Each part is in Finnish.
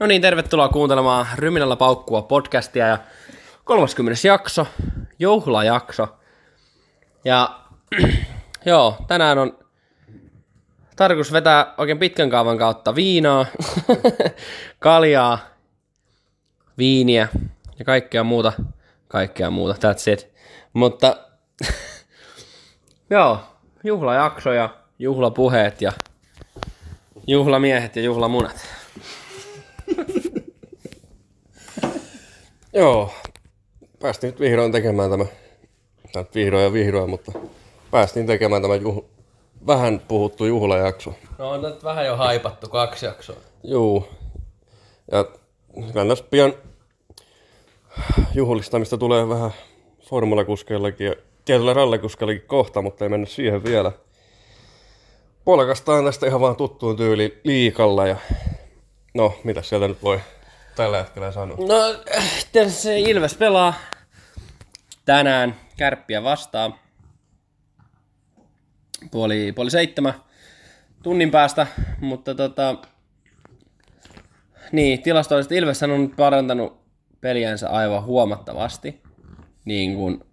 No niin, tervetuloa kuuntelemaan Ryminällä paukkua podcastia ja 30. jakso, juhlajakso. Ja joo, tänään on tarkoitus vetää oikein pitkän kaavan kautta viinaa, kaljaa, viiniä ja kaikkea muuta, kaikkea muuta, that's it. Mutta joo, juhlajakso ja juhlapuheet ja juhlamiehet ja juhlamunat. Joo, päästiin nyt vihdoin tekemään tämä, tai nyt vihdoin ja vihdoin, mutta päästiin tekemään tämä juh, vähän puhuttu juhlajakso. No on nyt vähän jo haipattu kaksi jaksoa. Juu, ja tässä pian juhlistamista tulee vähän formulakuskeillakin ja tietyllä rallikuskeillakin kohta, mutta ei mennä siihen vielä. Polkastaan tästä ihan vaan tuttuun tyyliin liikalla ja no, mitä sieltä nyt voi tällä hetkellä sanoa? No, se Ilves pelaa tänään kärppiä vastaan. Puoli, puoli seitsemän tunnin päästä, mutta tota, niin, tilastollisesti Ilves on nyt parantanut peliänsä aivan huomattavasti. Niin kuin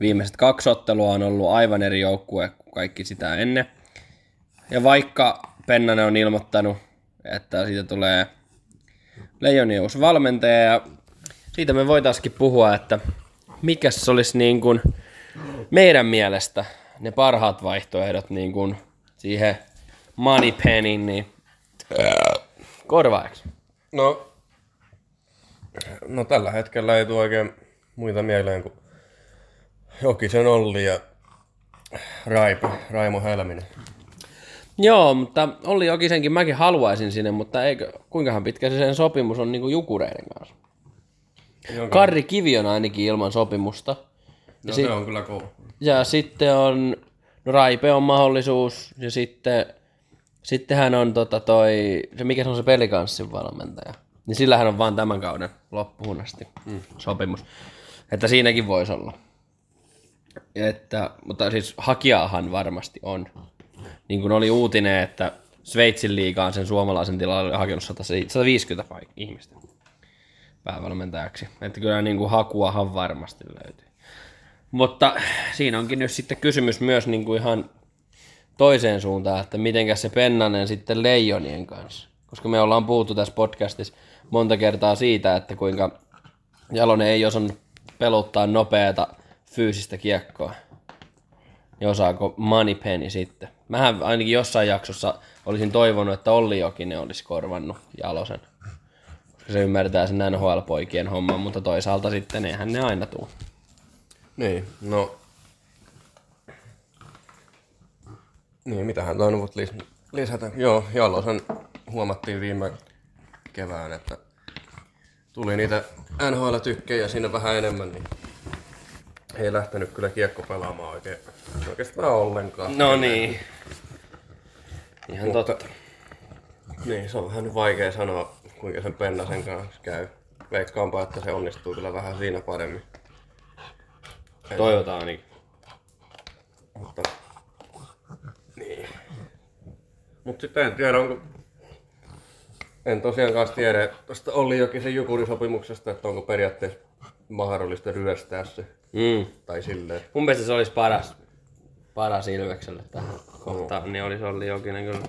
viimeiset kaksi ottelua on ollut aivan eri joukkue kuin kaikki sitä ennen. Ja vaikka Pennanen on ilmoittanut, että siitä tulee Leijonien uusi valmentaja ja siitä me voitaisiin puhua, että mikä se olisi niin kuin meidän mielestä ne parhaat vaihtoehdot niin kuin siihen Moneypenin niin korvaajaksi. No, no tällä hetkellä ei tule oikein muita mieleen kuin Jokisen Olli ja Raipo, Raimo Helminen. Joo, mutta Olli Jokisenkin mäkin haluaisin sinne, mutta eikö, kuinkahan pitkä se sen sopimus on niin kuin Jukureiden kanssa? Jonka... Karri Kivi on ainakin ilman sopimusta. no, se on kyllä kova. Ja sitten on, no Raipe on mahdollisuus, ja sitten, sittenhän on tota toi, se mikä se on se pelikanssin valmentaja. Niin sillähän on vaan tämän kauden loppuun asti mm. sopimus. Että siinäkin voisi olla. Että, mutta siis hakijaahan varmasti on. Niin kuin oli uutinen, että Sveitsin liigaan sen suomalaisen tilalle oli hakenut 150 paik- ihmistä päävalmentajaksi. Että kyllä niin kuin hakuahan varmasti löytyy. Mutta siinä onkin nyt sitten kysymys myös niin kuin ihan toiseen suuntaan, että mitenkä se Pennanen sitten leijonien kanssa. Koska me ollaan puhuttu tässä podcastissa monta kertaa siitä, että kuinka Jalonen ei osannut peluttaa nopeata fyysistä kiekkoa. Ja osaako Moneypenny sitten. Mähän ainakin jossain jaksossa olisin toivonut, että Olli Jokinen olisi korvannut Jalosen. Koska se ymmärtää sen NHL-poikien homman, mutta toisaalta sitten eihän ne aina tuu. Niin, no... Niin, mitähän toi nyt voit lis- lisätä? Joo, Jalosen huomattiin viime kevään, että tuli niitä NHL-tykkejä siinä vähän enemmän, niin ei lähtenyt kyllä kiekko pelaamaan oikein, oikeastaan ollenkaan. No niin. Ihan Mutta- totta. Niin, se on vähän nyt vaikea sanoa, kuinka sen Pennasen kanssa käy. Veikkaanpa, että se onnistuu kyllä vähän siinä paremmin. Toivotaan ainakin. Mutta... Niin. Mut sitten en tiedä, onko... En tosiaankaan tiedä tuosta Olli Jokisen Jukuri-sopimuksesta, että onko periaatteessa mahdollista ryöstää se. Mm. Tai silleen. Mun mielestä se olisi paras, paras Ilvekselle tähän kohtaan, niin olisi Olli Jokinen kyllä.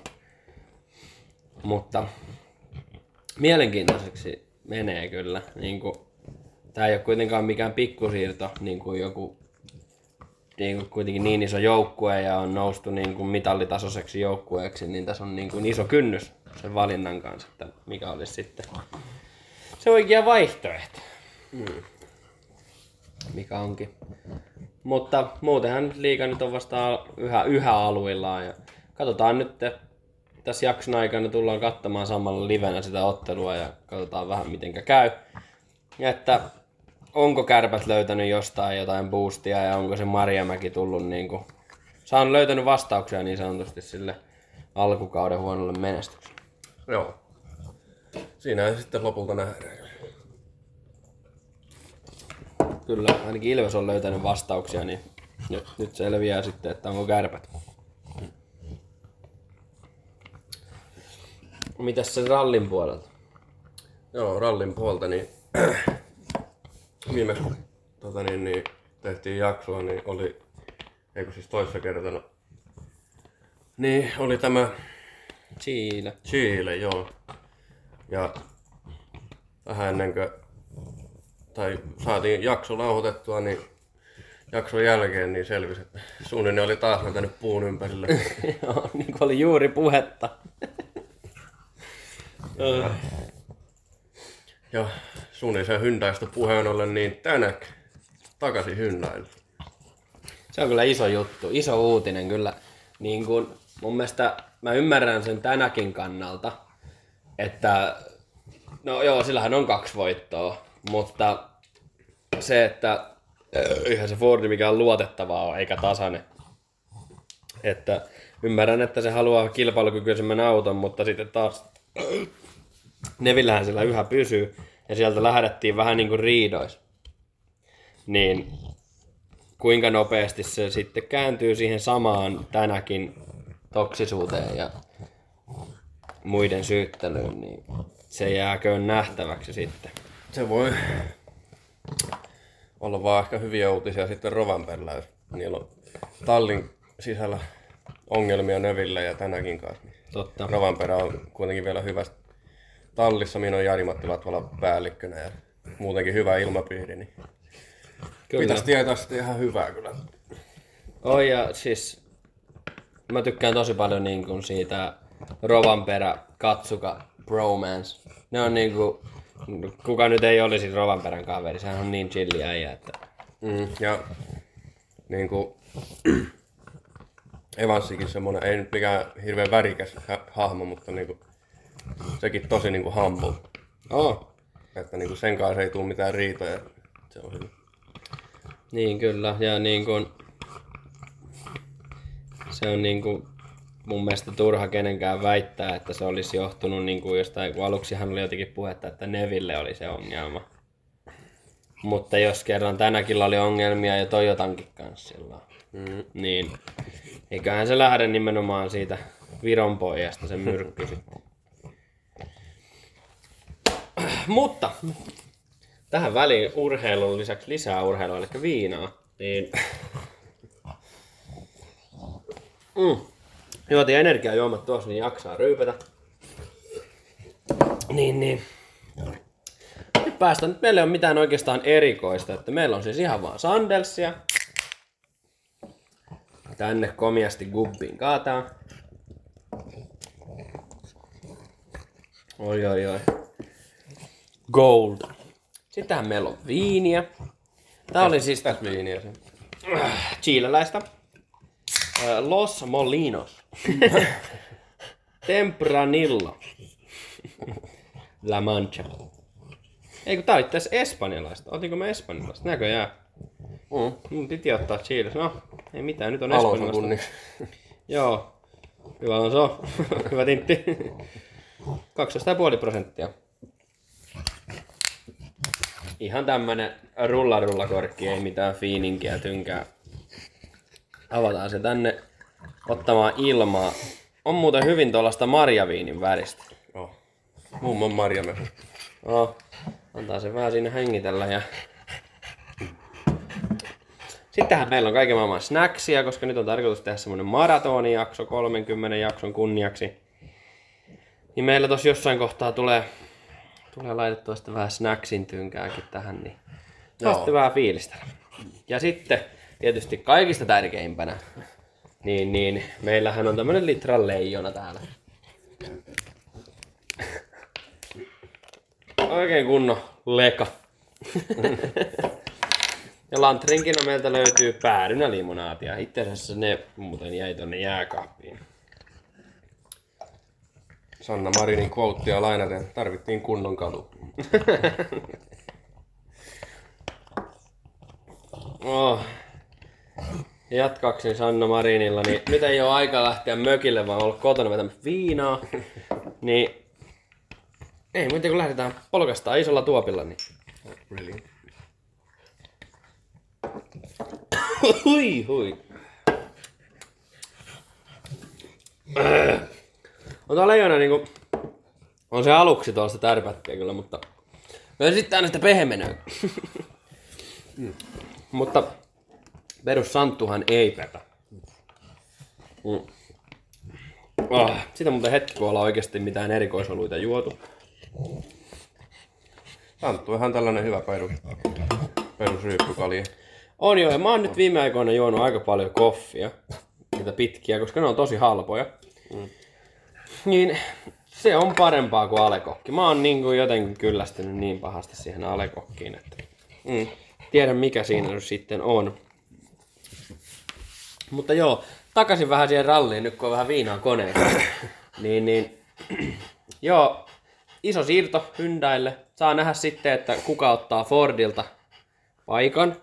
Mutta mielenkiintoiseksi menee kyllä. Niin kuin, tämä ei ole kuitenkaan mikään pikkusiirto, niin kuin joku niin kuin kuitenkin niin iso joukkue ja on noustu niin kuin mitallitasoiseksi joukkueeksi, niin tässä on niin kuin iso kynnys sen valinnan kanssa, että mikä olisi sitten se oikea vaihtoehto. Mikä onkin. Mutta muutenhan liiga nyt on vasta yhä, yhä aluillaan ja katsotaan nyt tässä jakson aikana tullaan katsomaan samalla livenä sitä ottelua ja katsotaan vähän mitenkä käy. Ja että onko kärpät löytänyt jostain jotain boostia ja onko se Marjamäki tullut niin kuin, saanut löytänyt vastauksia niin sanotusti sille alkukauden huonolle menestykselle. Joo. Siinä sitten lopulta nähdään. Kyllä, ainakin Ilves on löytänyt vastauksia, niin nyt, nyt selviää sitten, että onko kärpät. Mitäs sen rallin puolelta? joo, rallin puolta, niin viimeksi tota, niin, niin, tehtiin jaksoa, niin oli, eikö siis toissa kertana, niin oli tämä Chile. Chile, joo. Ja vähän ennen kuin, tai saatiin jakso nauhoitettua, niin jakson jälkeen niin selvisi, että suunnilleen oli taas lentänyt puun ympärille. Joo, niin kuin oli juuri puhetta. Ja suunnilleen Hyndäistä puheen ollen, niin tänäk takaisin Hyndäille. Se on kyllä iso juttu, iso uutinen kyllä. Niin kun, mun mielestä mä ymmärrän sen tänäkin kannalta, että no joo, sillähän on kaksi voittoa, mutta se, että äh, eihän se Fordi mikään luotettavaa ole, eikä tasainen. Että ymmärrän, että se haluaa kilpailukykyisemmän auton, mutta sitten taas Nevillähän sillä yhä pysyy, ja sieltä lähdettiin vähän niin kuin riidois. Niin kuinka nopeasti se sitten kääntyy siihen samaan tänäkin toksisuuteen ja muiden syyttelyyn, niin se jääköön nähtäväksi sitten. Se voi olla vaan ehkä hyviä uutisia sitten Rovanperillä, jos niillä on tallin sisällä ongelmia Növille ja tänäkin kanssa. niin Totta. Rovanperä on kuitenkin vielä hyvässä tallissa, minä on Jari-Matti Latvala päällikkönä ja muutenkin hyvä ilmapiiri, niin Kyllä. pitäisi tietää sitten ihan hyvää kyllä. Oi ja siis mä tykkään tosi paljon niin kuin siitä Rovanperä, Katsuka, Bromance. Ne on niin kuin, kuka nyt ei olisi Rovanperän kaveri, sehän on niin chilli äijä, että Mm, ja niin kuin Evanssikin semmonen, ei nyt mikään hirveän värikäs hä- hahmo, mutta niin kuin, sekin tosi niin kuin humble. oh. Että niin kuin sen kanssa ei tule mitään riitoja. Se on hyvä. Niin kyllä, ja niin kuin, se on niin kuin, mun mielestä turha kenenkään väittää, että se olisi johtunut niin kuin jostain, kun aluksihan oli jotenkin puhetta, että Neville oli se ongelma. Mutta jos kerran tänäkin oli ongelmia ja Toyotankin kanssa silloin, Mm. niin eiköhän se lähde nimenomaan siitä Viron pojasta se myrkky sitten. Mutta tähän väliin urheilun lisäksi lisää urheilua, eli viinaa. Niin... Mm. Juotiin energiajuomat tuossa, niin jaksaa ryypätä. Niin, niin. Nyt päästään, nyt meillä ei ole mitään oikeastaan erikoista, että meillä on siis ihan vaan sandelsia. Tänne komiasti gubbiin kaataa. Oi, oi, oi. Gold. Sittenhän meillä on viiniä. Tää oli siis Tässä viiniä sen. chileläistä. Äh, Los Molinos. Tempranillo. La Mancha. Ei kun tää oli tässä espanjalaista. Otinko me espanjalaista? Näköjään. Mm. Mun piti ottaa Chiles. No, ei mitään, nyt on Alonso espanjalaista. kunni. Joo. Hyvä on se. Hyvä tintti. 12,5 prosenttia. Ihan tämmönen rullarullakorkki, ei mitään fiininkiä tynkää. Avataan se tänne ottamaan ilmaa. On muuten hyvin tuollaista marjaviinin väristä. Oh. Mummon marjamehu. No, antaa se vähän siinä hengitellä ja... Sittenhän meillä on kaiken maailman snacksia, koska nyt on tarkoitus tehdä semmonen maratonijakso 30 jakson kunniaksi. Niin meillä tossa jossain kohtaa tulee, tulee laitettua sitten vähän snacksin tynkääkin tähän, niin. Joo. sitten vähän fiilistellä. Ja sitten tietysti kaikista tärkeimpänä, niin, niin meillähän on tämmönen litran leijona täällä. Oikein kunnon leka. ja Lantrinkina meiltä löytyy päärynä limonaatia. Itse asiassa ne muuten jäi tonne jääkaappiin. Sanna Marinin quotea lainaten. Tarvittiin kunnon kadu. Oh. Jatkaakseni Sanna Marinilla, niin nyt ei ole aika lähteä mökille, vaan olla kotona vetämässä viinaa. Niin ei muuta kun lähdetään polkastaan isolla tuopilla, niin Really? hui hui. On tää leijona niinku On se aluksi tuosta tärpättiä kyllä, mutta... Mä sitten aina sitä pehmenöä. mm. Mutta perus Santtuhan ei petä. Mm. Oh, sitä muuten hetki, kun ollaan oikeasti mitään erikoisoluita juotu. Santtu ihan tällainen hyvä perus, perusryyppykalja. On joo, ja mä oon nyt viime aikoina juonut aika paljon koffia. Niitä pitkiä, koska ne on tosi halpoja. Mm. Niin se on parempaa kuin alekokki. Mä oon niin kuin jotenkin kyllästynyt niin pahasti siihen alekokkiin, että mm. tiedän mikä siinä nyt sitten on. Mutta joo, takaisin vähän siihen ralliin, nyt kun on vähän viinaa koneessa. niin, niin, joo, iso siirto Hyundaille. Saa nähdä sitten, että kuka ottaa Fordilta paikan.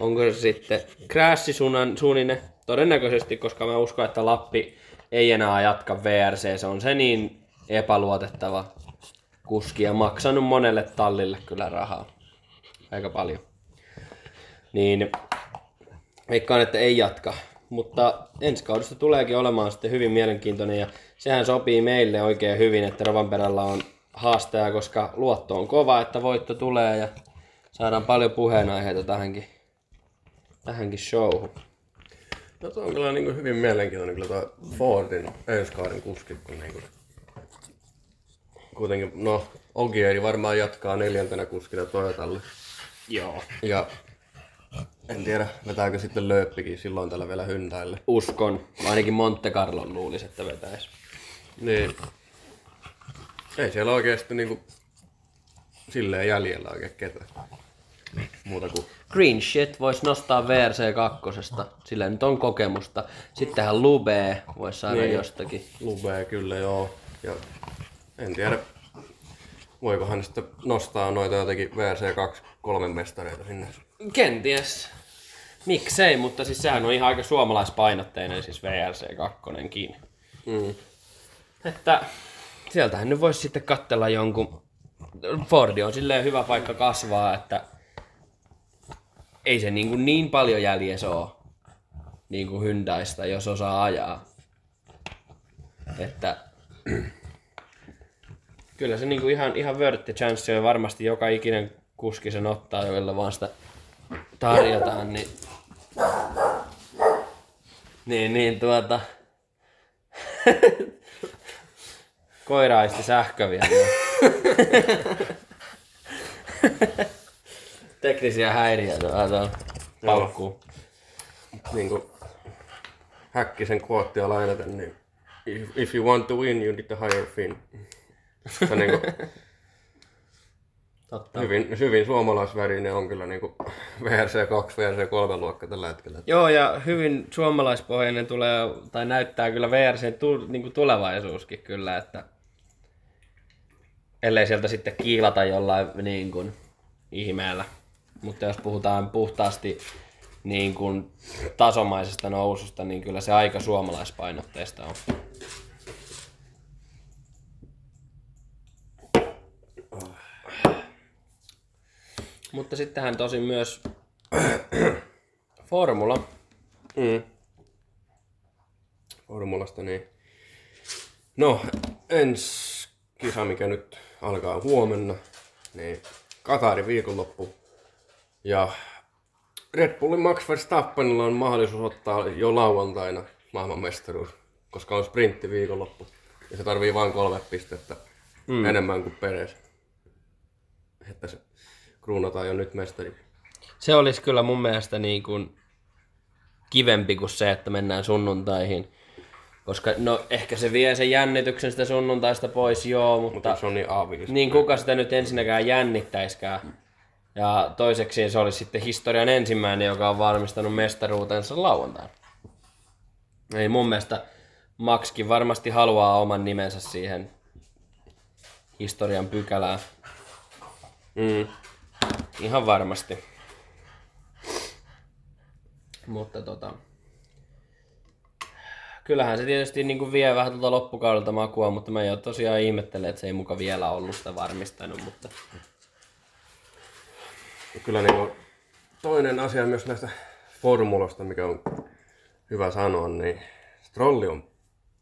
Onko se sitten Crash-suunninen? Todennäköisesti, koska mä uskon, että Lappi ei enää jatka VRC. Se on se niin epäluotettava kuski ja maksanut monelle tallille kyllä rahaa. Aika paljon. Niin veikkaan, että ei jatka. Mutta ensi kaudesta tuleekin olemaan sitten hyvin mielenkiintoinen ja sehän sopii meille oikein hyvin, että Rovanperällä on haastaja, koska luotto on kova, että voitto tulee ja saadaan paljon puheenaiheita tähänkin, tähänkin showhun. No tuo on kyllä niin kuin hyvin mielenkiintoinen kyllä tuo Fordin ensi kauden kuski, kun niin kuin kuitenkin, no Ogieri varmaan jatkaa neljäntenä kuskina Toyotalle. Joo. Ja en tiedä, vetääkö sitten Lööppikin silloin tällä vielä Hyundaille. Uskon. Ainakin Monte Carlon luulisi, että vetäisi. Niin. Ei siellä oikeasti niinku silleen jäljellä oikein ketään. Muuta kuin Green shit voisi nostaa VRC 2. Sillä nyt on kokemusta. Sittenhän Lube voisi saada niin. jostakin. Lube kyllä joo. Ja en tiedä, voikohan sitten nostaa noita jotenkin VRC 2 kolmen mestareita sinne. Kenties. Miksei, mutta siis sehän on ihan aika suomalaispainotteinen siis VRC 2 mm. Että sieltähän nyt voisi sitten katsella jonkun... Fordi on silleen hyvä paikka kasvaa, että ei se niin, kuin niin paljon jäljessä ole niin kuin Hyundaista, jos osaa ajaa. Että kyllä se niin kuin ihan, ihan worth chance on varmasti joka ikinen kuski sen ottaa, joilla vaan sitä tarjotaan, niin, niin, niin tuota, koiraisti sähkö vielä. Teknisiä häiriöitä tuota, paukkuu. Niin kuin Häkkisen kuottia lainaten, niin if, if you want to win, you need to hire Finn. Se niin kuin, Totta. hyvin, hyvin suomalaisvärinen on kyllä niin kuin VRC 2, VRC 3 luokka tällä hetkellä. Joo, ja hyvin suomalaispohjainen tulee, tai näyttää kyllä VRC tu, niin kuin tulevaisuuskin kyllä, että ellei sieltä sitten kiilata jollain niin kuin ihmeellä. Mutta jos puhutaan puhtaasti niin kuin tasomaisesta noususta, niin kyllä se aika suomalaispainotteista on. Mutta sittenhän tosi myös Formula. Mm. Formulasta niin. No, ensi kisa, mikä nyt alkaa huomenna, niin Katarin viikonloppu. Ja Red Bullin Max Verstappenilla on mahdollisuus ottaa jo lauantaina maailmanmestaruus, koska on sprintti viikonloppu. Ja se tarvii vain kolme pistettä mm. enemmän kuin Peres. Että se kruunataan jo nyt mestari. Se olisi kyllä mun mielestä niin kuin kivempi kuin se, että mennään sunnuntaihin. Koska no ehkä se vie sen jännityksen sitä sunnuntaista pois, joo, mutta... Mutta se on niin aavilis. Niin kuka sitä nyt ensinnäkään jännittäiskään. Ja toiseksi se olisi sitten historian ensimmäinen, joka on varmistanut mestaruutensa lauantaina. Ei mun mielestä Maxkin varmasti haluaa oman nimensä siihen historian pykälään. Mm. Ihan varmasti. Mutta tota... Kyllähän se tietysti niin kuin vie vähän tuota loppukaudelta makua, mutta mä jo tosiaan ihmettelen, että se ei muka vielä ollut sitä varmistanut, mutta... Kyllä niin kuin toinen asia myös näistä formulosta, mikä on hyvä sanoa, niin Strolli on,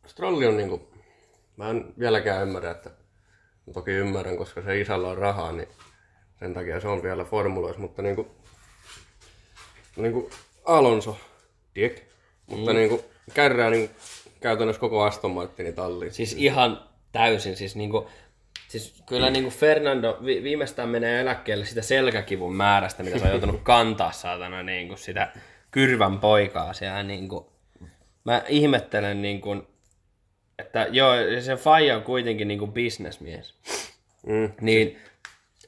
Strolli on niin kuin, mä en vieläkään ymmärrä, että toki ymmärrän, koska se isällä on rahaa, niin sen takia se on vielä formuloissa, mutta niinku, niinku Alonso, diek, mutta mm. niinku kärrää niinku käytännössä koko Aston Martinin talliin. Siis ihan täysin. Siis, niinku, siis kyllä niinku Fernando vi- viimeistään menee eläkkeelle sitä selkäkivun määrästä, mitä se on joutunut kantaa saatana niinku sitä kyrvän poikaa siellä. Niinku. Mä ihmettelen, niinku, että joo, se Faija on kuitenkin niinku bisnesmies. Mm. Niin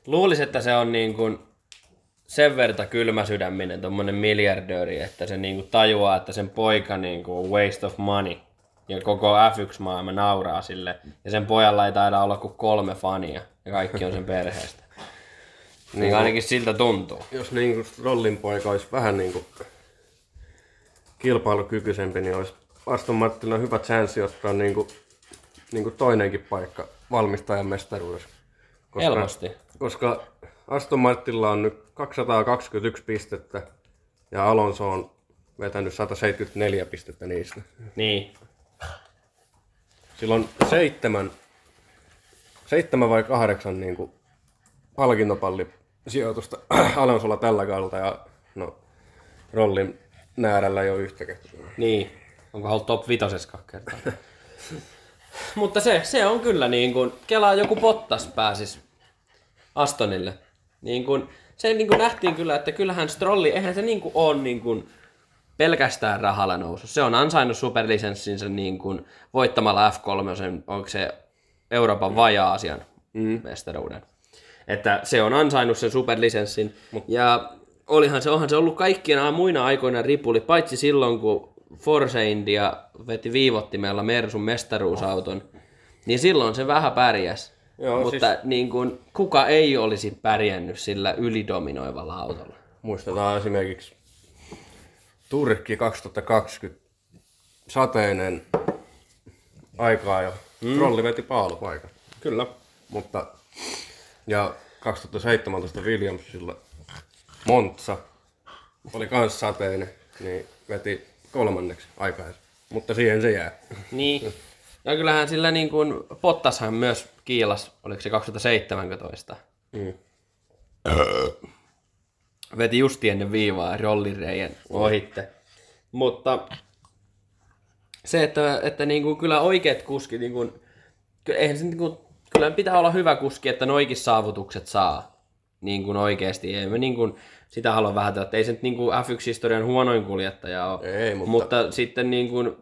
luulisin, että se on niin kuin sen verta kylmäsydäminen tommonen miljardööri, että se niin kuin tajuaa, että sen poika niin kuin waste of money. Ja koko F1-maailma nauraa sille. Ja sen pojalla ei taida olla kuin kolme fania. Ja kaikki on sen perheestä. Niin ainakin siltä tuntuu. Jos niinku Rollin poika olisi vähän niinku kilpailukykyisempi, niin olisi Aston Martinilla hyvä chanssi ottaa niinku, niinku toinenkin paikka valmistajan mestaruudessa. Koska, Helposti. Koska Aston Martinilla on nyt 221 pistettä ja Alonso on vetänyt 174 pistettä niistä. Niin. Sillä on seitsemän, seitsemän vai kahdeksan niin kuin, palkintopallisijoitusta Alonsolla tällä kaudella ja no, Rollin näärällä ei ole yhtäkään. Niin. Onko ollut top vitosessa kaksi kertaa? Mutta se, se on kyllä niin kuin, Kelaa joku Pottas pääsis Astonille. Niin kuin, se niin kuin nähtiin kyllä, että kyllähän Strolli, eihän se niin kuin ole niin kuin pelkästään rahalla nousu. Se on ansainnut superlisenssinsä niin kuin voittamalla F3, sen, onko se Euroopan vajaa-asian mm. mestaruuden. Että se on ansainnut sen superlisenssin. Ja olihan se, onhan se ollut kaikkien muina aikoina ripuli, paitsi silloin kun Force India veti viivottimella Mersun mestaruusauton, niin silloin se vähän pärjäs. Joo, Mutta siis... niin kuin, kuka ei olisi pärjännyt sillä ylidominoivalla autolla? Muistetaan esimerkiksi Turkki 2020, sateinen aikaa jo. Mm. Trolli veti paalupaikan. Kyllä. Mutta, ja 2017 Williamsilla Montsa oli kans sateinen, niin veti kolmanneksi aikaisemmin. Mutta siihen se jää. Niin. Ja kyllähän sillä niin kuin Pottashan myös kiilas, oliko se 2017? Mm. Veti justi ennen viivaa rollireijän ohitte. Mutta se, että, että niin kuin kyllä oikeat kuskit, niin kuin, eihän se niin kuin, kyllä pitää olla hyvä kuski, että noikin saavutukset saa. Niin kuin oikeasti. Ei me niin kuin, sitä halua vähätellä, että ei se nyt niin kuin F1-historian huonoin kuljettaja ole. Ei, mutta- mutta sitten niin kuin,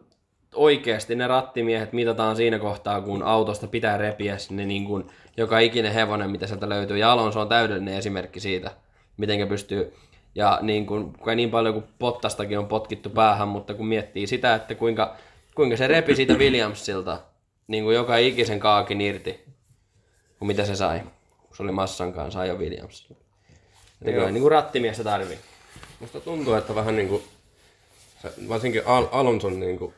oikeasti ne rattimiehet mitataan siinä kohtaa, kun autosta pitää repiä sinne niin kuin joka ikinen hevonen, mitä sieltä löytyy. Ja Alonso on täydellinen esimerkki siitä, miten pystyy. Ja niin, kuin, kun niin paljon kuin Pottastakin on potkittu päähän, mutta kun miettii sitä, että kuinka, kuinka se repi siitä Williamsilta niin kuin joka ikisen kaakin irti, kuin mitä se sai. Kun se oli massan kanssa, sai jo Williamsilta. Kyllä niin kuin rattimiestä tarvii. Musta tuntuu, että vähän niinku, se- varsinkin Al- Alonson niinku,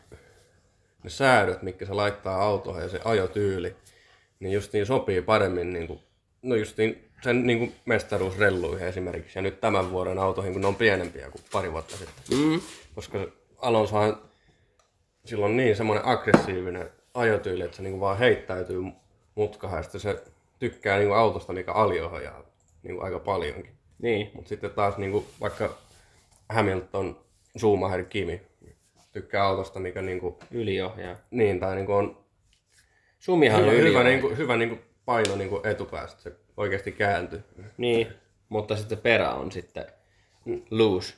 ne säädöt, mitkä se laittaa autoon ja se ajotyyli, niin just niin sopii paremmin niinku, no just niin sen niinku mestaruusrelluihin esimerkiksi ja nyt tämän vuoden autoihin, kun ne on pienempiä kuin pari vuotta sitten. Mm. Koska Alonsohan, sillä on niin semmoinen aggressiivinen ajotyyli, että se niinku vaan heittäytyy mutkahan ja sitten se tykkää niinku autosta, mikä aliohjaa niinku aika paljonkin. Niin. Mutta sitten taas niinku, vaikka Hamilton, Schumacher, Kimi tykkää autosta, mikä niinku, Yliohjaa. niin, tai niinku on Sumihan hyvä, on hyvä, niinku, hyvä niinku paino niinku etupäästä, se oikeasti kääntyy. Niin, mutta sitten perä on sitten loose.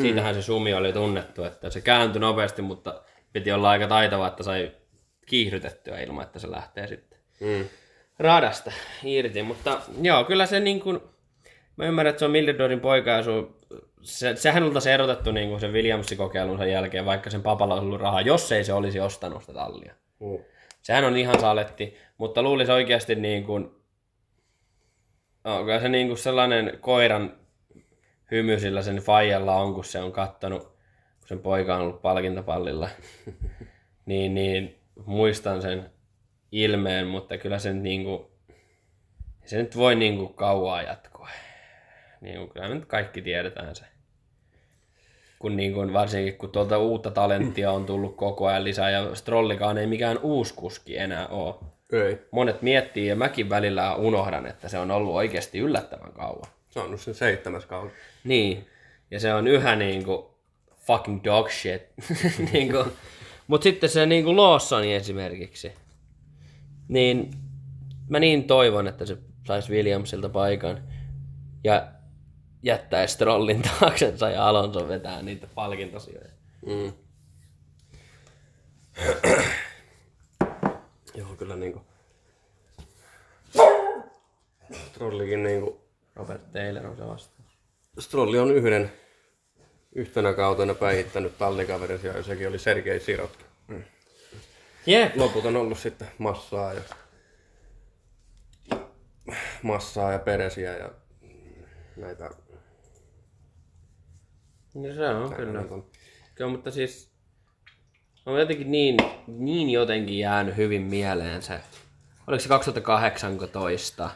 Siitähän se sumi oli tunnettu, että se kääntyi nopeasti, mutta piti olla aika taitava, että sai kiihdytettyä ilman, että se lähtee sitten Mm. radasta irti. Mutta joo, kyllä se niin kuin, mä ymmärrän, että se on Milderdorin poika ja sun, se, sehän oltaisiin erotettu niin kuin sen Williamsin kokeilunsa jälkeen, vaikka sen papalla olisi ollut rahaa, jos ei se olisi ostanut sitä tallia. Mm. Sehän on ihan saletti, mutta luulisi oikeasti niin kuin, kyllä se niin kuin sellainen koiran hymy sillä sen faijalla on, kun se on kattonut, kun sen poika on ollut palkintopallilla. niin, niin muistan sen ilmeen, mutta kyllä se nyt niin kuin, se nyt voi niin kuin kauaa jatkoa. Niin kuin, kyllä me nyt kaikki tiedetään se. Kun niin kuin, varsinkin kun tuolta uutta talenttia on tullut koko ajan lisää ja Strollikaan ei mikään uusi kuski enää ole. Ei. Monet miettii ja mäkin välillä unohdan, että se on ollut oikeasti yllättävän kauan. Se on ollut sen seitsemäs kausi. Niin. Ja se on yhä niinku fucking dog shit. niinku. Mut sitten se niinku Lawsoni esimerkiksi. Niin mä niin toivon, että se saisi Williamsilta paikan. Ja jättäisi Strollin taaksensa ja Alonso vetää niitä palkintosijoja. Mm. Joo, kyllä niinku... Strollikin niinku... Robert Taylor on se vastaus. Strolli on yhden yhtenä kautena päihittänyt tallikaverisia ja sekin oli Sergei Sirot. Jep. Loput on ollut sitten massaa ja massaa ja peresiä ja näitä No se on kyllä. näitä on. Kyllä, mutta siis on jotenkin niin, niin jotenkin jäänyt hyvin mieleen se. Oliko se 2018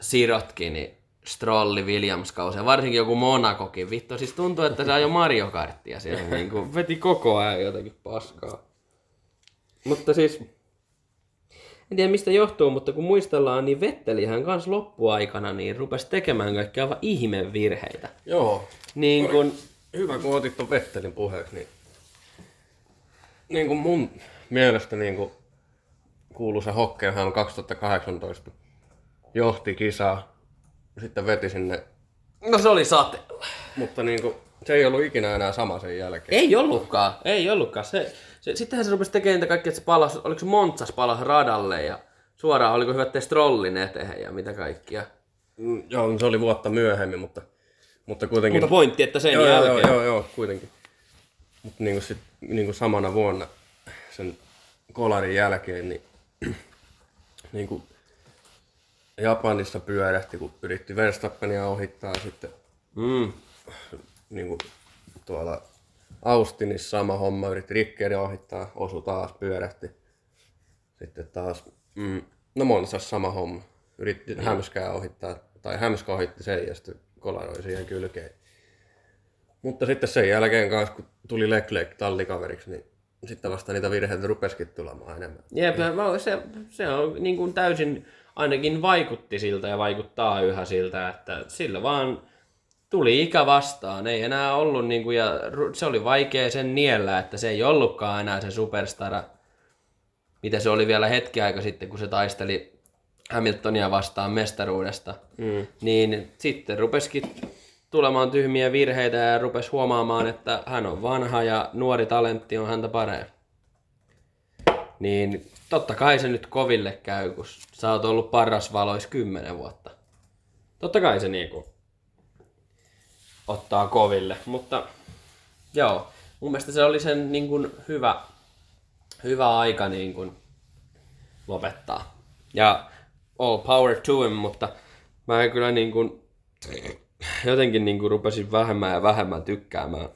Sirotkin, niin Strolli Williams kausi ja varsinkin joku Monakokin. Vittu, siis tuntuu, että se ajoi Mario Karttia siellä. niin kuin, veti koko ajan jotenkin paskaa. Mutta siis, en tiedä mistä johtuu, mutta kun muistellaan, niin Vettelihän kanssa loppuaikana niin rupesi tekemään kaikkia aivan ihmevirheitä. Joo, Niin kun, hyvä kun otit ton Vettelin puheeksi, niin, niin kuin mun mielestä niin kuin kuuluisa Hockenheim 2018 johti kisaa, sitten veti sinne, no se oli sateella. mutta niin kuin, se ei ollut ikinä enää sama sen jälkeen. Ei ollutkaan, ei ollutkaan. Se, se, sittenhän se rupesi tekemään niitä kaikkea, että se palas, oliko se Montsas palas radalle ja suoraan oliko hyvä te strollin eteen ja mitä kaikkia. Mm, Joo, se oli vuotta myöhemmin, mutta, mutta kuitenkin... Mutta pointti, että sen joo, jälkeen. joo, joo, joo, kuitenkin. Mutta niin sit, niin samana vuonna sen kolarin jälkeen, niin, niin kuin Japanissa pyörähti, kun yritti Verstappenia ohittaa sitten Mm. niin kuin tuolla Austinissa sama homma, yritti Rickeria ohittaa, osu taas, pyörähti. Sitten taas, mm, no Monsassa sama homma, yritti Hämskää ohittaa, tai Hämskä ohitti sen ja sitten kolaroi siihen kylkeen. Mutta sitten sen jälkeen kanssa, kun tuli Leclerc tallikaveriksi, niin sitten vasta niitä virheitä rupesikin tulemaan enemmän. Jep, mä- se, se on niin kuin täysin, ainakin vaikutti siltä ja vaikuttaa yhä siltä, että sillä vaan tuli ikä vastaan. Ei enää ollut, niin kuin, ja se oli vaikea sen niellä, että se ei ollutkaan enää se superstara, mitä se oli vielä hetki aika sitten, kun se taisteli Hamiltonia vastaan mestaruudesta. Mm. Niin sitten rupesikin tulemaan tyhmiä virheitä ja rupesi huomaamaan, että hän on vanha ja nuori talentti on häntä parempi. Niin totta kai se nyt koville käy, kun sä oot ollut paras valois kymmenen vuotta. Totta kai se niinku ottaa koville, mutta joo, mun mielestä se oli sen niin kuin hyvä, hyvä aika niin kuin lopettaa. Ja all power to him, mutta mä en kyllä niin kuin, jotenkin niin kuin rupesin vähemmän ja vähemmän tykkäämään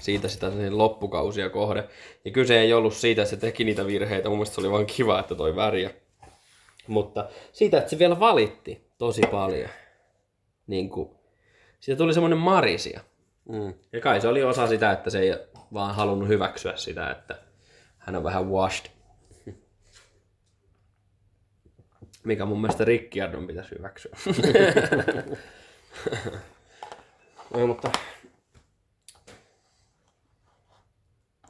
siitä sitä sen loppukausia kohde. Ja kyse ei ollut siitä, että se teki niitä virheitä. Mun mielestä se oli vaan kiva, että toi väriä. Mutta siitä, että se vielä valitti tosi paljon. Niin kuin, siitä tuli semmoinen marisia. Mm. Ja kai se oli osa sitä, että se ei vaan halunnut hyväksyä sitä, että hän on vähän washed. Mikä mun mielestä Ricciardon pitäisi hyväksyä. No, mutta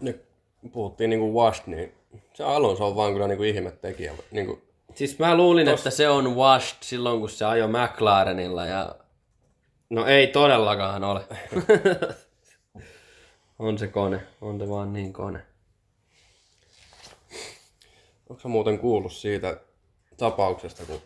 nyt puhuttiin niinku washed, niin se Alonso on vaan kyllä niinku ihmettekijä. Niinku, siis mä luulin, että se on washed silloin, kun se ajoi McLarenilla ja... No ei todellakaan ole. on se kone. On se vaan niin kone. onko muuten kuullut siitä tapauksesta, kun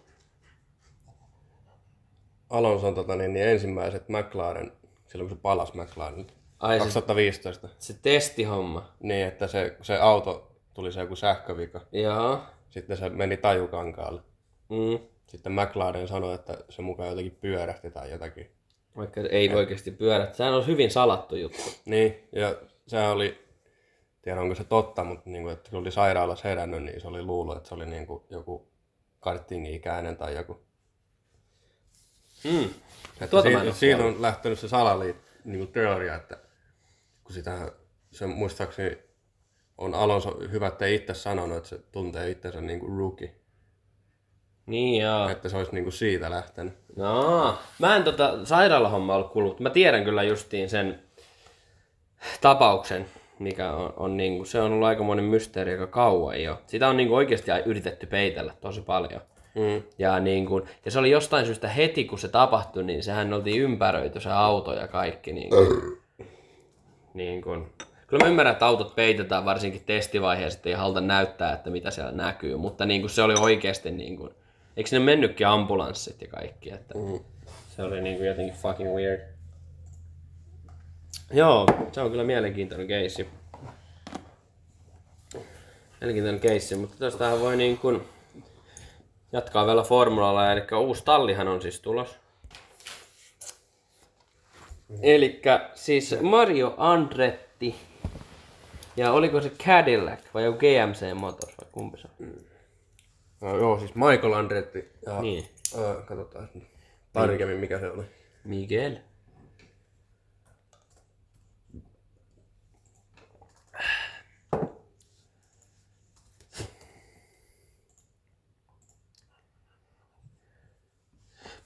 Alonson tota, niin, niin ensimmäiset McLaren, silloin kun se palasi McLaren, Ai se, 2015, se testihomma. niin että se, se auto tuli se joku sähkövika, Joo. sitten se meni tajukankaalle. Mm. Sitten McLaren sanoi, että se mukaan jotenkin pyörähti tai jotakin. Vaikka ei oikeasti pyörä. Sehän on hyvin salattu juttu. Niin, ja sehän oli, tiedä onko se totta, mutta niin kuin, että kun oli sairaalassa herännyt, niin se oli luullut, että se oli niin kuin joku kartingi-ikäinen tai joku. Mm. Että Tuota siitä, siitä on lähtenyt se salaliit, niin kuin teoria, että kun sitä, se muistaakseni on Alonso hyvä, että itse sanonut, että se tuntee itsensä niin kuin rookie. Niin joo. Että se olisi niin kuin siitä lähtenyt. No, mä en tota sairaalahomma ollut kuullut. Mä tiedän kyllä justiin sen tapauksen, mikä on, on niinku, se on ollut aikamoinen mysteeri aika kauan jo. Sitä on niinku oikeasti yritetty peitellä tosi paljon. Mm. Ja, niin kun, ja se oli jostain syystä heti, kun se tapahtui, niin sehän oltiin ympäröity se auto ja kaikki. Niin kun, niin kun. Kyllä mä ymmärrän, että autot peitetään varsinkin testivaiheessa, että ei haluta näyttää, että mitä siellä näkyy. Mutta niin kun se oli oikeasti, niin kun, eikö sinne mennytkin ambulanssit ja kaikki. Että Mm. se oli niin kuin jotenkin fucking weird. Joo, se on kyllä mielenkiintoinen keissi. Mielenkiintoinen keissi, mutta tästähän voi niin kuin jatkaa vielä formulalla, eli uusi tallihan on siis tulos. Eli siis Mario Andretti. Ja oliko se Cadillac vai joku GMC Motors vai kumpi se on? No, joo, siis Michael Andretti. Ja, Niin. Öö, katsotaan tarkemmin, mikä se oli. Miguel.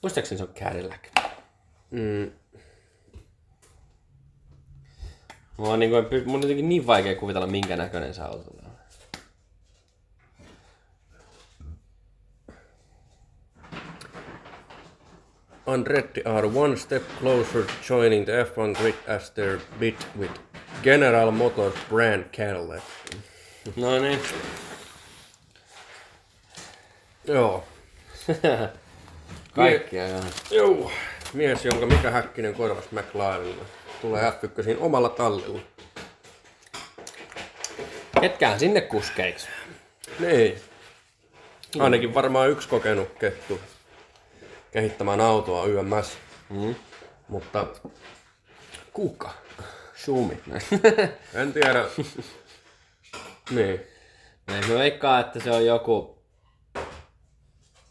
Muistaakseni se on Cadillac. Mm. Mulla on, niin kuin, mun on jotenkin niin vaikea kuvitella, minkä näköinen se auto Andretti are one step closer to joining the F1 grid as their bid with General Motors brand Cadillac. No niin. Joo. Kaikkia joo. Joo. Mies, jonka Mika Häkkinen korvasi McLarenilla. Tulee F1 omalla tallilla. Ketkään sinne kuskeiksi. Niin. Ainakin varmaan yksi kokenut kettu kehittämään autoa YMS. Mm. Mutta kuka? Sumi. En tiedä. niin. Mä veikkaan, että se on joku...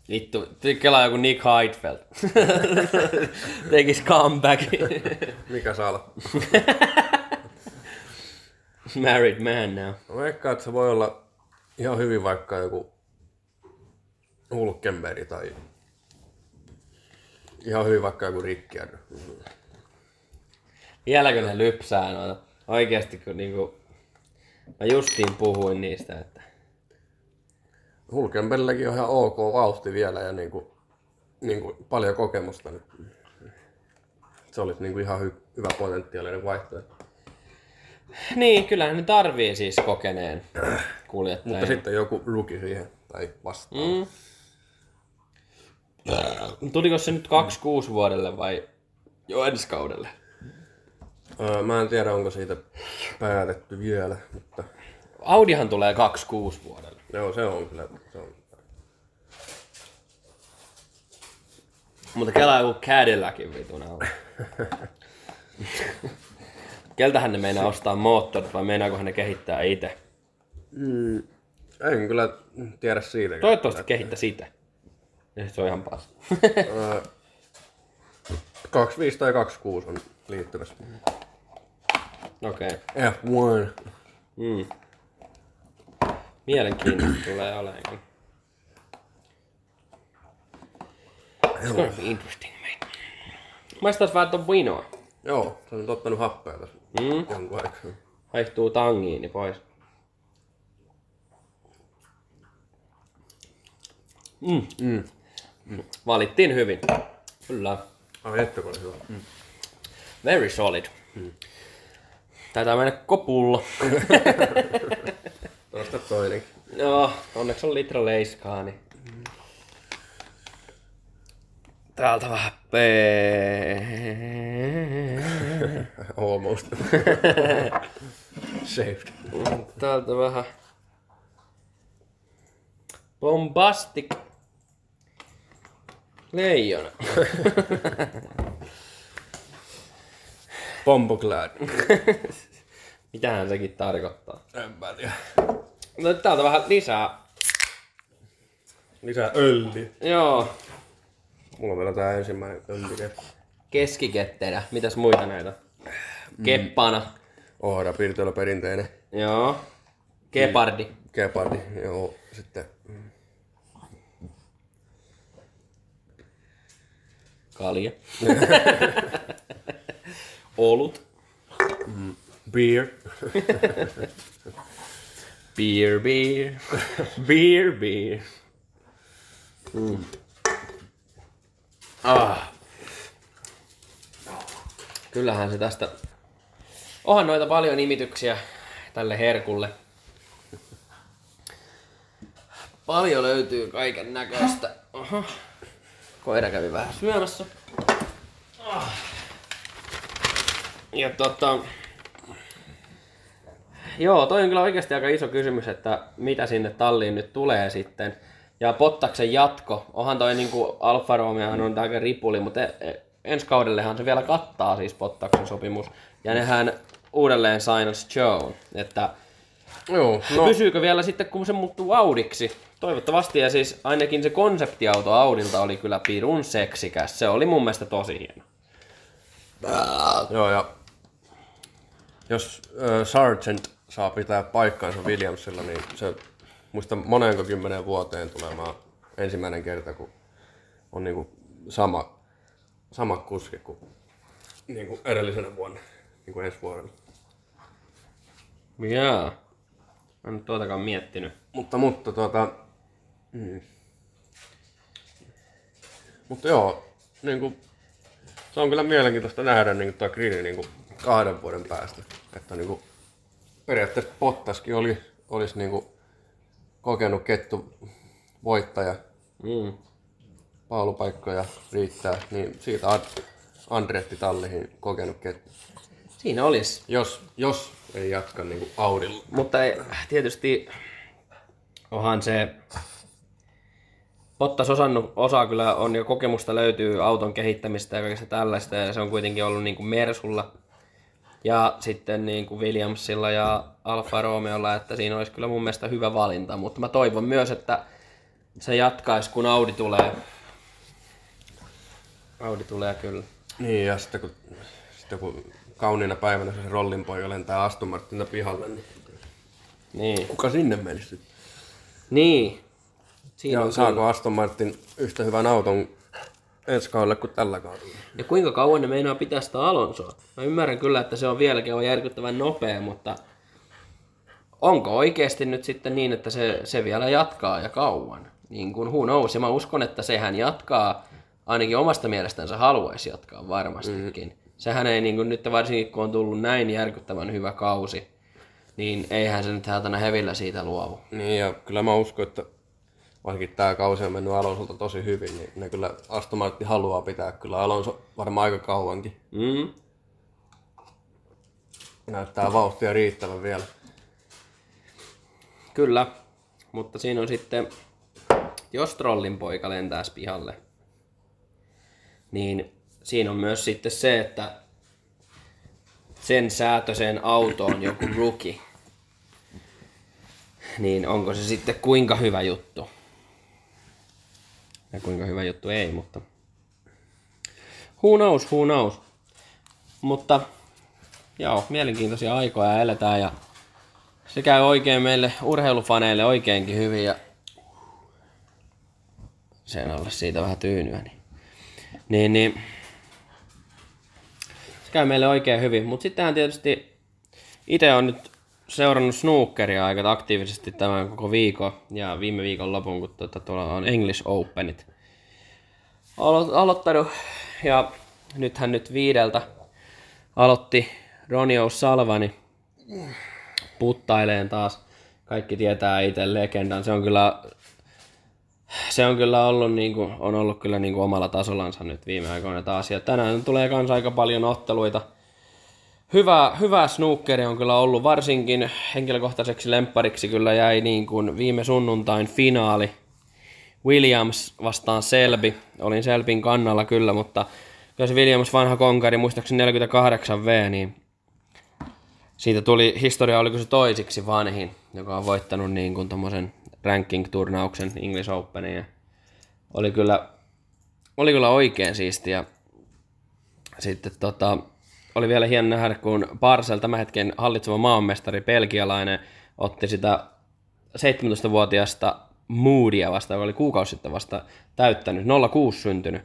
Vittu, kelaa joku Nick Heidfeld. Tekis comeback. Mikä sala? Married man now. Mä veikkaan, että se voi olla ihan hyvin vaikka joku Hulkenberg tai ihan hyvin vaikka joku Ricciardo. Vieläkö ne lypsää noita? Oikeesti kun niinku... Mä justiin puhuin niistä, että... Hulkenbergilläkin on ihan ok vauhti vielä ja niinku, niinku paljon kokemusta. Nyt. Se olisi niinku ihan hy- hyvä potentiaalinen vaihtoehto. Niin, kyllähän ne tarvii siis kokeneen kuljettajan. Mutta sitten joku rookie siihen tai vastaan. Mm. Tuliko se nyt 26 vuodelle vai jo ensi kaudelle? Öö, mä en tiedä, onko siitä päätetty vielä, mutta Audihan tulee 26 vuodelle. joo, se on kyllä. Se on. Mutta kelaa joku Cadillacin vitun alla. Keltähän ne meinaa ostaa moottorit vai meinaakohan ne kehittää itse? Mm, en kyllä tiedä siitä. Toivottavasti kehittää sitä. Se on ihan pas. Öö, 25 tai 26 on liittymässä. Okei. Okay. F1. Mm. Mielenkiintoista tulee olemaan. It's gonna be interesting, mate. Maistais vähän ton vinoa. Joo, se on nyt ottanut happea tässä Mm. jonkun aikaa. Haihtuu tangiini pois. Mm. Mm. Valittiin hyvin. Kyllä. Ai että kun hyvä. Mm. Very solid. Taitaa mennä kopulla. Tuosta toinenkin. Joo, onneksi on litra leiskaa, niin... Täältä vähän pee. Almost. Saved. Täältä vähän... Bombastic. Leijona. Bomboclad. Mitähän sekin tarkoittaa? En mä tiedä. No täältä vähän lisää. Lisää ölli. Joo. Mulla on vielä tää ensimmäinen ölli. Keskiketterä. Mitäs muita näitä? Keppana. Ohra pirtoilla perinteinen. Joo. Gepardi. Gepardi, joo, sitten mm, Kalja. Olut. beer. Beer, beer. beer, beer. Mm. Ah. Kyllähän se tästä... Onhan noita paljon nimityksiä tälle herkulle. Paljon löytyy kaiken näköistä. Oho. Koira kävi vähän syömässä. Ah. Ja tota... Joo, toi on kyllä oikeasti aika iso kysymys, että mitä sinne talliin nyt tulee sitten. Ja Pottaksen jatko, onhan toi niinku Alfa Romeohan on aika ripuli, mutta e- e- ensi kaudellehan se vielä kattaa siis Pottaksen sopimus. Ja nehän uudelleen sainas Joe, että Joo, no. no pysyykö vielä sitten kun se muuttuu Audiksi? Toivottavasti ja siis ainakin se konseptiauto Audilta oli kyllä pirun seksikäs. Se oli mun mielestä tosi hieno. Joo, ja jos äh, Sargent saa pitää paikkansa Williamsilla, niin se muista monenko kymmenen vuoteen tulemaan ensimmäinen kerta, kun on niinku sama, sama kuski kuin niinku edellisenä vuonna, niinku ensi vuodella. Jaa. Mä en nyt tuotakaan miettinyt. Mutta, mutta tuota... Mm. Mutta joo, niinku, se on kyllä mielenkiintoista nähdä niinku tuo Green niinku kahden vuoden päästä. Että niinku, periaatteessa Pottaskin oli, olisi niinku kokenut kettu voittaja, Mm. paalupaikkoja riittää, niin siitä Ad- Andretti Tallihin kokenut kettu. Siinä olisi. Jos, jos ei jatka niinku Audilla. Mutta ei, tietysti onhan se... Bottas osannut, osaa kyllä on jo kokemusta löytyy auton kehittämistä ja kaikesta tällaista ja se on kuitenkin ollut niin kuin Mersulla ja sitten niin kuin Williamsilla ja Alfa Romeolla, että siinä olisi kyllä mun mielestä hyvä valinta, mutta mä toivon myös, että se jatkaisi kun Audi tulee. Audi tulee kyllä. Niin, ja sitten kun, sitten kun kauniina päivänä se rollinpoika lentää Aston Martinina pihalle, niin Niin. kuka sinne menisi? Niin. Siinä Ja on saako Aston Martin yhtä hyvän auton ensi kaudelle kuin tällä kaudella? Ja kuinka kauan ne meinaa pitää sitä Alonsoa? Mä ymmärrän kyllä, että se on vieläkin on järkyttävän nopea, mutta onko oikeasti nyt sitten niin, että se, se vielä jatkaa ja kauan? Niin kuin who knows. Ja mä uskon, että sehän jatkaa, ainakin omasta mielestänsä haluaisi jatkaa varmastikin. Mm. Sehän ei niin kuin nyt varsinkin, kun on tullut näin järkyttävän hyvä kausi, niin eihän se nyt hätänä hevillä siitä luovu. Niin, ja kyllä mä uskon, että vaikka tämä kausi on mennyt Alonsolta tosi hyvin, niin ne kyllä Aston Martin haluaa pitää kyllä Alonso varmaan aika kauankin. Mm. Näyttää vauhtia riittävän vielä. Kyllä, mutta siinä on sitten, jos trollin poika lentäisi pihalle, niin siinä on myös sitten se, että sen säätöiseen autoon joku rookie, niin onko se sitten kuinka hyvä juttu? Ja kuinka hyvä juttu ei, mutta who knows, who knows. Mutta joo, mielenkiintoisia aikoja eletään ja se käy oikein meille urheilufaneille oikeinkin hyvin ja sen alle siitä vähän tyynyä. Niin, niin, niin se käy meille oikein hyvin. Mutta sittenhän tietysti itse on nyt seurannut snookeria aika aktiivisesti tämän koko viikon ja viime viikon lopun, kun tuota, tuolla on English Openit alo- aloittanut. Ja nythän nyt viideltä aloitti Ronnie O'Sullivan puttaileen taas. Kaikki tietää itse legendan. Se on kyllä, se on kyllä ollut, niin kuin, on ollut kyllä niin kuin omalla tasollansa nyt viime aikoina taas. Ja tänään tulee myös aika paljon otteluita. Hyvä, hyvä snookeri on kyllä ollut, varsinkin henkilökohtaiseksi lemppariksi kyllä jäi niin kuin viime sunnuntain finaali. Williams vastaan Selby. Olin Selbin kannalla kyllä, mutta se Williams vanha konkari, muistaakseni 48 V, niin siitä tuli, historia oliko se toisiksi vanhin, joka on voittanut niin kuin tommosen ranking-turnauksen English Openin. Ja oli kyllä, oli kyllä oikein siistiä. Sitten tota, oli vielä hieno nähdä, kun Barcel, tämän hetken hallitseva maanmestari, belgialainen, otti sitä 17-vuotiaasta Moodia vasta, joka oli kuukausi sitten vasta täyttänyt, 06 syntynyt,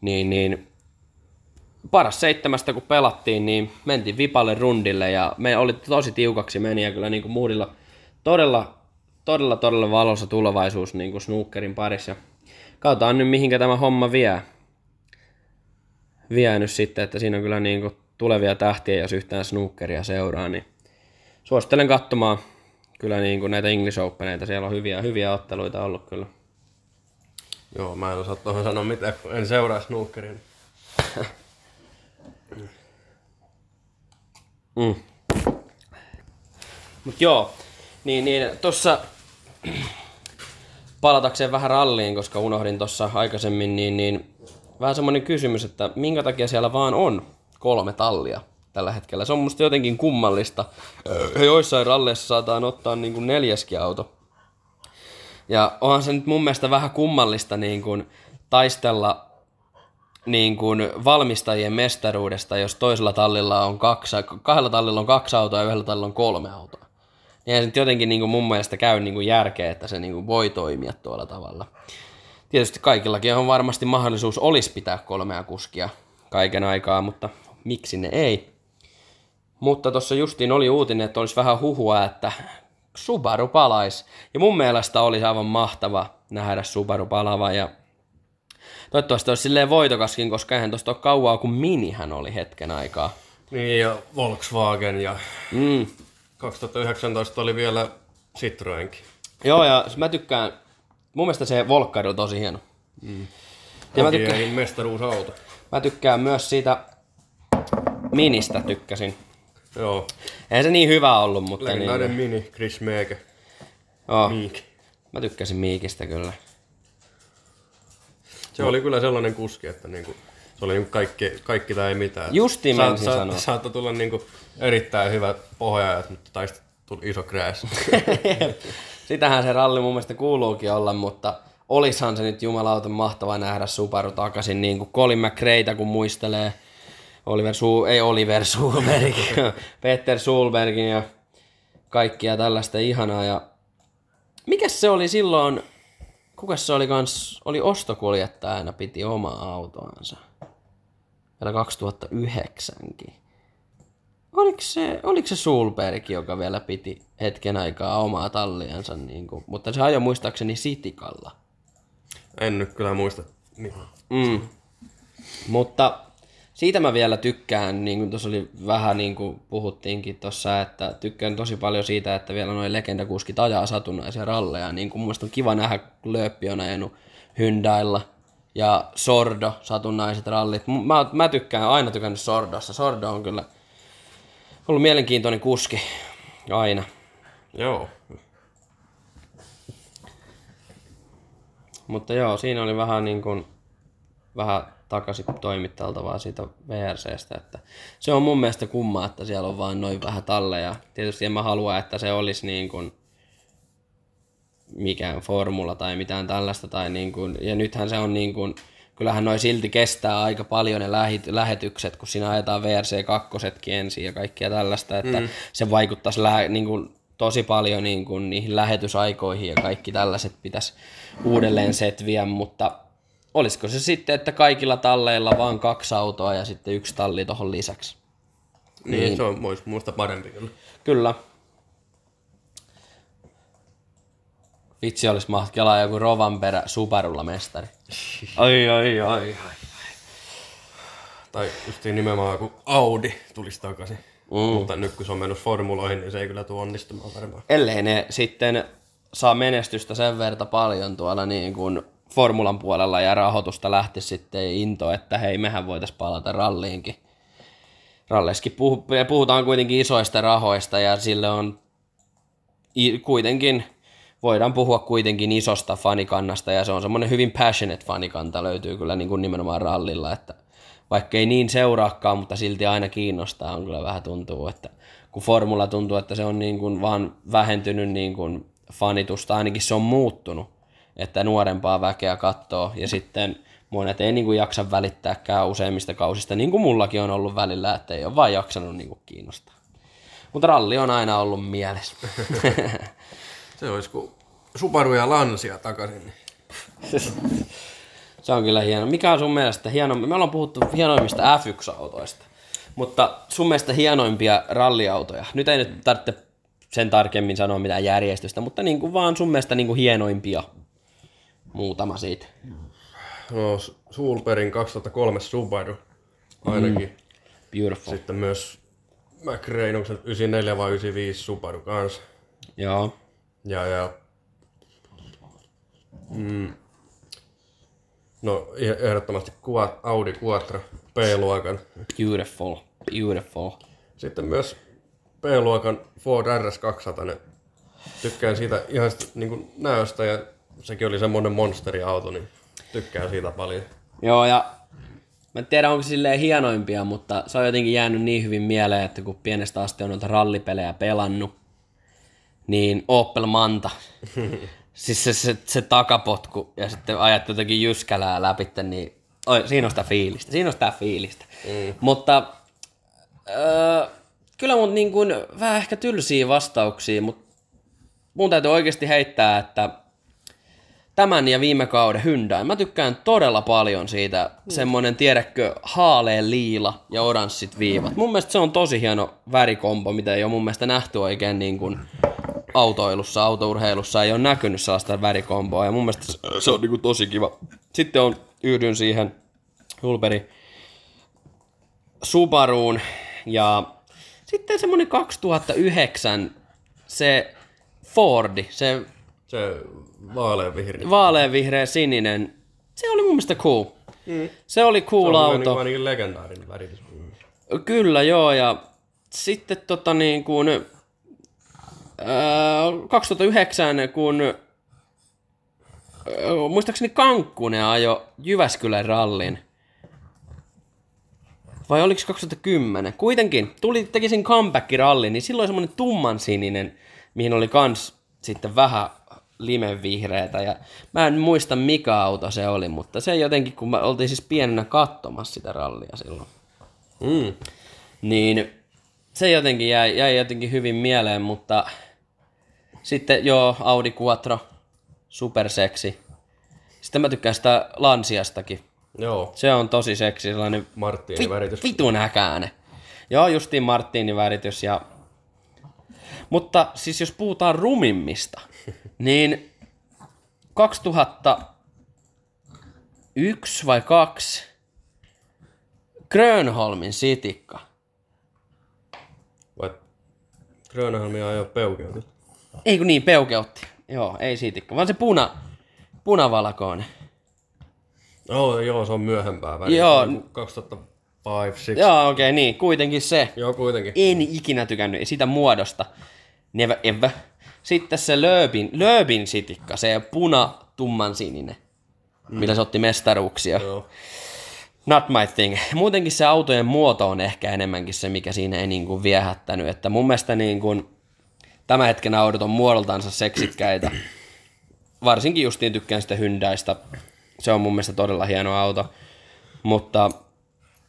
niin, niin paras seitsemästä kun pelattiin, niin mentiin vipalle rundille ja me oli tosi tiukaksi meni ja kyllä niin kuin Moodilla todella, todella, todella valossa tulevaisuus niin kuin snookerin parissa. Katsotaan nyt mihinkä tämä homma vie. Vie nyt sitten, että siinä on kyllä niin kuin tulevia tähtiä, jos yhtään snookeria seuraa, niin suosittelen katsomaan kyllä niin kuin näitä English Openeita. Siellä on hyviä, hyviä otteluita ollut kyllä. Joo, mä en osaa tuohon sanoa mitään, kun en seuraa snookeria. Mm. Mut joo, niin, niin tossa palatakseen vähän ralliin, koska unohdin tuossa aikaisemmin, niin, niin vähän semmoinen kysymys, että minkä takia siellä vaan on kolme tallia tällä hetkellä. Se on musta jotenkin kummallista. Joissain ralleissa saataan ottaa niin kuin neljäskin auto. Ja onhan se nyt mun mielestä vähän kummallista niin kuin taistella niin kuin valmistajien mestaruudesta, jos toisella tallilla on kaksi, kahdella tallilla on kaksi autoa ja yhdellä tallilla on kolme autoa. Niin se nyt jotenkin niin kuin mun mielestä käy niin kuin järkeä, että se niin kuin voi toimia tuolla tavalla. Tietysti kaikillakin on varmasti mahdollisuus olisi pitää kolmea kuskia kaiken aikaa, mutta miksi ne ei? Mutta tuossa justiin oli uutinen, että olisi vähän huhua, että Subaru palaisi. Ja mun mielestä olisi aivan mahtava nähdä Subaru palava ja toivottavasti olisi silleen voitokaskin, koska eihän tuosta ole kauaa kuin Minihän oli hetken aikaa. Niin, ja Volkswagen ja Mm. 2019 oli vielä Citroenkin. Joo, ja mä tykkään, mun mielestä se Volkkari on tosi hieno. Mm. Ja mä tykkään, mestaruusauto. mä tykkään myös siitä Ministä tykkäsin. Joo, Ei se niin hyvä ollut, mutta legendainen niin, mini, Chris Meeke. oh, Miik. mä tykkäsin Miikistä kyllä. Se oli kyllä sellainen kuski, että niinku, se oli niinku kaikki, kaikki tai ei mitään. Justiin Sa- sa- sanoa. Saattoi tulla niinku erittäin hyvät pohjaajat, mutta taisi tuli iso crash. Sitähän se ralli mun mielestä kuuluukin olla, mutta olishan se nyt jumalauta mahtava nähdä Subaru takaisin, niin kuin Colin McRaeita kun muistelee, Oliver Su- ei Oliver Sulberg, Peter Sulbergin ja kaikkia tällaista ihanaa. Ja mikäs se oli silloin, kuka se oli kans, oli ostokuljettajana, piti omaa autoansa. Vielä 2009kin. Oliko se, oliko se Sulberg, joka vielä piti hetken aikaa omaa talliansa, niin kuin, mutta se ajoi muistaakseni Sitikalla. en nyt kyllä muista. Niin. Mm. Mutta siitä mä vielä tykkään, niin kuin tuossa oli vähän niin kuin puhuttiinkin tuossa, että tykkään tosi paljon siitä, että vielä noin legendakuskit ajaa satunnaisia ralleja. Niin kuin mun on kiva nähdä, kun Lööppi on ajanut Hyundailla ja Sordo, satunnaiset rallit. Mä, mä tykkään, aina tykännyt Sordossa. Sordo on kyllä ollut mielenkiintoinen kuski aina. Joo. Mutta joo, siinä oli vähän niin kuin, vähän takaisin toimitteltavaa siitä VRCstä, että se on mun mielestä kumma, että siellä on vaan noin vähän talleja. Tietysti en mä halua, että se olisi niin kuin mikään formula tai mitään tällaista, tai niin kuin, ja nythän se on niin kuin, kyllähän noi silti kestää aika paljon ne lähit, lähetykset, kun siinä ajetaan VRC 2 ensin ja kaikkia tällaista, että mm. se vaikuttaisi lä- niin kuin, tosi paljon niin kuin, niihin lähetysaikoihin ja kaikki tällaiset pitäisi uudelleen setviä, mutta olisiko se sitten, että kaikilla talleilla vaan kaksi autoa ja sitten yksi talli tuohon lisäksi? Niin, niin. se on muista, muista parempi kyllä. Kyllä. Vitsi olisi maht kelaa joku Rovanperä Subarulla mestari. Ai, ai, ai, ai. Tai justiin nimenomaan kun Audi tulisi takaisin. Mm. Mutta nyt kun se on mennyt formuloihin, niin se ei kyllä tule onnistumaan varmaan. Ellei ne sitten saa menestystä sen verta paljon tuolla niin kuin formulan puolella ja rahoitusta lähti sitten into, että hei, mehän voitaisiin palata ralliinkin. Ralleiskin puh- puhutaan kuitenkin isoista rahoista ja sille on kuitenkin, voidaan puhua kuitenkin isosta fanikannasta ja se on semmoinen hyvin passionate fanikanta löytyy kyllä niin kuin nimenomaan rallilla, että vaikka ei niin seuraakaan, mutta silti aina kiinnostaa, on kyllä vähän tuntuu, että kun formula tuntuu, että se on niin kuin vaan vähentynyt niin kuin fanitusta, ainakin se on muuttunut, että nuorempaa väkeä katsoo ja sitten monet ei niin kuin jaksa välittääkään useimmista kausista, niin kuin mullakin on ollut välillä, että ei ole vaan jaksanut niin kuin kiinnostaa. Mutta ralli on aina ollut mielessä. Se olisi kuin Subaru ja Lancia takaisin. Se on kyllä hieno. Mikä on sun mielestä hieno? Me ollaan puhuttu hienoimmista F1-autoista, mutta sun mielestä hienoimpia ralliautoja. Nyt ei nyt tarvitse sen tarkemmin sanoa mitään järjestystä, mutta niin kuin vaan sun mielestä niin kuin hienoimpia. Muutama siitä. No, Sulperin 2003 Subaru ainakin. Beautiful. Sitten myös McRae, onko se 94 vai 95 Subaru kanssa. Joo. Ja, ja mm, no eh- ehdottomasti Audi Quattro B-luokan. Beautiful. Beautiful. Sitten myös B-luokan Ford RS200. Tykkään siitä ihan sitä, niin kuin näöstä ja sekin oli semmoinen monsteriauto, niin tykkään siitä paljon. Joo, ja mä en tiedä, onko se silleen hienoimpia, mutta se on jotenkin jäänyt niin hyvin mieleen, että kun pienestä asti on noita rallipelejä pelannut, niin Opel Manta. siis se, se, se, takapotku ja sitten ajat jotenkin jyskälää läpi, niin oi, siinä on sitä fiilistä. Siinä on sitä fiilistä. Mm. Mutta öö, kyllä mun niin kuin, vähän ehkä tylsiä vastauksia, mutta mun täytyy oikeasti heittää, että tämän ja viime kauden Hyundai. Mä tykkään todella paljon siitä, mm. semmonen tiedätkö, haaleen liila ja oranssit viivat. Mun mielestä se on tosi hieno värikompo, mitä ei ole mun mielestä nähty oikein niin kuin autoilussa, autourheilussa ei ole näkynyt sellaista värikomboa ja mun mielestä se- se on niin kuin tosi kiva. Sitten on, yhdyn siihen Hulberi Subaruun ja sitten semmonen 2009 se Fordi, se Se vaaleanvihreä. vaaleanvihreä sininen, se oli mun mielestä cool. Mm. Se oli cool Se on auto. niin kuin ainakin legendaarinen väritys. Kyllä joo, ja sitten tota niin kuin, ää, 2009, kun ää, muistaakseni Kankkunen ajo Jyväskylän rallin. Vai oliko se 2010? Kuitenkin, tuli, teki sen comeback-rallin, niin silloin semmoinen tummansininen, mihin oli kans sitten vähän limenvihreätä. Ja mä en muista mikä auto se oli, mutta se jotenkin, kun mä oltiin siis pienenä katsomassa sitä rallia silloin Mm. niin se jotenkin jäi, jäi jotenkin hyvin mieleen, mutta sitten joo, Audi Quattro, superseksi. Sitten mä tykkään sitä Lansiastakin. Joo, Se on tosi seksi, sellainen Marttinin väritys. vitun äkäinen. Joo, justiin Martinin väritys ja... Mutta siis jos puhutaan rumimmista, niin 2001 vai 2 Grönholmin sitikka. Vai Grönholmia ajoi peukeutit. Ei kun niin, peukeutti. Joo, ei sitikka, vaan se puna, punavalkoinen. Oh, joo, se on myöhempää väriä. Joo. Niin kuin 2005, 2006. Joo, okei, okay, niin, kuitenkin se. Joo, kuitenkin. En ikinä tykännyt sitä muodosta. Never ever. Sitten se Lööbin, Lööbin sitikka, se puna tumman sininen, mm. millä se otti mestaruuksia. Joo. Not my thing. Muutenkin se autojen muoto on ehkä enemmänkin se, mikä siinä ei niin kuin viehättänyt. Että mun mielestä niin kuin, tämä hetken autot on muodoltansa seksikkäitä. Varsinkin justiin tykkään sitä Hyundaista. Se on mun mielestä todella hieno auto. Mutta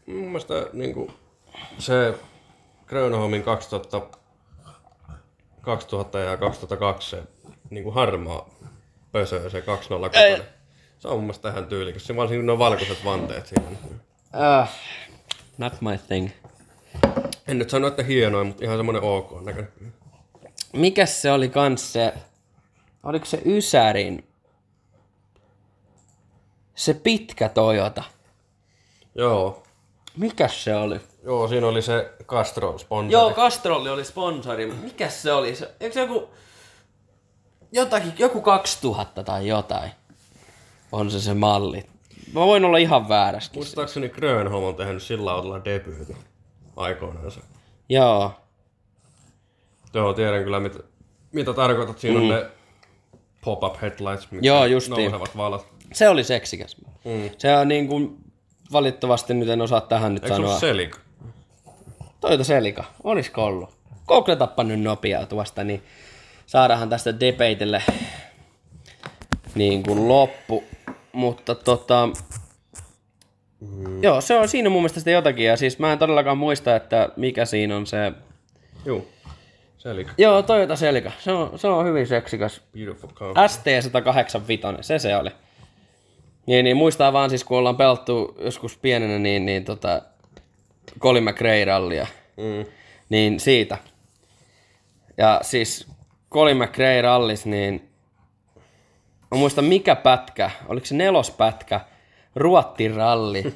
Mun mielestä niin kuin, se Grönholmin 2000, 2000 ja 2002 se niin kuin harmaa pösö, se 206. Ei. Se on mun mielestä ihan tyylikäs. Se varsinkin ne valkoiset vanteet siinä. uh, not my thing. En nyt sano, että hienoin, mutta ihan semmonen ok näköinen. Mikäs se oli kans se, oliko se Ysärin, se pitkä Toyota. Joo. Mikäs se oli? Joo, siinä oli se Castro sponsori. Joo, Castrolli oli sponsori. Mikäs se oli? Se, eikö se joku, jotakin, joku 2000 tai jotain? On se se malli. Mä voin olla ihan vääräskin. Muistaakseni Grönholm on tehnyt sillä autolla debyytin aikoinaan. Joo. Joo, tiedän kyllä mitä, mitä tarkoitat. Siinä mm. on ne pop-up headlights, mitkä Joo, justiin. nousevat valot. Se oli seksikäs. Mm. Se on niin kuin, valitettavasti nyt en osaa tähän nyt Eikö se sanoa. ollut Selik? Toyota Selika, olisiko ollut? Googletappa nyt nopeaa tuosta, niin saadaan tästä debateille niin kuin loppu. Mutta tota... Mm. Joo, se on siinä mun mielestä sitten jotakin. Ja siis mä en todellakaan muista, että mikä siinä on se... Joo. Selika. Joo, Toyota Celica. Se on, se on hyvin seksikäs. Beautiful car. ST185, se se oli. Niin, niin muistaa vaan siis, kun ollaan pelattu joskus pienenä, niin, niin tota, Colin McRae-rallia. Mm. Niin siitä. Ja siis Colin McRae rallis, niin mä muistan mikä pätkä, oliko se nelospätkä, Ruottin ralli.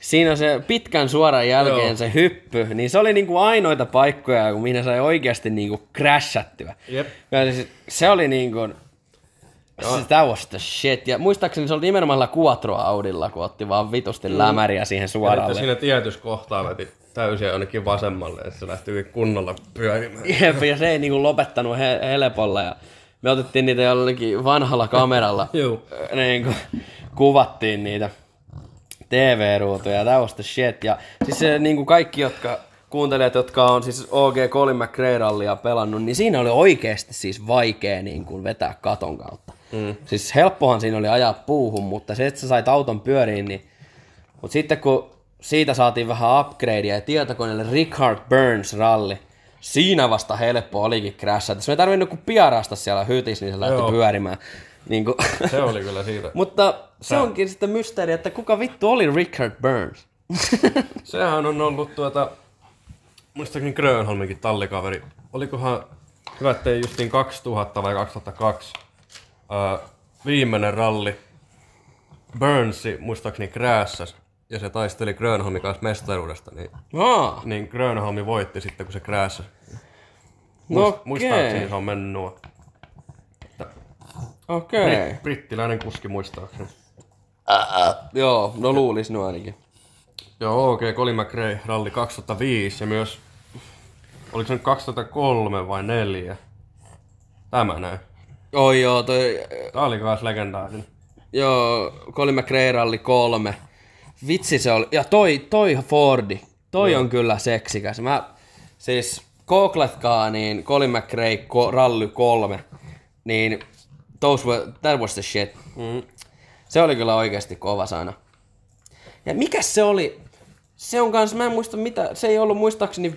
Siinä on se pitkän suoran jälkeen Joo. se hyppy, niin se oli niinku ainoita paikkoja, kun minä sai oikeasti niinku crashattyä. Jep. Ja siis se oli niinku, se, that was the shit. Ja muistaakseni se oli nimenomaan Quattro Audilla, kun otti vaan vitusti mm. lämäriä siihen Ja suoralle. siinä tietyssä kohtaa veti täysin jonnekin vasemmalle, että se lähti kunnolla pyörimään. Jep, ja se ei niinku lopettanut he- helpolla. Ja me otettiin niitä jollakin vanhalla kameralla. Juu. niinku, kuvattiin niitä TV-ruutuja. That was the shit. Ja siis se, niinku kaikki, jotka kuuntelijat, jotka on siis OG Colin McRae-rallia pelannut, niin siinä oli oikeasti siis vaikea niin kuin vetää katon kautta. Mm. Siis helppohan siinä oli ajaa puuhun, mutta se, että sä sait auton pyöriin, niin... Mutta sitten kun siitä saatiin vähän upgradea ja tietokoneelle Richard Burns ralli, siinä vasta helppo olikin crashata. Se ei tarvinnut kuin piarasta siellä hytis, niin se lähti Joo. pyörimään. Niin kuin... Se oli kyllä siitä. Mutta se onkin sitten mysteeri, että kuka vittu oli Richard Burns? Sehän on ollut tuota, muistaakseni Grönholminkin tallikaveri. Olikohan, hyvä ettei justiin 2000 vai 2002, ää, viimeinen ralli. Burnsi muistaakseni kräässäs ja se taisteli Grönholmin kanssa mestaruudesta, niin, Aa, niin Grönholmi voitti sitten kun se kräässäs. no Muist, Muistaakseni okei. se on mennyt nuo. Okei. Brit, brittiläinen kuski muistaakseni. Joo, no luulis no ainakin. Joo, OK, Colin McRae, ralli 2005 ja myös, oliko se nyt 2003 vai 4? Tämä näin. Oi joo, toi, Tää oli kans legendaarinen. joo, Colin McRae ralli kolme. Vitsi se oli, ja toi, toi Fordi, toi on kyllä seksikäs. Mä, siis googletkaa niin Colin McRae ko, ralli kolme, niin those were, that was the shit. Mm. Se oli kyllä oikeasti kova sana. Ja mikä se oli? Se on kans, mä en muista mitä, se ei ollut muistaakseni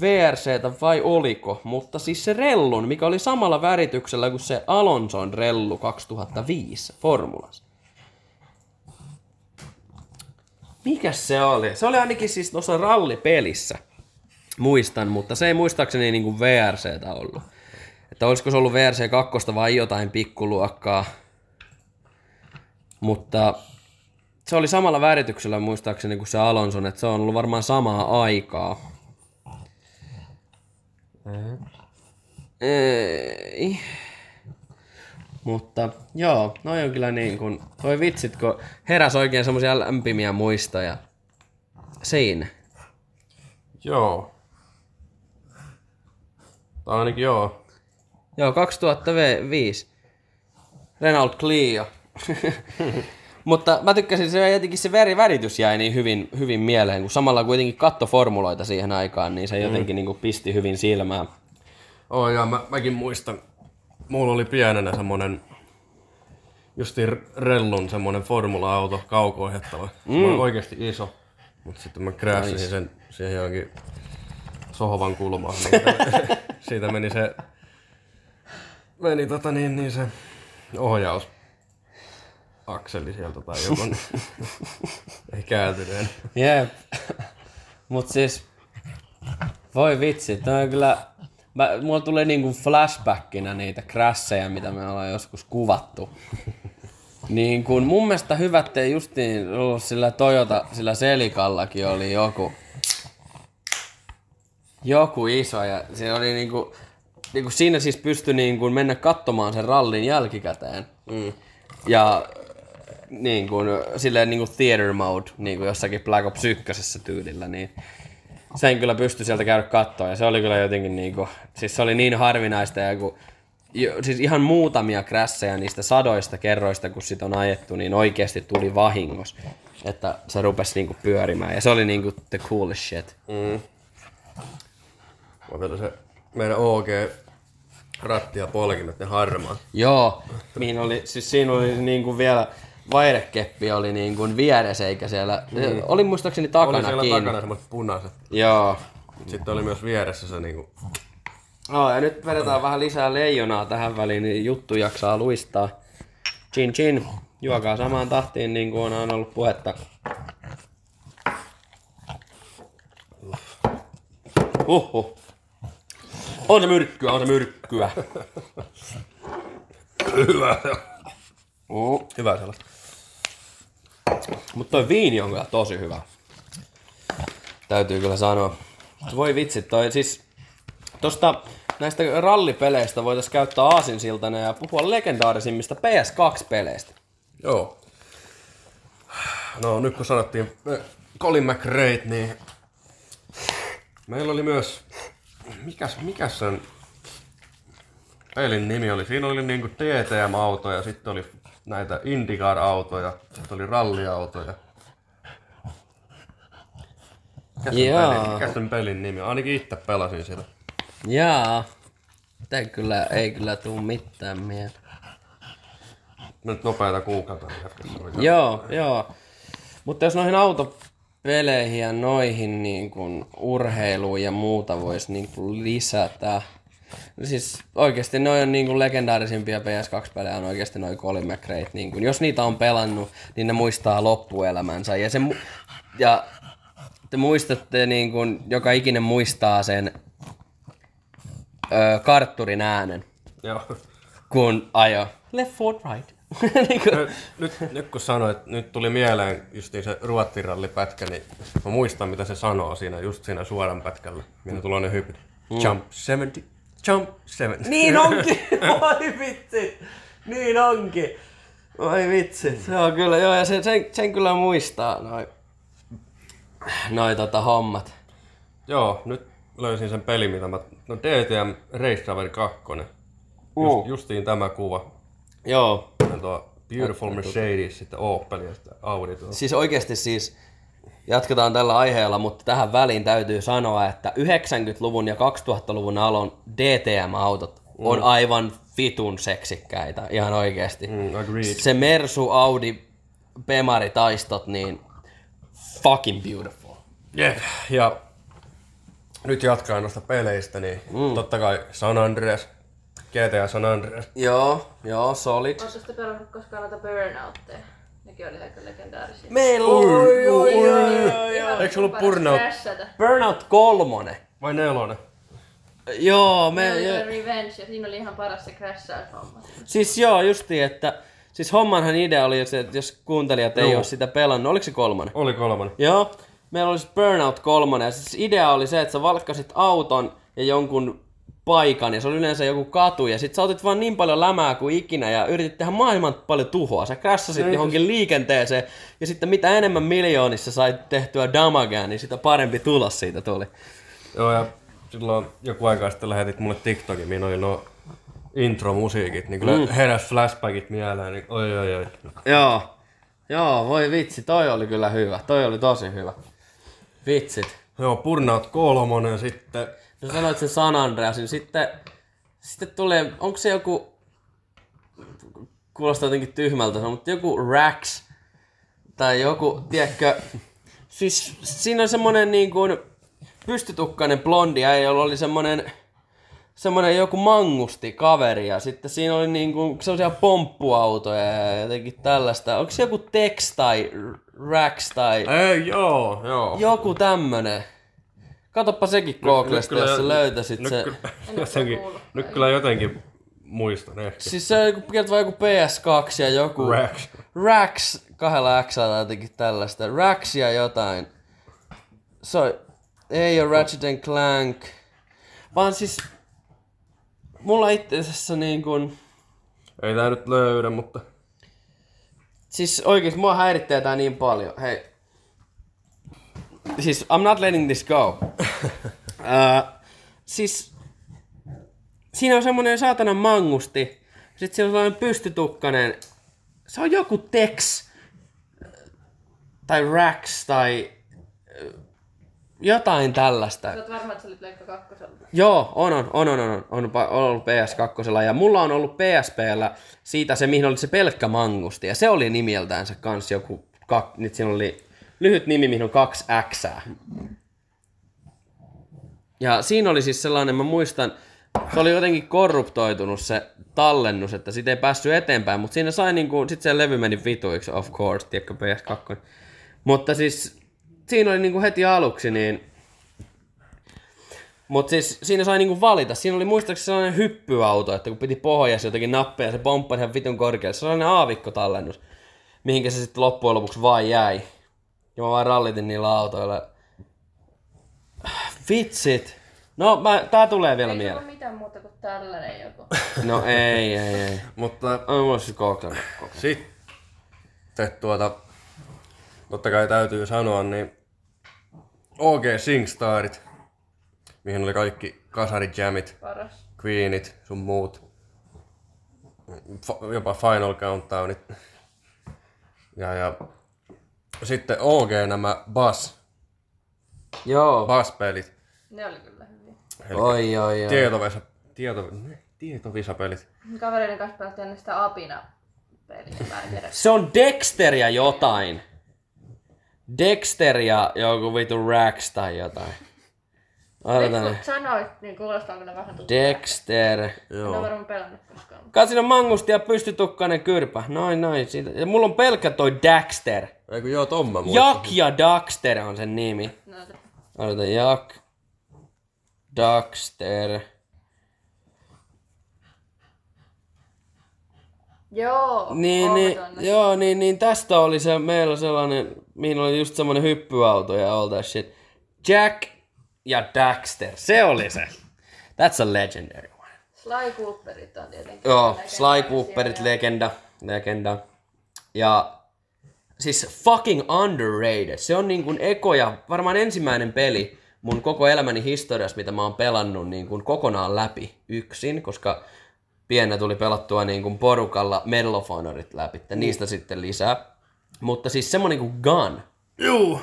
VRCtä vai oliko, mutta siis se rellun, mikä oli samalla värityksellä kuin se Alonson rellu 2005 Formulassa. Mikä se oli? Se oli ainakin siis tuossa rallipelissä. Muistan, mutta se ei muistaakseni niinku VRCtä ollut. Että olisiko se ollut VRC 2 vai jotain pikkuluokkaa. Mutta se oli samalla värityksellä muistaakseni kuin se Alonson, että se on ollut varmaan samaa aikaa. Ei. Mutta joo, noi on kyllä niin kuin, toi vitsit, kun heräs oikein semmosia lämpimiä muistoja. Siinä. Joo. Tai ainakin joo. Joo, 2005. Renault Clio. Mutta mä tykkäsin, se jotenkin se väri, väritys jäi niin hyvin, hyvin mieleen, kun samalla kuitenkin katto formuloita siihen aikaan, niin se jotenkin niin kuin pisti hyvin silmään. Oh, ja mä, mäkin muistan, mulla oli pienenä semmonen justiin rellun semmonen formula-auto, kauko-ohjattava. Mm. Mä oikeesti iso, mutta sitten mä crashasin sen siihen johonkin sohvan kulmaan. Niin siitä meni se, meni tota niin, niin se ohjaus akseli sieltä tai joku. ei kääntynyt. Jep. Mut siis, voi vitsi, toi on kyllä, mä, mulla tulee niinku flashbackinä niitä crasheja, mitä me ollaan joskus kuvattu. Niin kun mun mielestä hyvä, ettei justiin ollut sillä Toyota, sillä Selikallakin oli joku, joku iso ja se oli niinku, niinku siinä siis pystyi niinku mennä katsomaan sen rallin jälkikäteen. Mm. Ja niin kuin, silleen niin kuin theater mode, niin kuin jossakin Black Ops 1 tyylillä, niin sen kyllä pystyi sieltä käydä kattoon. Ja se oli kyllä jotenkin niin kuin, siis se oli niin harvinaista ja kun, jo, siis ihan muutamia krässejä niistä sadoista kerroista, kun sit on ajettu, niin oikeasti tuli vahingos. Että se rupesi niin kuin pyörimään. Ja se oli niin kuin the coolest shit. Mm. Mä se meidän OG ratti ja polkimet, ne harmaa. Joo, mihin oli, siis siinä oli niin kuin vielä vairekeppi oli niin kuin vieressä eikä siellä, mm. oli muistaakseni takana Oli siellä kiinni. takana semmoiset punaiset. Joo, Sitten oli myös vieressä se niinku Oh, ja nyt vedetään vähän lisää leijonaa tähän väliin, niin juttu jaksaa luistaa. Chin chin, juokaa samaan tahtiin niin kuin on ollut puhetta. Huhhuh. On se myrkkyä, on se myrkkyä. Hyvä. Uh. Hyvä sellaista. Mutta toi viini on kyllä tosi hyvä. Täytyy kyllä sanoa. Voi vitsi, toi siis... Tosta näistä rallipeleistä voitaisiin käyttää aasinsiltana ja puhua legendaarisimmista PS2-peleistä. Joo. No nyt kun sanottiin Colin McRae, niin meillä oli myös, mikäs, mikäs sen pelin nimi oli? Siinä oli niinku DTM-autoja, sitten oli näitä IndyCar-autoja, sitten oli ralliautoja. Mikä sen, Jaa. pelin, mikä sen pelin nimi on? Ainakin itse pelasin sitä. Jaa. Ei kyllä, ei kyllä tuu mitään mieleen. Nyt nopeita kuukautta. niin. Joo, joo. Mutta jos noihin autopeleihin ja noihin niin kun urheiluun ja muuta voisi niin kun lisätä. Siis oikeasti noi on niin legendaarisimpia PS2-pelejä on oikeasti noi Colin McRae. Niin kun, jos niitä on pelannut, niin ne muistaa loppuelämänsä. Ja, se, mu- ja te muistatte, niin kun, joka ikinen muistaa sen ö, kartturin äänen, Joo. kun ajo left forward right. niin kun, Nyt, nyt, nyt kun sanoit, nyt tuli mieleen justiin se ruottirallipätkä, niin mä muistan mitä se sanoo siinä, just siinä suoran pätkällä, minä tulee ne hypit. Jump 70, jump 70. Niin onkin! Voi vitsi! Niin onkin! Voi vitsi, se on kyllä, joo, ja sen, sen, sen kyllä muistaa, noi, noi tota hommat. Joo, nyt löysin sen pelin, mitä mä... No DTM Race Driver 2. Just, Uh. justiin tämä kuva. Joo, Ja tuo Beautiful Mercedes, sitten Opel ja sitten Audi. Tuo. siis oikeasti siis, jatketaan tällä aiheella, mutta tähän väliin täytyy sanoa, että 90-luvun ja 2000-luvun alon DTM-autot on aivan vitun seksikkäitä, ihan oikeasti. Mm, agreed. Se Mersu, Audi, Bemari taistot, niin fucking beautiful. Yeah. Ja nyt jatkaa noista peleistä, niin mm. totta kai San Andreas, GTA San Andreas. Joo, joo, solid. Oletko sitten pelannut koskaan noita burnoutteja? Nekin oli aika legendaarisia. Meillä on, oi, oi, oi, oi, Ihan Eikö paras Burnout? Burnout kolmonen. Vai nelonen? Joo, me, Meillä oli Revenge ja siinä oli ihan paras se crashaus-homma. siis joo, justiin, että siis hommanhan idea oli se, että jos kuuntelijat ei Joo. ole sitä pelannut, oliko se kolmonen? Oli kolmonen. Joo, meillä oli siis Burnout kolmonen ja siis idea oli se, että sä valkkasit auton ja jonkun paikan ja se oli yleensä joku katu ja sit sä otit vaan niin paljon lämää kuin ikinä ja yritit tehdä maailman paljon tuhoa. Sä crashasit johonkin liikenteeseen ja sitten mitä enemmän miljoonissa sait tehtyä damagea, niin sitä parempi tulos siitä tuli. Joo, ja silloin joku aika sitten lähetit mulle TikTokin, mihin oli no intro-musiikit, niin kyllä mm. heräs flashbackit mieleen, niin oi oi oi. Joo. Joo, voi vitsi, toi oli kyllä hyvä. Toi oli tosi hyvä. Vitsit. Joo, Burnout kolmonen sitten. No sanoit sen San Andreasin, sitten, sitten tulee, onko se joku, kuulostaa jotenkin tyhmältä, mutta joku Rax, tai joku, tiedätkö, siis siinä on semmonen niin kuin pystytukkainen blondi jolla oli semmonen, semmonen joku mangusti kaveri, ja sitten siinä oli niin kuin sellaisia pomppuautoja ja jotenkin tällaista. Onko se joku Tex tai Rax tai Ei, joo, joo. joku tämmönen? Katoppa sekin Googlesta, jos sä löytäisit nyt, se. jotenkin, nyt kyllä jotenkin muistan ehkä. Siis se on joku, kertoo joku PS2 ja joku... Rax. Rax, kahdella X tai jotenkin tällaista. Rax ja jotain. Se on, ei ole Ratchet and Clank. Vaan siis... Mulla itse asiassa niin kuin... Ei tää nyt löydä, mutta... Siis oikeesti mua häirittää tää niin paljon. Hei. Siis I'm not letting this go. uh, siis siinä on semmonen saatanan mangusti. Sitten siellä on sellainen pystytukkanen. Se on joku Tex. Tai Rax tai ö, jotain tällaista. Sä oot varma, että sä olit Leikka kakkosella. Joo, on, on, on, on, on, on, on ollut PS2 ja mulla on ollut PSPllä siitä se, mihin oli se pelkkä mangusti ja se oli nimeltänsä kans joku, kak, nyt siinä oli lyhyt nimi, mihin on kaksi X. Ja siinä oli siis sellainen, mä muistan, se oli jotenkin korruptoitunut se tallennus, että siitä ei päässyt eteenpäin, mutta siinä sai niinku, sit se levy meni vituiksi, of course, tiedätkö, PS2. Mutta siis siinä oli niinku heti aluksi niin mutta siis siinä sai niinku valita. Siinä oli muistaakseni sellainen hyppyauto, että kun piti pohjassa jotenkin nappeja, se pomppasi ihan vitun korkealle. Se oli sellainen aavikkotallennus, mihinkä se sitten loppujen lopuksi vaan jäi. Ja mä vaan rallitin niillä autoilla. Vitsit. No, mä, tää tulee vielä Ei mieleen. ole mitään muuta kuin tällainen joku. No ei, ei, ei. Mutta On mulla siis kokeillut. sitten tuota, totta kai täytyy sanoa, niin OG Singstarit, mihin oli kaikki kasarijamit, Paras. Queenit, sun muut, F- jopa Final Countdownit. Ja, ja sitten OG nämä Bass, Joo. Bass-pelit, Ne oli kyllä hyviä. eli Oi, oi, oi. tietovisa, tieto, tietovisapelit. Kavereiden kanssa pelattiin aina sitä apina peliä. Mä en tiedä. Se on Dexter ja jotain. Dexter ja joku vitu Rax tai jotain. Nyt Odotan. kun sanoit, niin kuulostaa kyllä vähän tuttu. Dexter. En ole varmaan pelannut koskaan. Kai siinä on mangusti ja pystytukkainen kyrpä. Noin, noin. Siitä. Ja mulla on pelkkä toi Daxter. Eikö joo, ton mä muistan. Jak ja Daxter on sen nimi. No, Odota, Jak. Daxter. Joo, Niin, niin, joo, niin, niin tästä oli se, meillä sellainen, mihin oli just semmonen hyppyauto ja all that shit. Jack ja Daxter, se oli se. That's a legendary one. Sly Cooperit on tietenkin. Joo, Sly Cooperit, legenda, legenda. Ja siis fucking underrated. Se on niin kuin ekoja, varmaan ensimmäinen peli mun koko elämäni historiassa, mitä mä oon pelannut niin kuin kokonaan läpi yksin, koska pienä tuli pelattua niin kuin porukalla Medal of Honorit läpi, niistä sitten lisää. Mutta siis semmonen kuin Gun, Juu.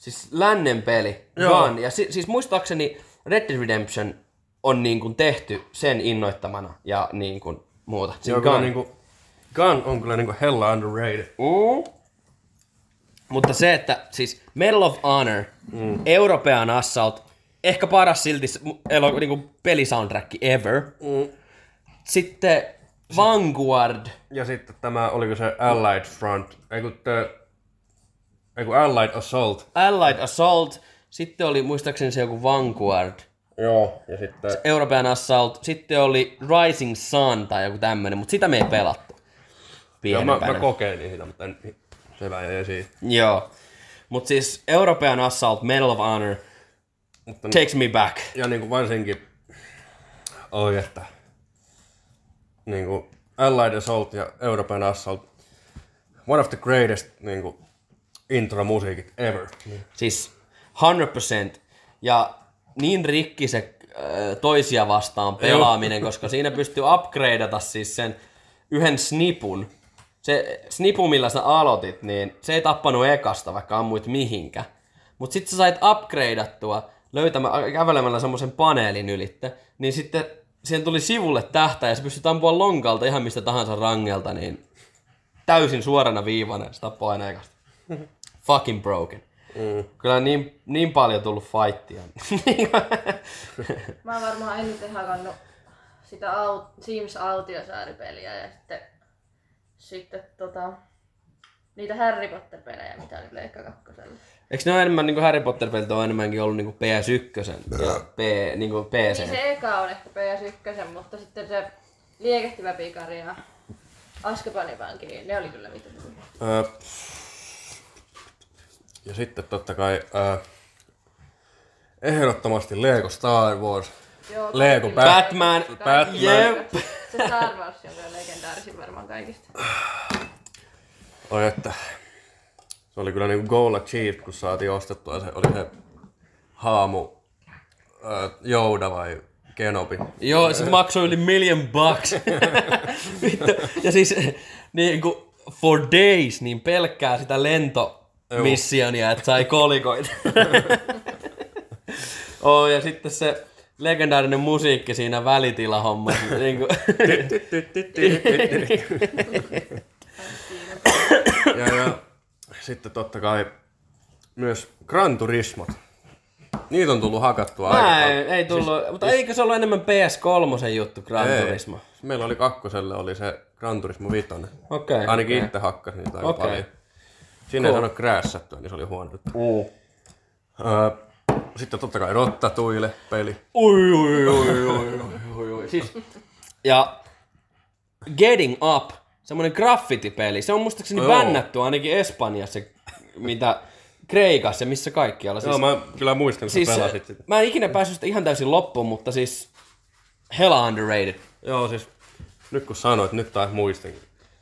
Siis lännen peli, Joo. Gun. Ja si- siis muistaakseni Red Dead Redemption on niin kuin tehty sen innoittamana ja niin kuin muuta. Siis on kyllä niinku, Gun on kyllä niinku hella underrated. Mm. Mutta se, että siis Medal of Honor, mm. European Assault, ehkä paras silti elo, niinku pelisoundtrack ever. Mm. Sitten Vanguard. Ja sitten tämä, oliko se Allied Front, ei kun, ei kun Allied Assault. Allied Assault. Sitten oli muistaakseni se joku Vanguard. Joo. Ja sitten, European Assault. Sitten oli Rising Sun tai joku tämmönen, mutta sitä me ei pelattu. joo, mä, mä kokeilin sitä, mutta en, se jäi esiin. Joo. Mutta siis European Assault, Medal of Honor, Mutta, takes me back. ja niinku varsinkin, oi että, niinku Allied Assault ja European Assault, one of the greatest niinku intro-musiikit ever. Siis 100%. Ja niin rikki se äh, toisia vastaan pelaaminen, koska siinä pystyy upgradeata siis sen yhden snipun. Se snipu, millä sä aloitit, niin se ei tappanut ekasta, vaikka ammuit mihinkä. Mutta sitten sä sait upgradeattua löytämään, kävelemällä semmoisen paneelin ylitte, niin sitten siihen tuli sivulle tähtä ja se pystyt ampua lonkalta ihan mistä tahansa rangelta, niin täysin suorana viivana ja se tappoi aina ekasta. Fucking broken. Mm. Kyllä niin, niin paljon tullut fightia. Mä oon varmaan eniten hakannut sitä aut- Sims Autiosaari-peliä ja sitten, sitten tota, niitä Harry Potter-pelejä, mitä oli Pleikka kakkosella. Eikö ne ole enemmän niin Harry Potter-pelit on enemmänkin ollut niin PS1 ja P, niin kuin PC? Niin se eka on ehkä PS1, mutta sitten se liekehtivä pikari ja Askapanin vanki, niin ne oli kyllä hyviä. Öö, ja sitten totta kai öö, ehdottomasti Lego Star Wars. Joo, Lego. Bat- Batman. Kaikki- Jep. Se Star Wars on kyllä legendaarisin varmaan kaikista. Oi että se oli kyllä niinku goal achieved, kun saatiin ostettua se, oli se haamu öö, Jouda vai Kenobi. Joo, se maksoi yli million bucks. Vittu. ja siis niin kuin for days, niin pelkkää sitä lentomissionia, että sai kolikoita. oh, ja sitten se legendaarinen musiikki siinä välitilahommassa. niin kuin, Ja, ja sitten totta kai myös Gran Turismot. niitä on tullut hakattua aika Mä paljon. ei, ei tullut, mutta eikö se ollut enemmän PS3 juttu, Gran Ei. Turismo? Meillä oli kakkoselle oli se Gran Turismo 5. Okei. Ainakin okei. itse hakkasin niitä aika Okei. Siinä ei saanut kräässättyä, niin se oli huono juttu. Mm. Öö, sitten totta kai Rottatuille peli. Ui, ui, ui, ui, ui, ui. Siis, ja Getting Up, semmonen graffiti-peli, se on muistaakseni bännätty ainakin Espanjassa, mitä Kreikassa ja missä kaikkialla. Siis, Joo, mä kyllä muistan, kun siis, sä pelasit sitä. mä en ikinä päässyt sitä ihan täysin loppuun, mutta siis hella underrated. Joo, siis nyt kun sanoit, nyt taas muistin.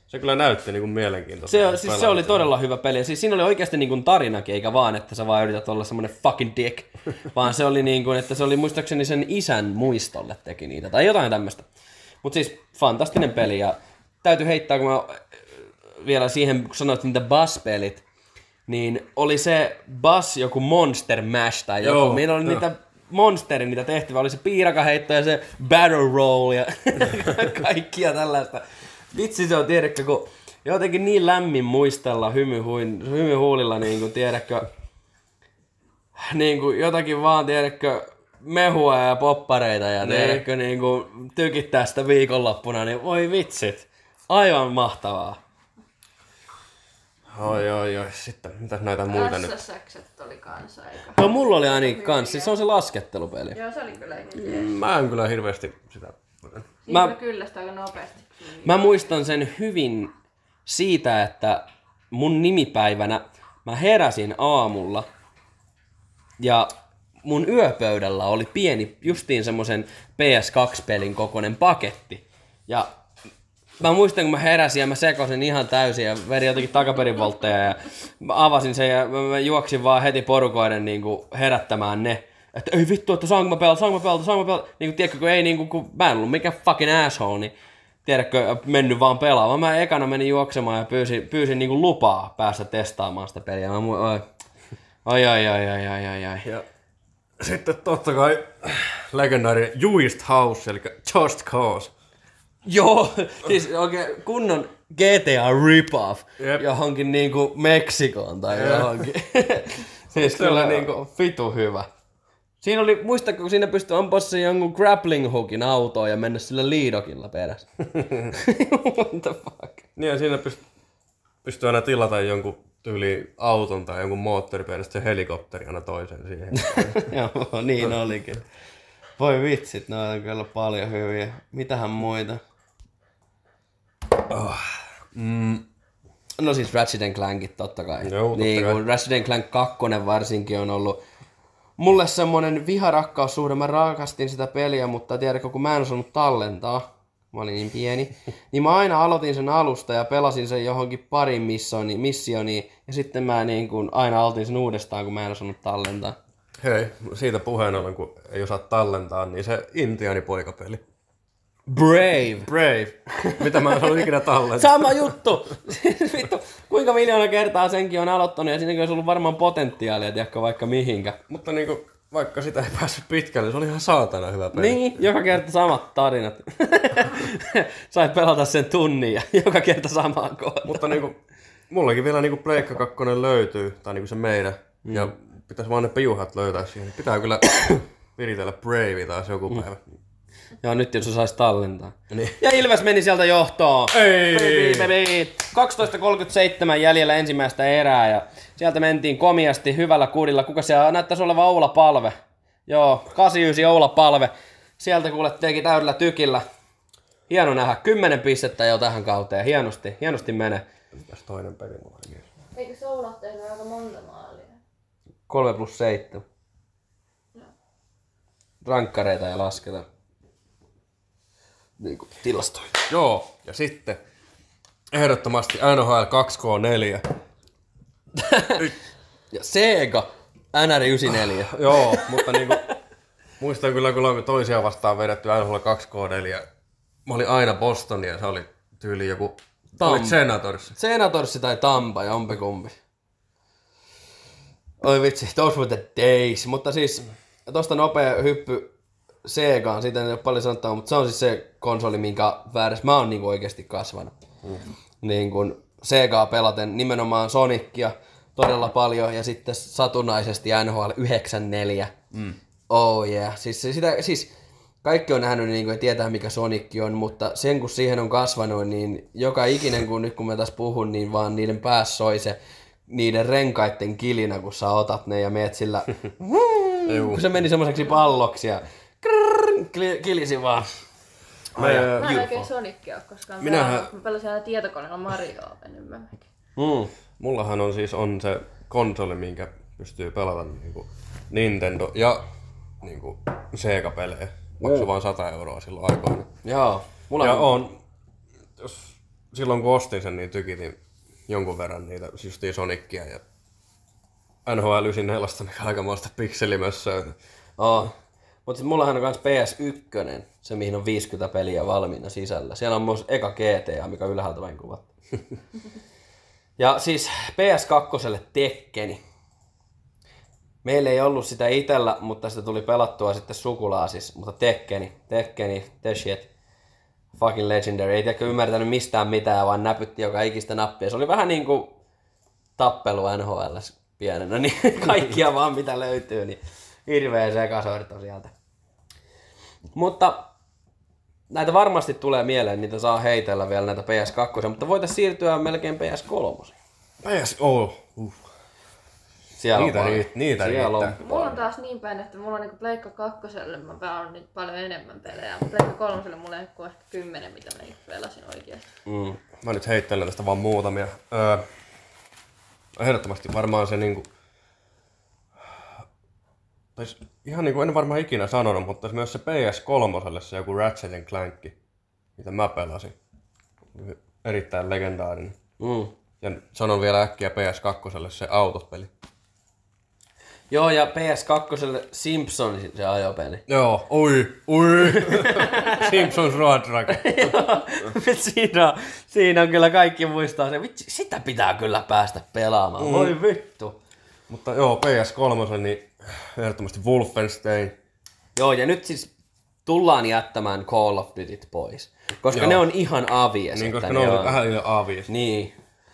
Se kyllä näytti niinku mielenkiintoista. Se, siis se oli todella hyvä peli. Siis siinä oli oikeasti niin kuin tarinakin, eikä vaan, että sä vaan yrität olla semmonen fucking dick. vaan se oli niin kuin, että se oli muistaakseni sen isän muistolle teki niitä. Tai jotain tämmöistä. Mutta siis fantastinen peli. Ja täytyy heittää, kun mä äh, vielä siihen, kun sanoit niitä Buzz-pelit, niin oli se Buzz joku Monster Mash tai joku. Joo, Meillä oli joo. niitä monsterin niitä tehtäviä, oli se piirakaheitto ja se battle roll ja kaikkia tällaista. Vitsi se on, tiedätkö, kun jotenkin niin lämmin muistella hymyhuin, hymyhuulilla, niin kuin, tiedätkö, niin kuin jotakin vaan, tiedätkö, mehua ja poppareita ja Niin. tiedätkö, niin kuin, tykittää sitä viikonloppuna, niin voi vitsit. Aivan mahtavaa. Oi, oi, oi. Sitten, mitäs näitä muita nyt? SSX oli kanssa aika. No mulla oli ainakin kans, siis se on se laskettelupeli. Joo, se oli kyllä ihan jees. Mä en kyllä hirveästi sitä... Siinä Mä- mä... kyllästä aika nopeasti. Mä muistan sen hyvin siitä, että mun nimipäivänä mä heräsin aamulla ja mun yöpöydällä oli pieni, justiin semmoisen PS2-pelin kokoinen paketti. Ja mä muistan, kun mä heräsin ja mä sekosin ihan täysin ja veri jotenkin takaperin voltteja ja mä avasin sen ja mä juoksin vaan heti porukoiden niin kuin herättämään ne. Että ei vittu, että saanko mä pelata, saanko mä pelata, saanko mä pelata. Niin kuin, tiedätkö, kun ei niin kuin, kun mä en ollut mikään fucking asshole, niin tiedätkö, mennyt vaan pelaamaan. Mä ekana menin juoksemaan ja pyysin, pyysin niin kuin lupaa päästä testaamaan sitä peliä. Mä oi, oi, oi, oi, oi, oi, oi. Ja sitten totta kai legendaarinen Juist House, eli Just Cause. Joo, siis oikein kunnon GTA rip-off Jep. johonkin niinku Meksikoon tai johonkin. siis Se kyllä niinku niinku- fitu hyvä. Siinä oli, muistatko, kun siinä pystyi ampua sen jonkun grappling hookin autoon ja mennä sillä liidokilla perässä. What the fuck? Niin ja siinä pyst- pystyy aina tilata jonkun tyyli auton tai jonkun moottoripyörästä se helikopteri aina toisen siihen. Joo, niin olikin. Voi vitsit, noita on kyllä paljon hyviä. Mitähän muita? mm, No siis Ratchet Clankit totta kai. Joo, totta niin, kai. Ratchet Clank 2 varsinkin on ollut mulle semmonen viharakkaussuhde. Mä rakastin sitä peliä, mutta tiedätkö, kun mä en osannut tallentaa, mä olin niin pieni, niin mä aina aloitin sen alusta ja pelasin sen johonkin parin missioni, missioniin, ja sitten mä niin kun aina aloitin sen uudestaan, kun mä en osannut tallentaa. hei, siitä puheen ollen, kun ei osaa tallentaa, niin se intiaanipoikapeli. Brave! Brave. Mitä mä en ikinä tallentaa. Sama juttu! Vittu, kuinka miljoona kertaa senkin on aloittanut ja siinäkin olisi ollut varmaan potentiaalia, tiedätkö, vaikka mihinkä. Mutta niinku, vaikka sitä ei päässyt pitkälle, se oli ihan saatana hyvä peli. Niin, joka kerta samat tarinat. Sait pelata sen tunnin ja joka kerta samaan kohtaan. Mutta niinku, mullakin vielä niinku Pleikka 2 löytyy, tai niinku se meidän. Mm. Ja pitäisi vaan ne piuhat löytää siihen. Pitää kyllä viritellä Brave taas joku päivä. Joo, nyt jos saisi tallentaa. Niin. Ja Ilves meni sieltä johtoon. Ei! Baby, baby. 12.37 jäljellä ensimmäistä erää ja sieltä mentiin komiasti hyvällä kudilla. Kuka siellä näyttäisi olevan Oula Palve? Joo, 89 Oula Palve. Sieltä kuule teki täydellä tykillä. Hieno nähdä. Kymmenen pistettä jo tähän kauteen. Hienosti, hienosti menee. Mitäs toinen peli mulla? Eikö Soula tehnyt aika monta maalia? 3 plus 7. Rankkareita ja lasketaan. Niin kuin tilastoja. Joo, ja sitten ehdottomasti NHL 2K4. Ja Sega NR94. Joo, mutta niinku, muistan kyllä, kun olemme toisia vastaan vedetty NHL 2K4. Mä olin aina Bostonia ja se oli tyyli joku... Tam- Olit Senatorissa. Senatorsi tai Tampa, jompikumpi. Oi vitsi, those were the days. Mutta siis, tosta nopea hyppy Segaan, siitä ei ole paljon sanottavaa, mutta se on siis se konsoli, minkä väärässä mä oon niinku oikeasti kasvanut. Mm. Niin kun Segaa pelaten nimenomaan Sonicia, todella paljon ja sitten satunnaisesti NHL 94. Mm. Oh yeah. Siis, sitä, siis kaikki on nähnyt niin kuin, ja tietää mikä Sonic on, mutta sen kun siihen on kasvanut, niin joka ikinen kun nyt kun mä tässä puhun, niin vaan niiden päässä soi se niiden renkaitten kilinä, kun sä otat ne ja meet sillä, kun se meni semmoiseksi palloksi ja krrrr, kilisi vaan. Mä, Mä en oikein Sonicia ole koskaan Minähän- Mä pelasin aina tietokoneella Marioa enemmänkin. Mm. mullahan on siis on se konsoli, minkä pystyy pelata niinku Nintendo ja niinku Sega-pelejä. Maksoi vain 100 euroa silloin aikoina. Joo. Mulla Ja on, jos, silloin kun ostin sen, niin tykitin jonkun verran niitä justiin Sonicia ja NHL 94, mikä aikamoista pikselimössöä. Oh. Mutta mullahan on myös PS1, se mihin on 50 peliä valmiina sisällä. Siellä on myös eka GTA, mikä ylhäältä vain kuvattu. ja siis PS2 Tekkeni. Meillä ei ollut sitä itellä, mutta sitä tuli pelattua sitten sukulaasis. Mutta Tekkeni, Tekkeni, the shit. Fucking legendary. Ei tiedä ymmärtänyt mistään mitään, vaan näpytti joka ikistä nappia. Se oli vähän niin kuin tappelu NHL pienenä, niin kaikkia vaan mitä löytyy, niin hirveä sekasorto sieltä. Mutta näitä varmasti tulee mieleen, niitä saa heitellä vielä näitä PS2, mutta voitaisiin siirtyä melkein PS3. PS, oh, uh. Siellä Niitä on paljon. riitt- niitä Siellä riittää. Mulla on taas niin päin, että mulla on niinku Pleikka kakkoselle, mä pelannut nyt paljon enemmän pelejä, mutta Pleikka kolmoselle mulla ei ole ehkä kymmenen, mitä mä niinku pelasin oikeasti. Mm. Mä nyt heittelen tästä vaan muutamia. Öö, ehdottomasti varmaan se niinku... Tai ihan niinku en varmaan ikinä sanonut, mutta myös se PS3 se joku Ratchet Clank, mitä mä pelasin. Erittäin legendaarinen. Mm. Ja sanon vielä äkkiä PS2 se autospeli. Joo, ja PS2 Simpson se ajopeli. Joo, oi, oi. Simpsons Road Racket. siinä, on, siinä on kyllä kaikki muistaa se. Vitsi, sitä pitää kyllä päästä pelaamaan. Mm. Voi vittu. Mutta joo, PS3, niin ehdottomasti Wolfenstein. Joo, ja nyt siis tullaan jättämään Call of Dutyt pois. Koska Joo. ne on ihan avies. Niin, koska ne on on- vähän liian aaviis. Niin.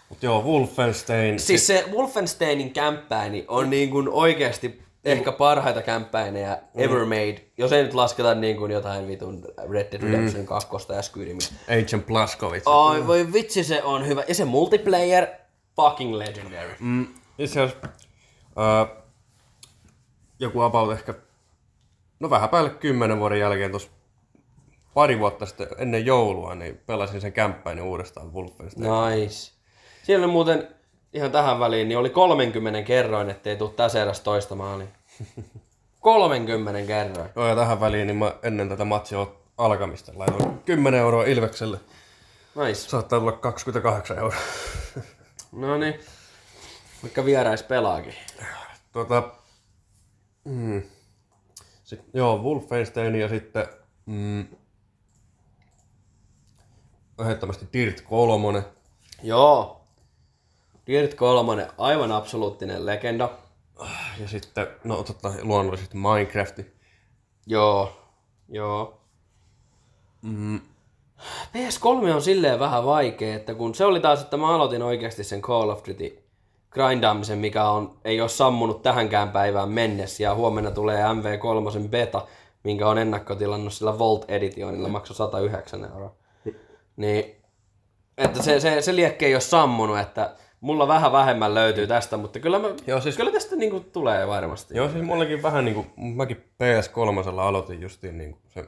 Mutta joo, Wolfenstein. Siis se Wolfensteinin kämppäini on niin kuin oikeasti ehkä parhaita kämppäinejä ever made. Jos ei nyt lasketa niin kuin jotain vitun Red Dead Redemption 2 ja Skyrimia. Agent Blaskowitz. Ai voi vitsi se on hyvä. Ja se multiplayer fucking legendary. Mm, itse asiassa uh, joku about ehkä, no vähän päälle kymmenen vuoden jälkeen tuossa pari vuotta sitten ennen joulua, niin pelasin sen kämppäini uudestaan Wolfenstein. Nice. Siellä muuten ihan tähän väliin, niin oli 30 kerroin, ettei tuu tässä eräs toista maalia. 30 kerroin. Joo, ja tähän väliin niin mä ennen tätä matsia alkamista laitoin 10 euroa Ilvekselle. Nice. Saattaa tulla 28 euroa. No niin. Vaikka vierais pelaakin. Tuota, mm, sit, joo, Wolfenstein ja sitten mm, ehdottomasti Dirt 3. Joo. Dirt 3, aivan absoluuttinen legenda. Ja sitten, no totta, luonnollisesti Minecraft. Joo. Joo. Mm. PS3 on silleen vähän vaikea, että kun se oli taas, että mä aloitin oikeasti sen Call of Duty grindaamisen, mikä on, ei ole sammunut tähänkään päivään mennessä, ja huomenna tulee MV3 beta, minkä on ennakkotilannut sillä Volt Editionilla, maksoi 109 euroa. Niin, että se, se, se liekki ei ole sammunut, että mulla vähän vähemmän löytyy tästä, mutta kyllä, mä, Joo, siis- kyllä tästä niinku tulee varmasti. Joo, siis mullakin vähän niinku, mäkin PS3 aloitin justiin niinku se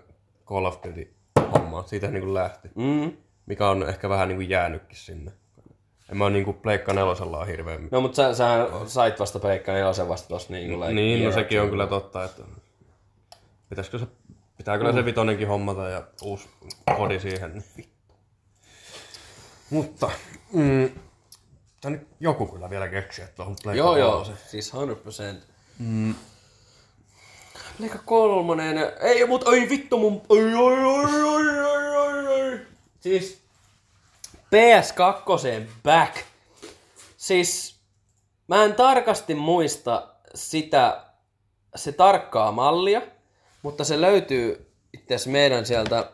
Call of Duty homma. Siitä niinku lähti. Mm. Mikä on ehkä vähän niinku jäänytkin sinne. En mä oon niinku Pleikka nelosella on hirveän. No mutta sä, sä sait vasta Peikka Nelosen vasta tossa niin kuin niin, no sekin on kyllä totta, että pitäisikö se, pitää kyllä se vitonenkin hommata ja uusi kodi siihen. niin vittu. Mutta, mm, tää nyt joku kyllä vielä keksiä tuohon Pleikka Joo, joo, siis 100%. Mm. Leikka kolmonen, ei mut ei vittu mun, ei, ei, ei, ei, ei, ei. Siis PS2 back. Siis mä en tarkasti muista sitä, se tarkkaa mallia, mutta se löytyy itse asiassa meidän sieltä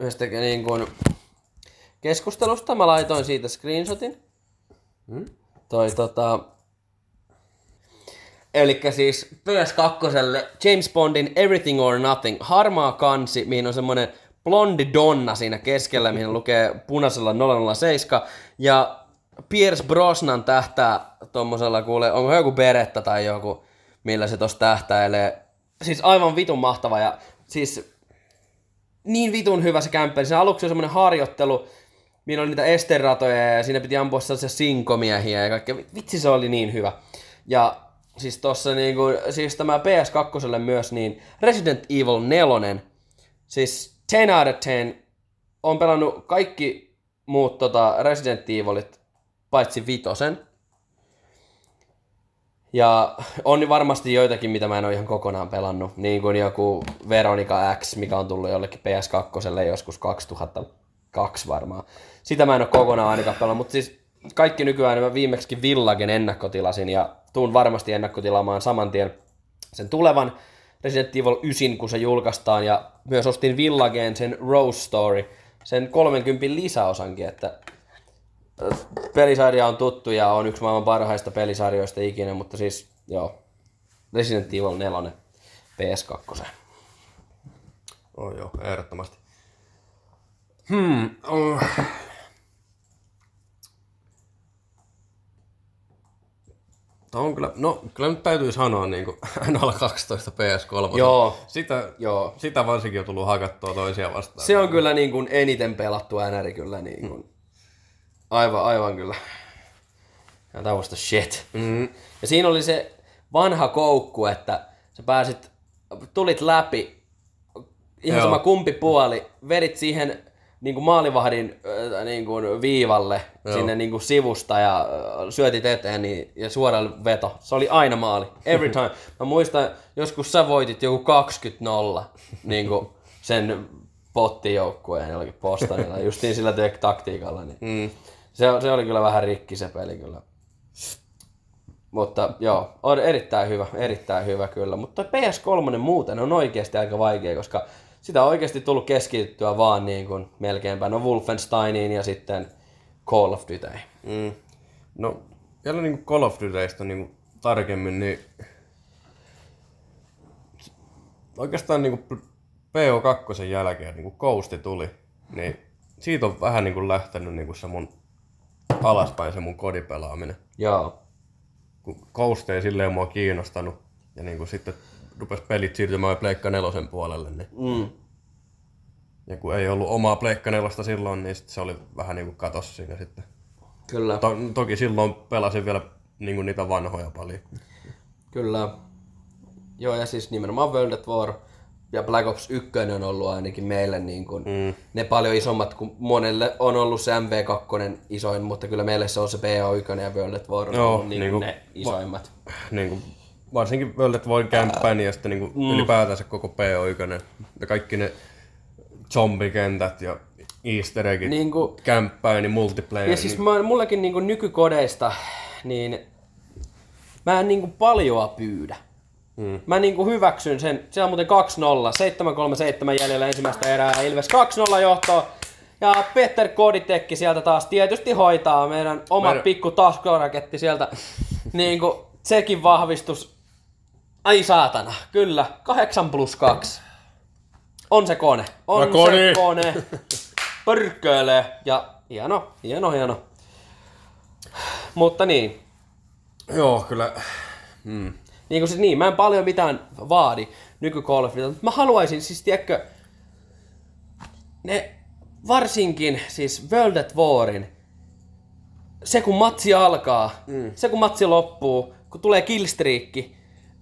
yhdestä niin kuin keskustelusta. Mä laitoin siitä screenshotin. Toi tota, Eli siis PS2 James Bondin Everything or Nothing, harmaa kansi, mihin on semmonen blondi donna siinä keskellä, mihin lukee punaisella 007, ja Pierce Brosnan tähtää tommosella, kuule, onko joku beretta tai joku, millä se tossa tähtäilee. Siis aivan vitun mahtava, ja siis niin vitun hyvä se kämppeli. Se aluksi on semmoinen harjoittelu, missä oli niitä esteratoja ja siinä piti ampua sellaisia sinkomiehiä ja kaikkea. Vitsi se oli niin hyvä. Ja siis tossa niinku, siis tämä PS2 myös niin Resident Evil 4, siis 10 out of 10, on pelannut kaikki muut tota Resident Evilit, paitsi vitosen. Ja on varmasti joitakin, mitä mä en ole ihan kokonaan pelannut. Niin kuin joku Veronica X, mikä on tullut jollekin PS2 joskus 2002 varmaan. Sitä mä en ole kokonaan ainakaan pelannut, mutta siis kaikki nykyään mä viimeksi Villagen ennakkotilasin ja tuun varmasti ennakkotilaamaan saman tien sen tulevan Resident Evil 9, kun se julkaistaan. Ja myös ostin Villagen sen Rose Story, sen 30 lisäosankin, että pelisarja on tuttu ja on yksi maailman parhaista pelisarjoista ikinä, mutta siis joo, Resident Evil 4 PS2. Oh, joo, ehdottomasti. Hmm, oh. Tämä on kyllä, no kyllä nyt täytyy sanoa niin kuin NHL 12 PS3. Joo. Sitä, Joo. sitä varsinkin on tullut hakattua toisia vastaan. Se on kyllä niin kuin eniten pelattu NR kyllä niin kuin. Aivan, aivan kyllä. Ja that was the shit. Mm, Ja siinä oli se vanha koukku, että sä pääsit, tulit läpi, ihan Joo. sama kumpi puoli, vedit siihen niin kuin maalivahdin äh, niin kuin viivalle Joo. sinne niin kuin sivusta ja äh, syötit eteen niin, ja suora veto. Se oli aina maali. Every time. Mä muistan, joskus sä voitit joku 20-0 niin kuin sen pottijoukkueen jollakin postanilla, justiin sillä taktiikalla. Niin. mm. Se, se oli kyllä vähän rikki se peli kyllä. Mutta joo, on erittäin hyvä, erittäin hyvä kyllä. Mutta toi PS3 muuten on oikeasti aika vaikea, koska sitä on oikeasti tullut keskityttyä vaan niin kuin melkeinpä no Wolfensteiniin ja sitten Call of Duty. Mm. No, vielä niin Call of Dutyista niin tarkemmin, niin oikeastaan niin kuin PO2 jälkeen, niin kuin Ghosti tuli, niin siitä on vähän niin kuin lähtenyt niin kuin se mun alaspäin se mun kodipelaaminen. Joo. Kun Ghost ei silleen mua kiinnostanut, ja niin kuin sitten rupes pelit siirtymään Pleikka nelosen puolelle, niin Mm. ja kun ei ollut omaa Pleikka nelosta silloin, niin sit se oli vähän niin kuin katos siinä sitten. Kyllä, To- toki silloin pelasin vielä niin kuin niitä vanhoja paljon. kyllä. Joo, ja siis nimenomaan World at War ja Black Ops 1 on ollut ainakin meille niin kuin, Mm. ne paljon isommat kuin monelle on ollut se MV2 isoin, mutta kyllä meille se on se BO1 ja World at War on Joo, ollut niin niin kuin kuin- ne isoimmat. niin kuin, varsinkin World at War Campaign ja sitten niin kuin ylipäätänsä koko PO1 ja kaikki ne zombikentät ja easter eggit, Niin kuin, campaign ja multiplayer. ja siis mä, mullekin niin kuin nykykodeista, niin mä en niin kuin paljoa pyydä. Mm. Mä niin kuin hyväksyn sen, se on muuten 2-0, 7-3-7 jäljellä ensimmäistä erää, Ilves 2-0 johtoa. Ja Peter Koditekki sieltä taas tietysti hoitaa meidän omat Meidän- pikku taskuraketti sieltä. niin kuin sekin vahvistus. Ai saatana, kyllä, 8 plus 2. On se kone, on Ja kone. se kone. Pörkköilee. Ja hieno, hieno, hieno. Mutta niin, Joo, kyllä. Mm. niin kuin siis niin, mä en paljon mitään vaadi nyky Call of Duty, mutta mä haluaisin siis, tiedätkö, ne varsinkin siis World at Warin, se kun matsi alkaa, mm. se kun matsi loppuu, kun tulee killstreakki,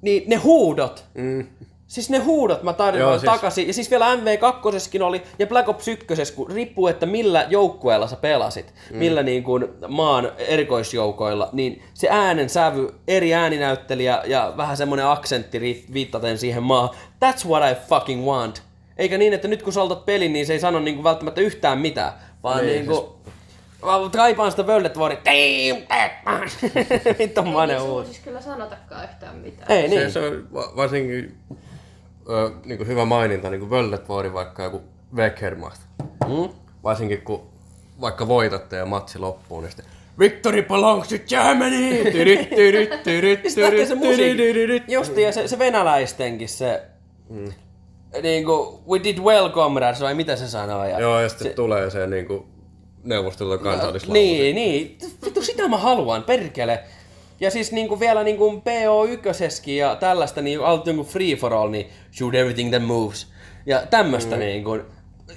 niin ne huudot, Mm. Siis ne huudot mä tarjoan Joo, siis... siis- takaisin. Ja siis vielä MV2 oli, ja Black Ops 1, kun riippuu, että millä joukkueella sä pelasit, mm. millä niin kuin maan erikoisjoukoilla, niin se äänen sävy, eri ääninäyttelijä ja vähän semmonen aksentti viittaten siihen maahan. That's what I fucking want. Eikä niin, että nyt kun sä pelin, niin se ei sano niin kuin välttämättä yhtään mitään, vaan Niin, niin kuin... Mä kaipaan sitä World at Waria. Team Deathmatch! Vittu manen Ei uus. siis kyllä sanotakaan yhtään mitään. Ei niin. Se, se on va- varsinkin ö, niin kuin hyvä maininta, niin kuin World at War, vaikka joku Wehrmacht. Mm? Varsinkin kun vaikka voitatte ja matsi loppuu, niin sitten Victory belongs to Germany! Justi, ja se, se venäläistenkin se... Mm. Niinku, we did well, comrades, vai mitä se sanoo? Ja Joo, ja sitten se... tulee se niinku neuvostoliiton kansallislaulu. Niin, niin. Vittu, sitä mä haluan, perkele. Ja siis niinku vielä niinku PO1 ja tällaista, niin alt jonkun free for all, niin shoot everything that moves. Ja tämmöstä mm. niinku,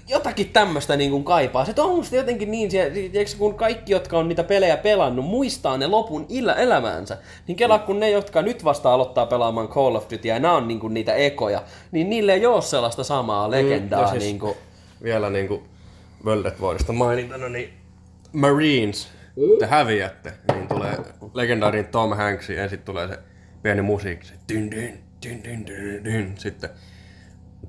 jotakin tämmöstä niinku kaipaa. Se on musta jotenkin niin, se, tiedätkö, kun kaikki, jotka on niitä pelejä pelannut, muistaa ne lopun illä, elämäänsä. Niin kela, kun ne, jotka nyt vasta aloittaa pelaamaan Call of Duty ja nämä on niinku niitä ekoja, niin niille ei ole sellaista samaa legendaa. ja siis- niinku. Vielä niinku World at Warista mainintana, niin Marines, te häviätte, niin tulee legendaarinen Tom Hanks ja sitten tulee se pieni musiikki, se dyn dyn dyn dyn dyn dyn. Sitten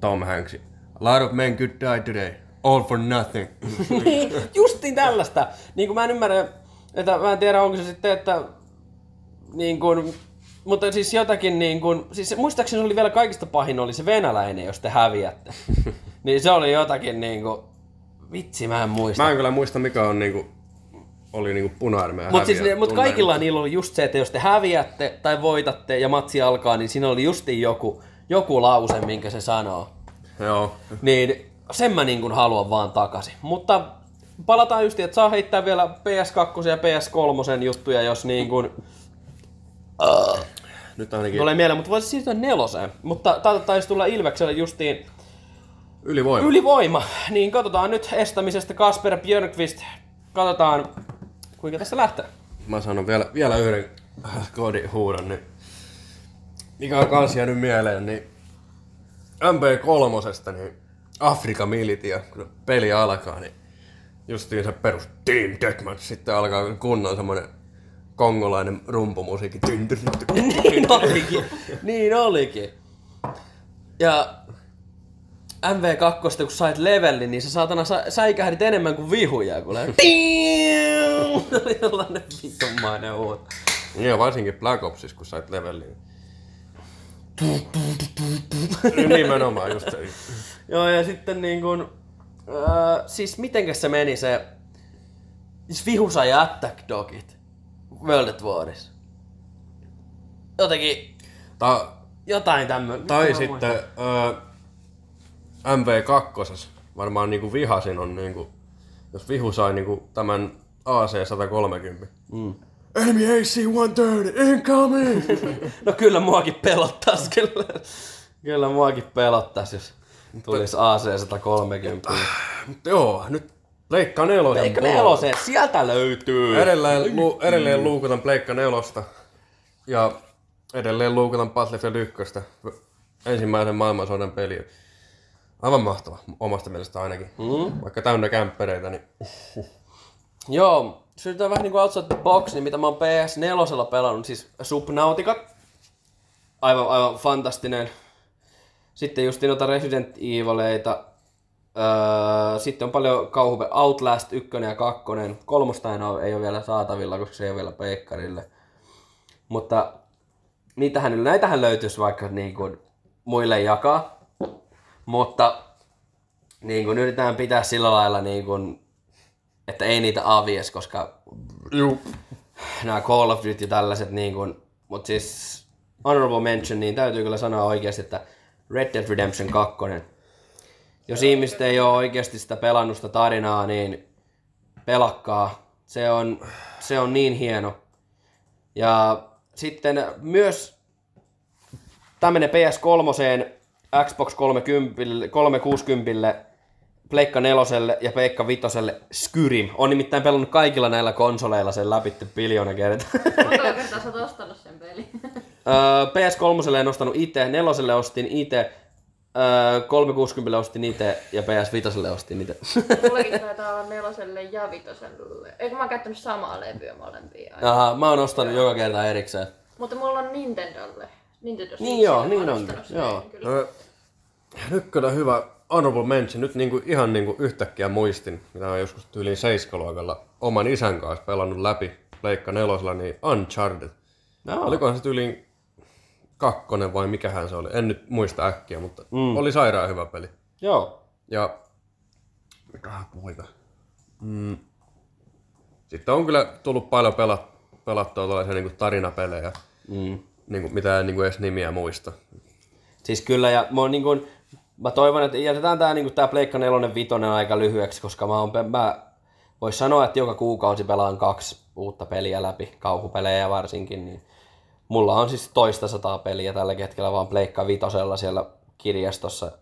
Tom Hanks, a lot of men could die today, all for nothing. Niin, justiin tällaista. Niin kuin mä en ymmärrä, että mä en tiedä onko se sitten, että niin kuin, mutta siis jotakin niin kuin, siis muistaakseni se oli vielä kaikista pahin oli se venäläinen, jos te häviätte. niin se oli jotakin niin kuin, vitsi mä en muista. Mä en kyllä muista mikä on niinku, oli niinku puna-armeijan Mutta siis, mut kaikilla niillä oli just se, että jos te häviätte tai voitatte ja matsi alkaa, niin siinä oli justiin joku, joku lause, minkä se sanoo. Joo. Niin sen mä niin kuin haluan vaan takaisin. Mutta palataan just, että saa heittää vielä PS2 ja PS3 juttuja, jos niin kuin Nyt ainakin tulee mieleen, mutta voisi siirtyä neloseen. Mutta täältä taisi tulla Ilvekselle justiin ylivoima. ylivoima. Niin katsotaan nyt estämisestä Kasper Björkvist. Katsotaan, kuinka tässä lähtee. Mä sanon vielä, vielä yhden koodihuudon, niin mikä on kans jäänyt mieleen, niin MP3, niin Afrika Militia, kun peli alkaa, niin justiin se perus Team Deathmatch, sitten alkaa kunnon semmonen kongolainen rumpumusiikki. Niin olikin. niin olikin. Ja MV2, kun sait levelin, niin sä saatana sä, säikähdit enemmän kuin vihuja, kun lähdet. oli sellainen vittumainen huuto. Niin, varsinkin Black Opsissa, kun sait leveliin. Nimenomaan just se. Joo, ja sitten niin kun, äh, siis mitenkäs se meni se, siis vihu sai attack dogit World at Warissa. Jotenkin, Ta- jotain tämmöinen. Tai sitten öö, MV2 varmaan niinku vihasin on niinku, jos vihu sai niinku tämän AC-130. Mm. Enemy AC-130, incoming! No kyllä muakin pelottais kyllä. Kyllä muakin pelottais, jos tulisi AC-130. Mutta joo, nyt Pleikka nelosen puolella. nelosen, sieltä löytyy. Edelleen, lu, edelleen luukutan Pleikka nelosta. Ja edelleen luukutan Battlefield 1. Ensimmäisen maailmansodan peliä. Aivan mahtava, omasta mielestä ainakin. Mm. Vaikka täynnä kämppäreitä, niin Joo, syötetään vähän niinku outside the box, niin mitä mä oon PS4 pelannut, siis Subnautica. Aivan, aivan fantastinen. Sitten just noita Resident Evileita. Öö, sitten on paljon kauhupe Outlast 1 ja 2. Kolmosta ei ole, ei ole vielä saatavilla, koska se ei ole vielä peikkarille. Mutta niitähän, näitähän löytyisi vaikka niin kuin muille jakaa. Mutta niin kuin yritetään pitää sillä lailla niin kuin, että ei niitä avies, koska Juu. nämä Call of Duty ja tällaiset niin kuin, mutta siis honorable mention, niin täytyy kyllä sanoa oikeasti, että Red Dead Redemption 2, jos ihmiset ei ole oikeasti sitä pelannut sitä tarinaa, niin pelakkaa. Se on, se on niin hieno. Ja sitten myös tämmönen PS3, Xbox 30, 360, Pleikka neloselle ja Pleikka vitoselle Skyrim. On nimittäin pelannut kaikilla näillä konsoleilla sen läpi biljoona kertaa. Monta kertaa sä oot ostanut sen pelin? Öö, PS3 en ostanut itse, neloselle ostin itse, öö, 360 ostin itse ja PS5 ostin itse. Mullakin taitaa olla neloselle ja vitoselle. Eikö mä oon käyttänyt samaa levyä molempia aina. Aha, mä oon ostanut joka kerta erikseen. Mutta mulla on Nintendolle. Nintendo Niin joo, mä oon niin onkin, joo. No, nyt kyllä hyvä honorable mention. Nyt niinku, ihan niinku yhtäkkiä muistin, mitä olen joskus tyyliin seiskaluokalla oman isän kanssa pelannut läpi Pleikka nelosella, niin Uncharted. No. Olikohan se tyyliin kakkonen vai mikähän se oli? En nyt muista äkkiä, mutta mm. oli sairaan hyvä peli. Joo. Ja mikähän poika? Mm. Sitten on kyllä tullut paljon pelat, pelattua niin tarinapelejä, Mm. Niin kuin, mitä en niin kuin edes nimiä muista. Siis kyllä, ja mä, niin kuin, mä toivon, että jätetään tää, niin kuin, tää Pleikka 4 vitonen aika lyhyeksi, koska mä, pe- mä vois sanoa, että joka kuukausi pelaan kaksi uutta peliä läpi, kauhupelejä varsinkin, niin mulla on siis toista sataa peliä tällä hetkellä vaan Pleikka vitosella siellä kirjastossa,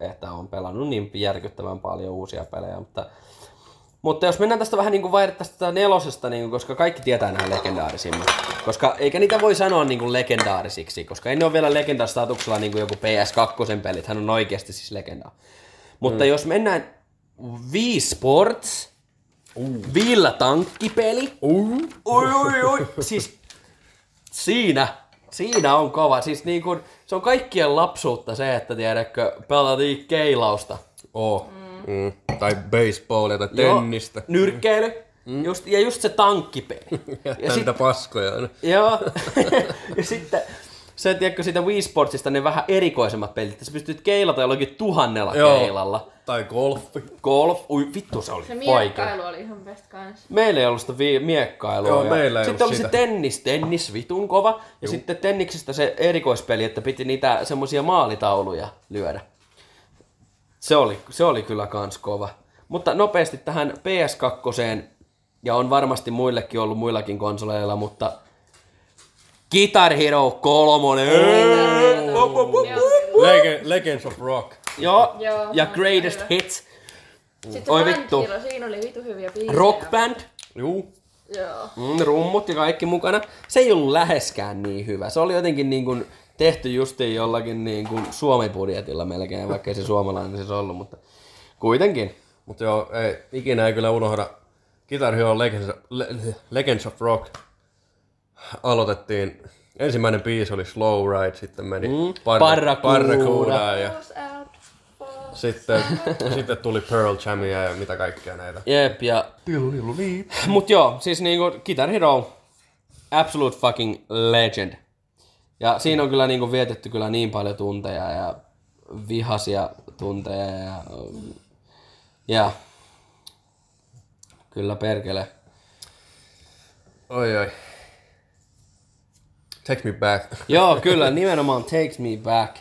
että on pelannut niin järkyttävän paljon uusia pelejä, mutta mutta jos mennään tästä vähän niin kuin tästä nelosesta, niin kuin, koska kaikki tietää nämä legendaarisimmat. Koska eikä niitä voi sanoa niin kuin legendaarisiksi, koska ei ne ole vielä legendastatuksella niin kuin joku PS2 pelit. Hän on oikeasti siis legenda. Mutta mm. jos mennään Wii Sports, uh. Villa tankkipeli, uh. oi, oi, oi. siis siinä, siinä on kova. Siis niin kuin, se on kaikkien lapsuutta se, että tiedätkö, pelatiin keilausta. Oh. Mm. Tai baseballia tai tennistä. Joo, nyrkkeily. Mm. Just, ja just se tankkipeli. Ja, ja niitä paskoja. Joo. ja sitten se, tiedätkö, siitä Wii Sportsista ne vähän erikoisemmat pelit. että Sä pystyt keilata jollakin tuhannella Joo. keilalla. Tai golfi. Golf, ui vittu se oli Se vaikea. miekkailu oli ihan best kans. Meillä ei ollut sitä vi- miekkailua. Joo, ja meillä ei sitten ollut oli sitä. se tennis, tennis vitun kova. Ja sitten tenniksestä se erikoispeli, että piti niitä semmosia maalitauluja lyödä. Se oli, se oli kyllä kans kova. Mutta nopeasti tähän PS2, ja on varmasti muillekin ollut muillakin konsoleilla, mutta Guitar Hero 3. Leg- Legends of Rock. Joo, Joo, ja on Greatest. Hits. Sitten Oi vittu. siinä oli vitu hyviä biisejä. Rock Band. Juu. Joo. Mm, rummut ja kaikki mukana. Se ei ollut läheskään niin hyvä. Se oli jotenkin niin kuin tehty justiin jollakin niin kuin Suomi-budjetilla melkein, vaikka ei se suomalainen siis ollut, mutta kuitenkin. Mutta joo, ei, ikinä ei kyllä unohda. Guitar Hero Legends, Le, Legends of Rock aloitettiin. Ensimmäinen biisi oli Slow Ride, sitten meni mm. Barracuda. Barracuda ja sitten, sitten tuli Pearl Jamia ja mitä kaikkea näitä. Jep, ja... Mut joo, siis niinku Guitar Hero, absolute fucking legend. Ja siinä on kyllä niinku vietetty kyllä niin paljon tunteja ja vihasia tunteja ja... Ja... Kyllä perkele. Oi oi. Take me back. Joo, kyllä, nimenomaan Takes Me Back.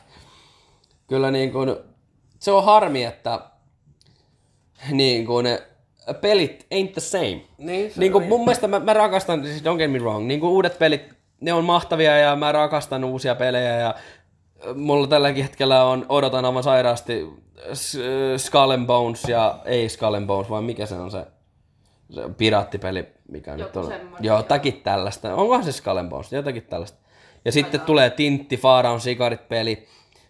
Kyllä niin kuin, se on harmi, että niin kuin, pelit ain't the same. Niin, Niin kuin, mun mielestä mä, mä rakastan, siis don't get me wrong, niin kuin uudet pelit, ne on mahtavia ja mä rakastan uusia pelejä ja mulla tälläkin hetkellä on, odotan aivan sairaasti S- Skull and Bones ja ei Skull and Bones, vaan mikä se on se, se piraattipeli, mikä nyt Joku on. semmonen, Joo, jotakin tällaista. Onkohan se Skull and Bones? Jotakin tällaista. Ja sitten tulee Tintti, Faaraon sikarit peli.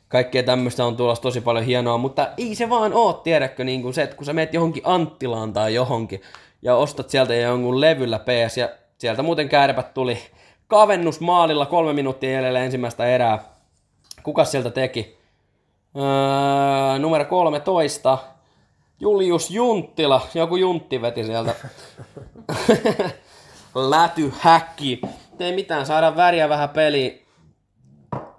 Kaikkea tämmöistä on tulossa tosi paljon hienoa, mutta ei se vaan oo, tiedätkö, niin kuin se, että kun sä meet johonkin Anttilaan tai johonkin ja ostat sieltä jonkun levyllä PS ja sieltä muuten kärpät tuli kavennus maalilla kolme minuuttia jäljellä ensimmäistä erää. Kuka sieltä teki? Öö, numero 13. Julius Junttila. Joku Juntti veti sieltä. Läty häkki. Ei mitään, saadaan väriä vähän peliin.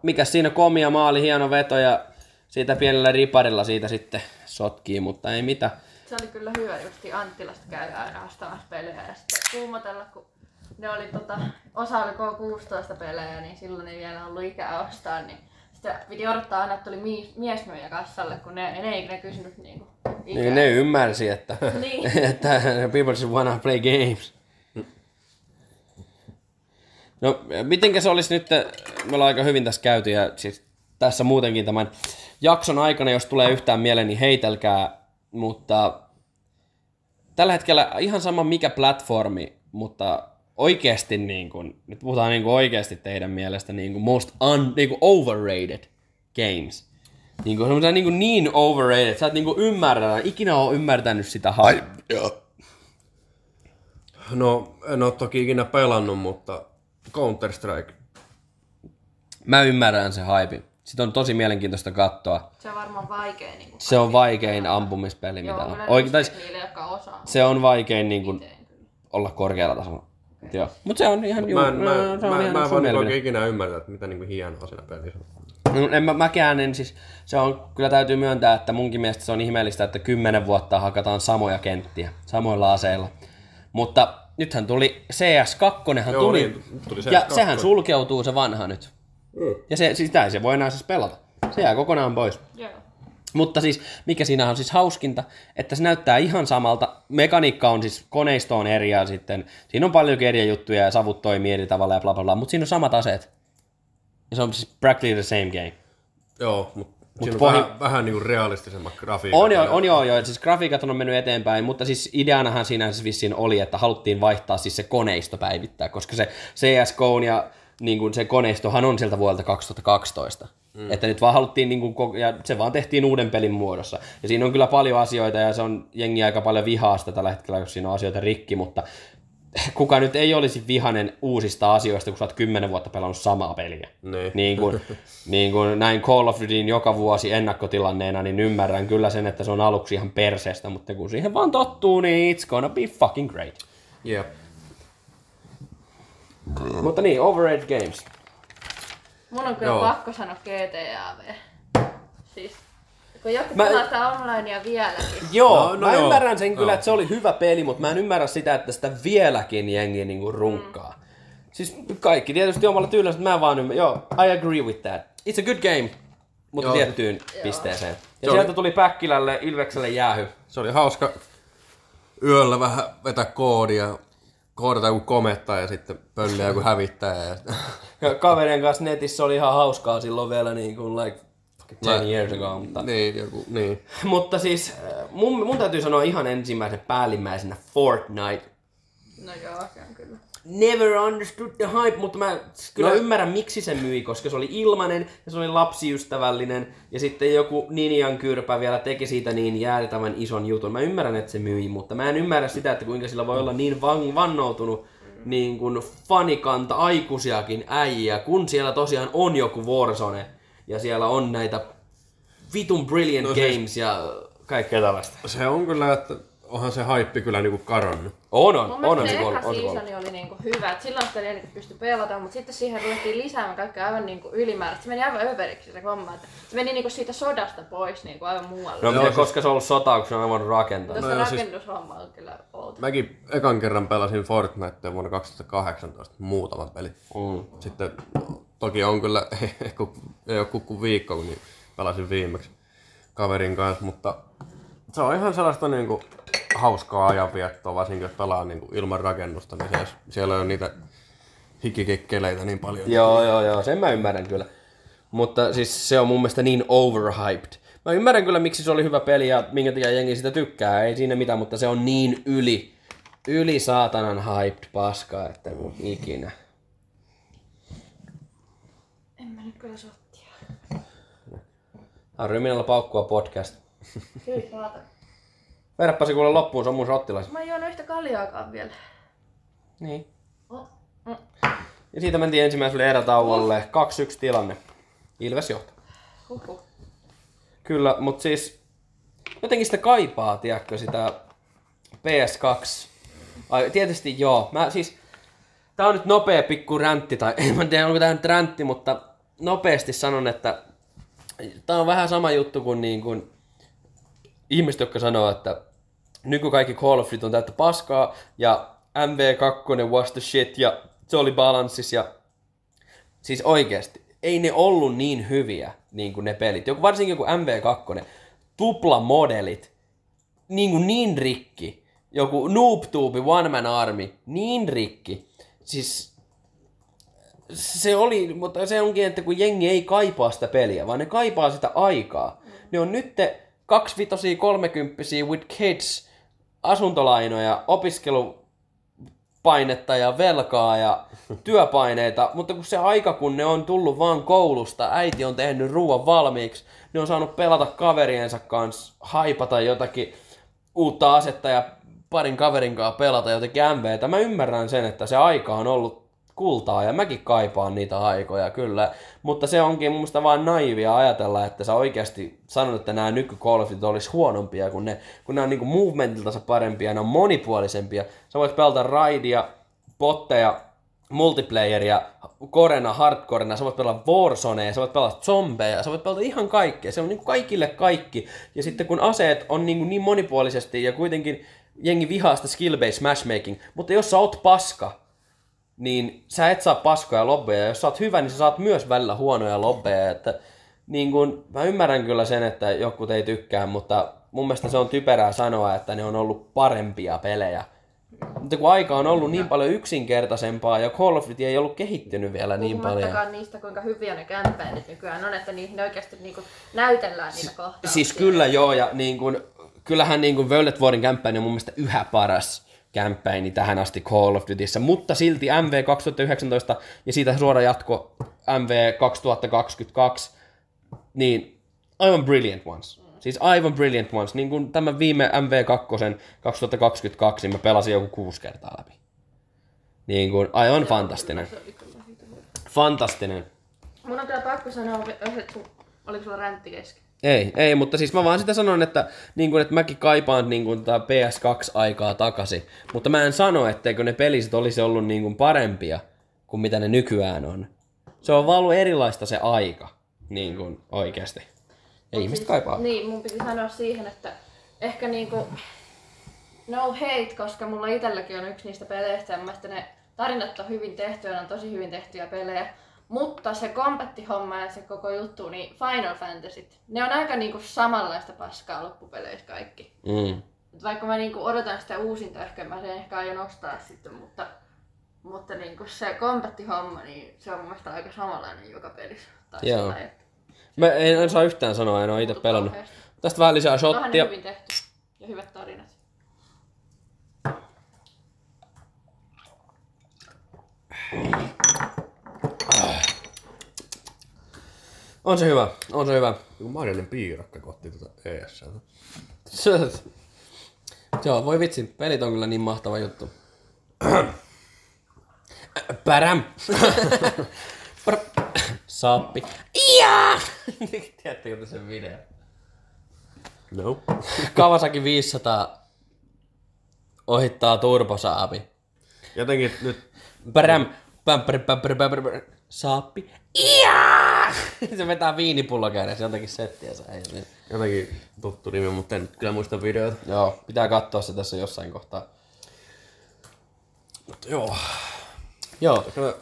Mikä siinä komia maali, hieno veto ja siitä pienellä riparilla siitä sitten sotkii, mutta ei mitään. Se oli kyllä hyvä justi Anttilasta käydä aina ostamassa pelejä ja sitten kuumotella, kun ne oli tota, osa oli K16 pelejä, niin silloin ei vielä ollut ikää ostaa, niin sitten piti odottaa aina, että tuli mies, miesmyyjä kassalle, kun ne, ne ei ne kysynyt niinku ikää. Niin ne ymmärsi, että, Niin. että people just wanna play games. No, mitenkä se olisi nyt, me ollaan aika hyvin tässä käyty ja siis tässä muutenkin tämän jakson aikana, jos tulee yhtään mieleen, niin heitelkää, mutta tällä hetkellä ihan sama mikä platformi, mutta oikeasti niin kuin, nyt puhutaan niin kuin oikeasti teidän mielestä niin kuin most un, niin kuin overrated games. Niin kuin semmoisia niin, kuin niin overrated, sä et niin kuin ymmärrä, ikinä ole ymmärtänyt sitä hypeä. No, en ole toki ikinä pelannut, mutta Counter-Strike. Mä ymmärrän se hype. Sitä on tosi mielenkiintoista katsoa. Se on varmaan vaikea. Niin kuin Se on vaikein ampumispeli, mitä Joo, on. kyllä Oikein, tai niille, jotka osaa. se on vaikein niin kuin, olla korkealla tasolla. Joo. Mutta se on ihan juu, Mä en, mä, no, se on mä, ihan mä en vaan mielipide. oikein ikinä ymmärtää, että mitä niinku hienoa siinä pelissä on. No, en mä, mäkään en siis, se on, kyllä täytyy myöntää, että munkin mielestä se on ihmeellistä, että kymmenen vuotta hakataan samoja kenttiä, samoilla aseilla. Mutta nythän tuli CS2, hän Joo, tuli, niin, tuli ja CS2. sehän sulkeutuu se vanha nyt. Mm. Ja se, sitä ei se voi enää siis pelata. Se jää kokonaan pois. Joo. Mutta siis, mikä siinä on siis hauskinta, että se näyttää ihan samalta. Mekaniikka on siis, koneisto on eri ja sitten, siinä on paljon eri juttuja ja savut toimii eri tavalla ja bla bla bla, mutta siinä on samat aseet. Ja se on siis practically the same game. Joo, mutta siinä on pohjin- vähän, vähän niinku realistisemmat grafiikat. On, jo, ja- on joo, joo, siis grafiikat on mennyt eteenpäin, mutta siis ideanahan siinä siis vissiin oli, että haluttiin vaihtaa siis se koneisto päivittää, koska se CSGO ja niin kuin se koneistohan on sieltä vuodelta 2012. Mm. Että nyt vaan haluttiin, niin kuin, ja se vaan tehtiin uuden pelin muodossa. Ja siinä on kyllä paljon asioita, ja se on jengi aika paljon vihaa sitä tällä hetkellä, jos siinä on asioita rikki, mutta kuka nyt ei olisi vihanen uusista asioista, kun sä oot kymmenen vuotta pelannut samaa peliä. Niin. Niin kuin, niin kuin näin Call of Dutyn joka vuosi ennakkotilanneena, niin ymmärrän kyllä sen, että se on aluksi ihan perseestä, mutta kun siihen vaan tottuu, niin it's gonna be fucking great. Jep. Mutta niin, Overage Games. Mun on kyllä Joo. pakko sanoa GTA V. Siis, kun joku Mä- pelaa sitä onlinea vieläkin. Joo, No, no, no mä joo. ymmärrän sen kyllä, Joo. että se oli hyvä peli, mutta mä en ymmärrä sitä, että sitä vieläkin jengi niinku runkkaa. Mm. Siis kaikki tietysti omalla tyylillä, mutta mä vaan ymmärrä. Joo, I agree with that. It's a good game, mutta Joo. tiettyyn pisteeseen. Ja Se oli- sieltä tuli Päkkilälle, Ilvekselle jäähy. Se oli hauska yöllä vähän vetää koodia, koodata joku kometta ja sitten pölliä joku hävittäjä. Ja... Ja kaverien kanssa netissä oli ihan hauskaa silloin vielä niin kuin like fucking 10 years ago, mutta... niin, joku, niin. Mutta siis äh, mun, mun täytyy sanoa ihan ensimmäisen päällimmäisenä Fortnite. No joo, se on kyllä. Never understood the hype, mutta mä kyllä No. ymmärrän miksi se myi, koska se oli ilmanen ja se oli lapsiystävällinen ja sitten joku Ninjan kyrpä vielä teki siitä niin jäätävän ison jutun. Mä ymmärrän, että se myi, mutta mä en ymmärrä sitä, että kuinka sillä voi olla niin van, vannoutunut niin kuin fanikanta aikuisiakin äijä, kun siellä tosiaan on joku Warzone ja siellä on näitä vitun brilliant No siis- games ja kaikkea tällaista. Se on kyllä, että onhan se haippi kyllä niinku kadonnut. On, on, Mun on, on, mielestä se eka on seasoni oli niinku hyvä, että silloin sitä eli pystyi pelata, mutta sitten siihen ruvettiin lisäämään kaikkea aivan niinku ylimääräistä. Se meni aivan överiksi se homma, että se meni niinku siitä sodasta pois niinku aivan muualle. No, No, no siis- koska se on ollut sota, kun se on voinut rakentaa. Tuossa no joo, siis- rakennushomma on kyllä outo. Mäkin ekan kerran pelasin Fortnitea vuonna 2018, muutama peli. Mm. Sitten toki on kyllä, ei, kun, ei ole kuin viikko, kun niin pelasin viimeksi kaverin kanssa, mutta se on ihan sellaista niinku hauskaa ajanviettoa, varsinkin jos pelaa niinku ilman rakennusta, niin se, siellä on niitä hikikekkeleitä niin paljon. Joo, joo, joo, sen mä ymmärrän kyllä. Mutta siis se on mun mielestä niin overhyped. Mä ymmärrän kyllä, miksi se oli hyvä peli ja minkä takia jengi sitä tykkää, ei siinä mitään, mutta se on niin yli, yli saatanan hyped paskaa, että mun ikinä. En mä nyt kyllä sottia. Tää on Ryminällä paukkua podcast. Kyllä Verrappa se kuule loppuun, se on mun shottilais. Mä en juonut yhtä kaljaakaan vielä. Niin. Oh, mm. Ja siitä mentiin ensimmäiselle erätauolle. 2-1 tilanne. Ilves johtaa. Huhhuh. Kyllä, mutta siis jotenkin sitä kaipaa, tiedätkö, sitä PS2. Ai, tietysti joo. Mä siis, tää on nyt nopea pikku räntti, tai en mä tiedä onko tää nyt räntti, mutta nopeasti sanon, että tää on vähän sama juttu kuin, niin kuin ihmiset, jotka sanoo, että nyky kaikki Call of Duty on täyttä paskaa, ja MV2 was the shit, ja se oli balanssis, ja siis oikeasti, ei ne ollut niin hyviä niin kuin ne pelit. Joku, varsinkin joku MV2, tuplamodelit, niin, kuin niin rikki. Joku NoobTube One Man Army, niin rikki. Siis se oli, mutta se onkin, että kun jengi ei kaipaa sitä peliä, vaan ne kaipaa sitä aikaa. Ne on nyt kaksivitosia, kolmekymppisiä with kids, asuntolainoja, opiskelupainetta ja velkaa ja työpaineita, mutta kun se aika, kun ne on tullut vaan koulusta, äiti on tehnyt ruoan valmiiksi, ne on saanut pelata kaveriensa kanssa, haipata jotakin uutta asetta ja parin kaverin kanssa pelata jotenkin MVtä. Mä ymmärrän sen, että se aika on ollut kultaa ja mäkin kaipaan niitä aikoja kyllä. Mutta se onkin mun mielestä vaan naivia ajatella, että sä oikeasti sanot, että nämä nyky Call of Duty olisi huonompia, kun ne, kun ne on niinku movementiltansa parempia, ne on monipuolisempia. Sä voit pelata raidia, botteja, multiplayeria, korena, hardcorena, sä voit pelata Warzonea, sä voit pelata zombeja, sä voit pelata ihan kaikkea. Se on niin kaikille kaikki. Ja sitten kun aseet on niin, niin monipuolisesti ja kuitenkin jengi vihaa sitä skill-based matchmaking, mutta jos sä oot paska, niin sä et saa paskoja lobbeja. Ja jos sä oot hyvä, niin sä saat myös välillä huonoja lobbeja. Että, niin kun, mä ymmärrän kyllä sen, että joku ei tykkää, mutta mun mielestä se on typerää sanoa, että ne on ollut parempia pelejä. Mutta kun aika on ollut niin paljon yksinkertaisempaa ja Call of Duty ei ollut kehittynyt vielä niin paljon. Niistä, kuinka hyviä ne kämpäinit nykyään on, että niihin oikeasti niinku näytellään niitä kohtauksia. Siis kyllä joo, ja niin kun, kyllähän niin kun Violet Warin kämppäin on mun mielestä yhä paras kämppäini tähän asti Call of Dutyssä, mutta silti MV 2019 ja siitä suora jatko MV 2022, niin aivan brilliant ones. Siis aivan brilliant ones. Niin kuin tämä viime MV2 2022, niin mä pelasin joku kuusi kertaa läpi. Niin kuin, aivan fantastinen. Fantastinen. Mun on kyllä pakko sanoa, että oliko sulla räntti kesken? Ei, ei, mutta siis mä vaan sitä sanon, että, niin kuin, että mäkin kaipaan niin kuin, tätä PS2-aikaa takaisin. Mutta mä en sano, etteikö ne peliset olisi ollut niin kuin, parempia kuin mitä ne nykyään on. Se on vaan ollut erilaista se aika, niin kuin, oikeasti. Ja ihmiset kaipaa. Niin, mun piti sanoa siihen, että ehkä niinku no hate, koska mulla itselläkin on yksi niistä peleistä ja mun ne tarinat on hyvin tehtyjä, ne on tosi hyvin tehtyjä pelejä. Mutta se kombattihomma ja se koko juttu, niin Final Fantasyt, ne on aika niinku samanlaista paskaa loppupeleissä kaikki. Mm. Vaikka mä niinku odotan sitä uusinta, ehkä mä sen ehkä aion ostaa sitten, mutta, mutta niinku se kombattihomma, niin se on mun mielestä aika samanlainen joka pelissä. Tai Joo. Mä en, en saa yhtään sanoa, en ole itse pelannut. kauheasti. Tästä vähän lisää Onhan shottia. hyvin tehty ja hyvät tarinat. On se hyvä, on se hyvä. Joku marjainen piirakka kohti tuota ES. Joo, voi vitsi, pelit on kyllä niin mahtava juttu. Päräm! Sappi. Iaa! Tiedättekö te sen video? No. Kawasaki 500 ohittaa turbosaapi. Jotenkin nyt Päräm! Pämppäri, pämppäri, pämppäri. Saappi. Iaa! Se vetää viinipullo kädessä jotenkin settiä se ei. Niin. jotenkin tuttu nimi, mutta en nyt kyllä muista videoita. Joo, pitää katsoa se tässä jossain kohtaa. Mutta joo. Joo. Kyllä...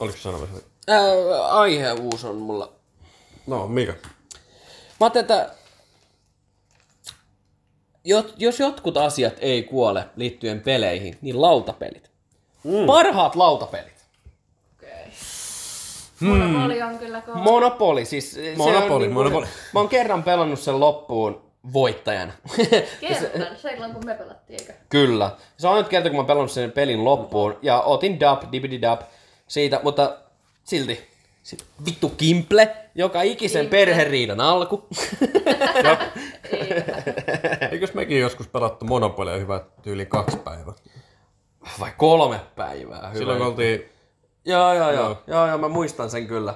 Oliko sanomassa? Ää, aihe uusi on mulla. No, mikä? Mä ajattelin, että jot- jos jotkut asiat ei kuole liittyen peleihin, niin lautapelit. Mm. Parhaat lautapelit. Monopoli on kyllä kova. Monopoly, siis se Monopoly, on Monopoly. Mä oon kerran pelannut sen loppuun voittajana. Kerran, silloin kun me pelattiin, eikö? Kyllä. Se on nyt kerta, kun mä oon pelannut sen pelin loppuun. Ja otin dub, dibidi dub siitä, mutta silti. Sit vittu Kimple, joka ikisen Kimple. perheriidan alku. Ei. Eikös mekin joskus pelattu Monopolia hyvä tyyli kaksi päivää? Vai kolme päivää. Hyvä. Silloin kun oltiin... Joo, joo, joo. Joo. Joo, mä muistan sen kyllä.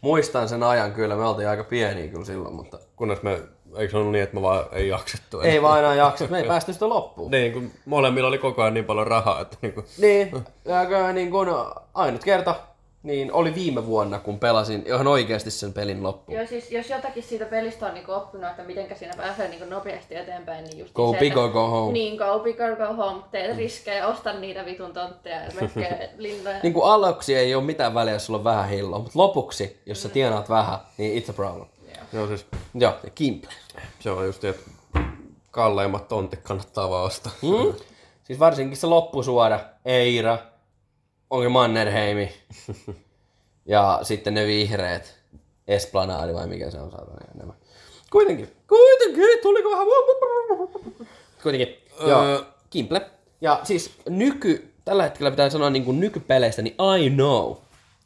Muistan sen ajan kyllä. Me oltiin aika pieniä kyllä silloin, mutta Kunnes me... Eikö se ollut niin, että me vaan ei jaksettu? ei vaan enää jaksa. Me ei päästy sitä loppuun. Niin, kun molemmilla oli koko ajan niin paljon rahaa, että niinku... Niin, ja niin kun ainut kerta niin oli viime vuonna, kun pelasin ihan oikeasti sen pelin loppuun. Joo, siis jos jotakin siitä pelistä on niinku oppinut, että miten siinä pääsee niinku nopeasti eteenpäin, niin just Go se, big että- or go home. Niin, go big or go home. Teet riskejä, osta niitä vitun tontteja ja mökkejä, linnoja. Niin kuin aluksi ei ole mitään väliä, jos sulla on vähän hilloa, mutta lopuksi, jos sä tienaat vähän, niin it's a problem. Joo, siis Joo, ja Kimple. se on just, että kalleimmat tontit kannattaa vaan ostaa. Mm? Siis varsinkin se loppusuora, Eira, onko Mannerheimi, ja sitten ne vihreät, Esplanadi vai mikä se on saatana enemmän. Kuitenkin, kuitenkin, tuliko vähän... Kuitenkin, joo, Öö. Kimple. Ja siis nyky, tällä hetkellä pitää sanoa niin kuin nykypeleistä, niin I know.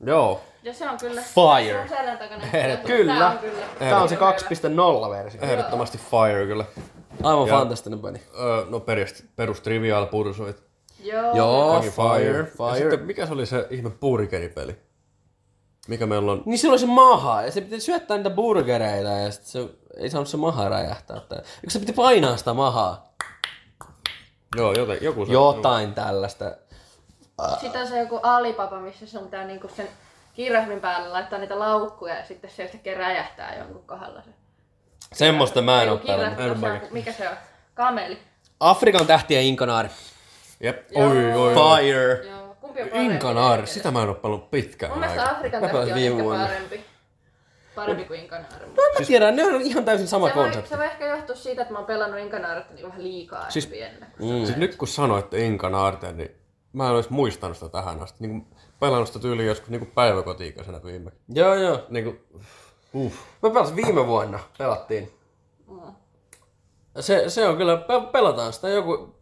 Joo. Ja se on kyllä... Fire. Se on takana. Kyllä. Tää on kyllä. Tää on se 2.0-versio. Ehdottomasti Fire kyllä. Aivan Ja- fantastinen peli. Öö, no perus, perus trivial pursuit. Joo. Joo, Fire, Ja Fire. sitten mikä se oli se ihme burgeripeli? Mikä meillä on? Niin silloin se maha, ja se piti syöttää niitä burgereita, ja sit se ei saanut se maha räjähtää. Tai- Eikö se piti painaa sitä mahaa? Joo, joten, joku se. Jotain tällaista. Sitten on se joku Alibaba, missä sun pitää niinku sen kirjahmin päälle laittaa niitä laukkuja ja sitten se yhtäkkiä räjähtää jonkun kohdalla se. Semmoista mä en oo Joku kirjahmi pelannut. Mikä se on? Kameli. Afrikan tähtiä Inkanaari. Jep. Oi, oi, oi. Fire. Joo. Kumpi on parempi? Inkanaari, sitä mä en oo pelannut pitkään Mun mielestä aikaa. Afrikan tähti on ehkä parempi. Parempi kuin Inkanaari. Mä tiedän, ne on ihan täysin sama Se voi, konsepti. se voi ehkä johtua siitä, että mä oon pelannut Inkanaaret niin vähän liikaa Siis- siis, pienenä. Mm. Siis nyt kun sanoitte Inkanaarten, niin mä en olisi muistanut sitä tähän asti. Niin kuin pelannut sitä tyyliin joskus niin päiväkoti-ikäisenä viime. Joo, joo. Niin kuin, uh. Mä pelasin viime vuonna, pelattiin. Se, se on kyllä, pe- pelataan sitä joku,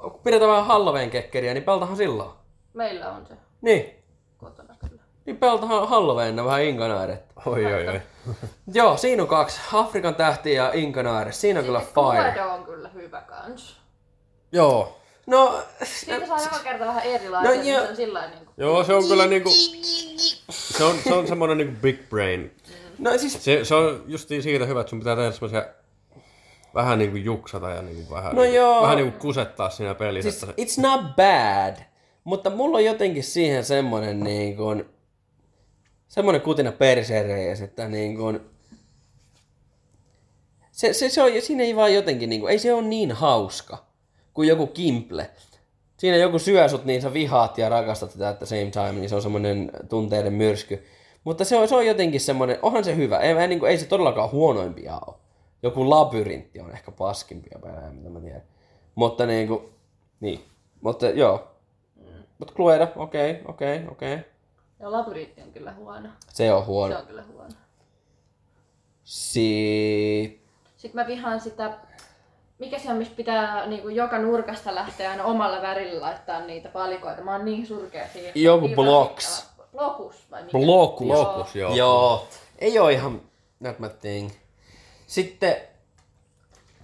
kun pidetään vähän Halloween kekkeriä, niin pelatahan silloin. Meillä on se Niin, kotona kyllä. niin pelatahan Halloween vähän Inkanaaret. Oi, oi, oi. Joo, siinä on kaksi. Afrikan tähti ja Inkanaare. Siinä on kyllä fire. Kuedo on kyllä hyvä kans. Joo. No, Siitä saa joka kerta vähän erilaisia, No no, joo. se on sillä niin Joo, se on kyllä niinku... Se on, se on semmonen niinku big brain. no siis, Se, se on justiin siitä hyvä, että sun pitää tehdä semmosia vähän niinku juksata ja niinku vähän, No niinku, joo. vähän niinku kusettaa siinä pelissä. siis että se, it's not bad. Mutta mulla on jotenkin siihen semmonen niin kuin, semmonen kutina persereijäs, että niin kuin, se, se, se on, siinä ei vaan jotenkin, niin kuin, ei se ole niin hauska kuin joku kimple. Siinä joku syö sut, niin sä vihaat ja rakastat sitä at the same time, niin se on semmoinen tunteiden myrsky. Mutta se on, se on jotenkin semmoinen, onhan se hyvä, ei, ei, niin kuin, ei se todellakaan huonoimpia ole. Joku labyrintti on ehkä paskimpia pelejä, mitä mä tiedän. Mutta niin kuin, niin. Mutta joo. Mutta Cluedo, okei, okay, okei, okay, okei. Okay. Ja labyrintti on kyllä huono. Se on Se huono. on kyllä huono. Si... Sitten mä vihaan sitä, mikä se on, missä pitää niin kuin joka nurkasta lähteä aina omalla värillä laittaa niitä palikoita. Mä oon niin surkea siinä. Joku blocks. Blokus vai mikä? Blokus. Blokus, joo. Joo. Ei oo ihan not my thing. Sitten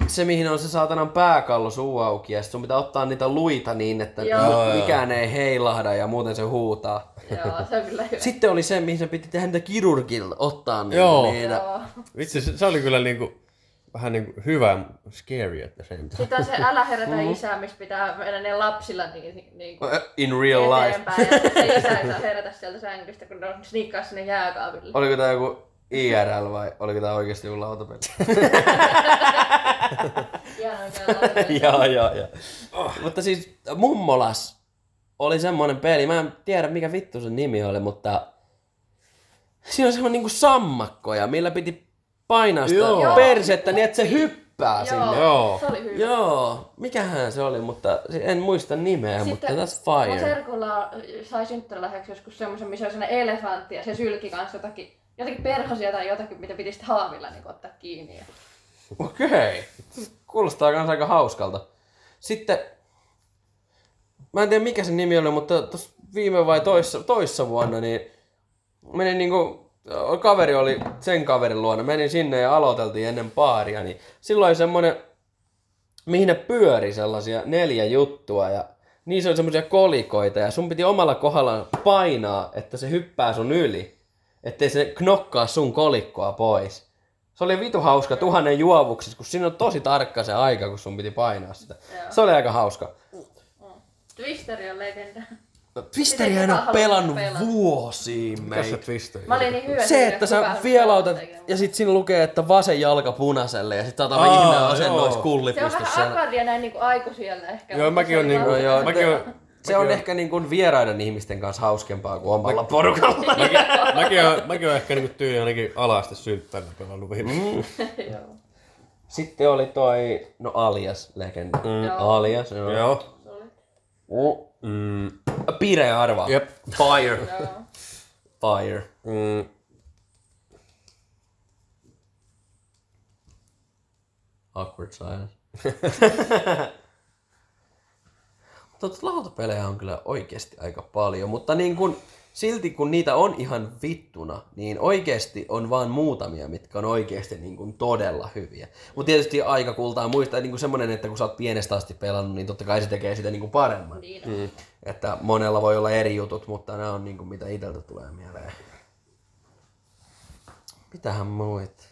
se, mihin on se saatanan pääkallo suu auki, ja sit sun pitää ottaa niitä luita niin, että Joo. mikään ei heilahda ja muuten se huutaa. Joo, se on kyllä hyvä. Sitten oli se, mihin se piti tehdä niitä kirurgilla, ottaa niitä. Joo. niitä. Joo. Vitsi, se, se oli kyllä niinku vähän niinku hyvä, scary at the same time. Sitten on se älä herätä Mm-hmm. isää, missä pitää mennä ne lapsilla niin, niin kuin In real life. Ja sitten se isä ei saa herätä sieltä sängystä, kun ne on sniikkaa sinne jääkaapille. Oliko tää joku IRL vai oliko tää oikeesti joku lautapeli? Joo, joo, joo. Mutta siis Mummolas oli semmonen peli, mä en tiedä mikä vittu sen nimi oli, mutta siinä on semmonen niinku sammakkoja, millä piti painaa sitä Joo. persettä niin, että se hyppää sinne. Joo. Se oli hyvä. Joo, mikähän se oli, mutta en muista nimeä, mutta that's mun fire. serkulla sai synttärilahjaksi joskus semmoisen, missä oli sellainen elefantti ja se sylki kanssa jotakin, jotakin perhosia tai jotakin, mitä piti sitten haavilla niin ottaa kiinni. Okei. Kuulostaa kans aika hauskalta. Sitten, mä en tiedä mikä se nimi oli, mutta viime vai toissa, toissa vuonna, niin menin niinku, kaveri oli sen kaverin luona, menin sinne ja aloiteltiin ennen paaria, niin silloin semmonen, mihin ne pyöri sellaisia neljä juttua ja niissä oli semmoisia kolikoita ja sun piti omalla kohdalla painaa, että se hyppää sun yli, ettei se knokkaa sun kolikkoa pois. Se oli vitu hauska tuhannen juovuksissa, kun siinä on tosi tarkka se aika, kun sun piti painaa sitä. Joo. Se oli aika hauska. Twisteri on legenda. No, Twisteriä en ole pelannut pelata. vuosiin, Mikä se twisteri? Mä olin niin hyvä Se, että sä vielautat ja sit siinä lukee, että vasen jalka punaiselle ja sit otat Aa, ihmeen asennois joo. kulli Se on vähän siellä. akadia näin niinku aikuisilla ehkä. Joo, mäkin on niinku- joo, Mäkin oon- se on mäkin oon- ehkä niin kuin vieraiden ihmisten kanssa hauskempaa kuin omalla porukalla. mäkin, oon, mäkin oon ehkä niinku tyyli ainakin alaste synttärinä pelannut. Mm. Sitten oli toi, no Alias legenda. Joo. Alias, joo. Joo. Uh, Mm. Arvaa. Jep. Fire. Fire. Mm. Awkward silence. Mutta lautapelejä on kyllä oikeasti aika paljon, mutta niin kun, silti kun niitä on ihan vittuna, niin oikeasti on vaan muutamia, mitkä on oikeasti niin kun todella hyviä. Mutta tietysti aika kultaa muistaa niin semmoinen, että kun sä oot pienestä asti pelannut, niin totta kai se tekee sitä niin kuin paremman. Niin on. Että monella voi olla eri jutut, mutta nämä on niin kuin mitä itseltä tulee mieleen. Mitähän muit?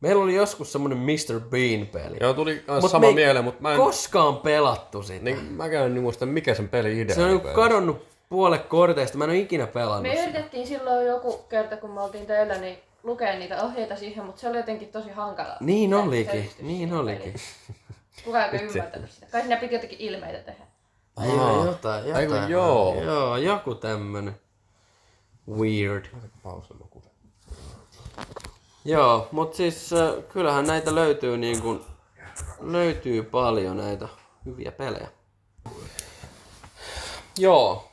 Meillä oli joskus semmonen Mr. Bean-peli. Joo, tuli Mut sama me mieleen, mutta mä en... koskaan pelattu sitä. Niin, mä käyn niin muista, mikä sen peli idea se on pelissä. kadonnut puolet korteista. Mä en ole ikinä pelannut Me sitä. yritettiin silloin joku kerta, kun me oltiin teillä, niin lukea niitä ohjeita siihen, mutta se oli jotenkin tosi hankala. Niin olikin, niin olikin. Kukaan ei ymmärtänyt sitä. Kai siinä piti jotenkin ilmeitä tehdä. Aivan, jotain, jotain. Aiku, joo. Joo, joku tämmönen. Weird. Pausella kuule. Joo, mut siis äh, kyllähän näitä löytyy niin kuin, löytyy paljon näitä hyviä pelejä. Joo.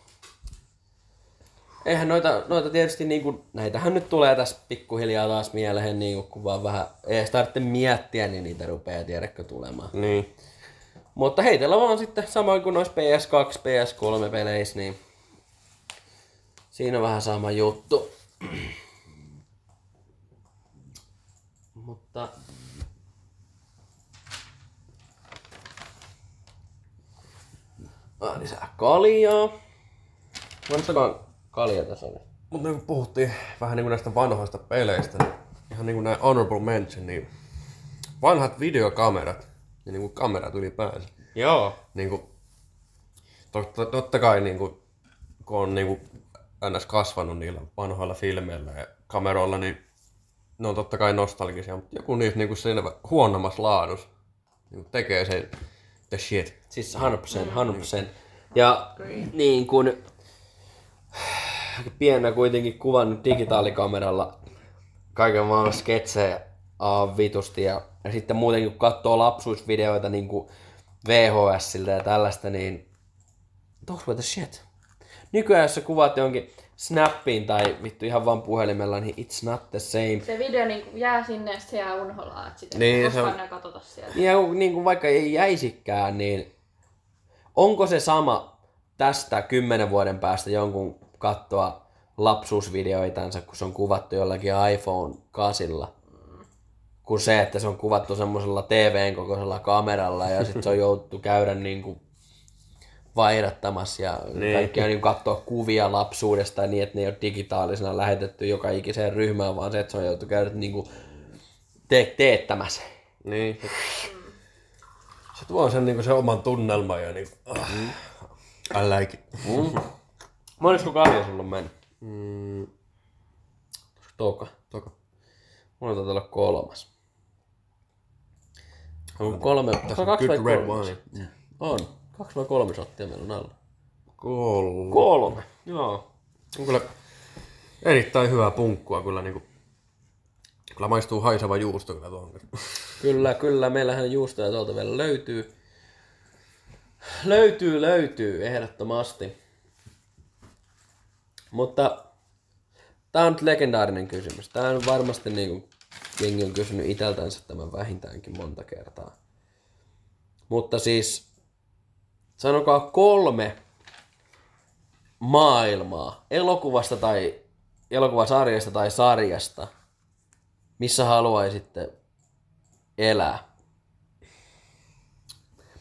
Eihän noita, noita tietysti niinku, näitähän nyt tulee tässä pikkuhiljaa taas mieleen niinku, kun vaan vähän, ei tarvitse miettiä, niin niitä rupeaa tiedäkö tulemaan. Niin. Mutta heitellä vaan sitten samoin kuin noissa PS2, PS3 peleissä, niin siinä on vähän sama juttu. Mutta Ah, lisää kaljaa. Montakaan kaljaa tässä oli? Mutta niin kun puhuttiin vähän niin kuin näistä vanhoista peleistä, niin ihan niin kuin näin honorable mention, niin vanhat videokamerat ja niin kuin kamerat ylipäänsä. Joo. Niin kuin, totta, totta kai niin kuin, kun on niin kuin ns. kasvanut niillä vanhoilla filmeillä ja kameroilla, niin ne on totta kai nostalgisia, mutta joku niistä niin kuin siinä huonommassa laadussa niin kuin tekee sen the shit. Siis 100%, 100%. Ja niin kun pienenä kuitenkin kuvannut digitaalikameralla kaiken maailman sketsejä uh, vitusti ja, ja sitten muutenkin kun katsoo lapsuusvideoita niin kuin VHSiltä ja tällaista, niin those were the shit. Nykyään jos sä kuvat jonkin Snappiin tai vittu ihan vaan puhelimella, niin it's not the same. Se video niin jää sinne ja se jää unholaan, että sitä Niin, se on- katsota sieltä. Ja niin kuin vaikka ei jäisikään, niin onko se sama tästä kymmenen vuoden päästä jonkun kattoa lapsuusvideoitansa, kun se on kuvattu jollakin iPhone 8, kuin se, että se on kuvattu semmoisella TVn kokoisella kameralla ja sitten se on jouduttu käydä niin kuin vaihdattamassa ja niin. kaikkia niin katsoa kuvia lapsuudesta niin, että ne ei ole digitaalisena lähetetty joka ikiseen ryhmään, vaan se, että se on joutu käydä niin kuin te- teettämässä. Niin. Se, se tuo sen, niin kuin, sen oman tunnelman ja niin kuin, ah, I like it. Mm. Monesko kalja sulla on mennyt? Mm, Toka. toka. Mulla taitaa olla kolmas. On kolme. Tässä on kaksi vai good red wine. On. Kaksi vai kolme shottia meillä on alla. Kolme. Kolme. Joo. On kyllä erittäin hyvää punkkua kyllä niinku. Kyllä maistuu haiseva juusto kyllä tuohon. Kyllä, kyllä. Meillähän juustoja tuolta vielä löytyy. Löytyy, löytyy, ehdottomasti. Mutta tää on nyt legendaarinen kysymys. Tää on varmasti niinku jengi on kysynyt iteltänsä tämän vähintäänkin monta kertaa. Mutta siis sanokaa kolme maailmaa elokuvasta tai elokuvasarjasta tai sarjasta, missä haluaisitte elää.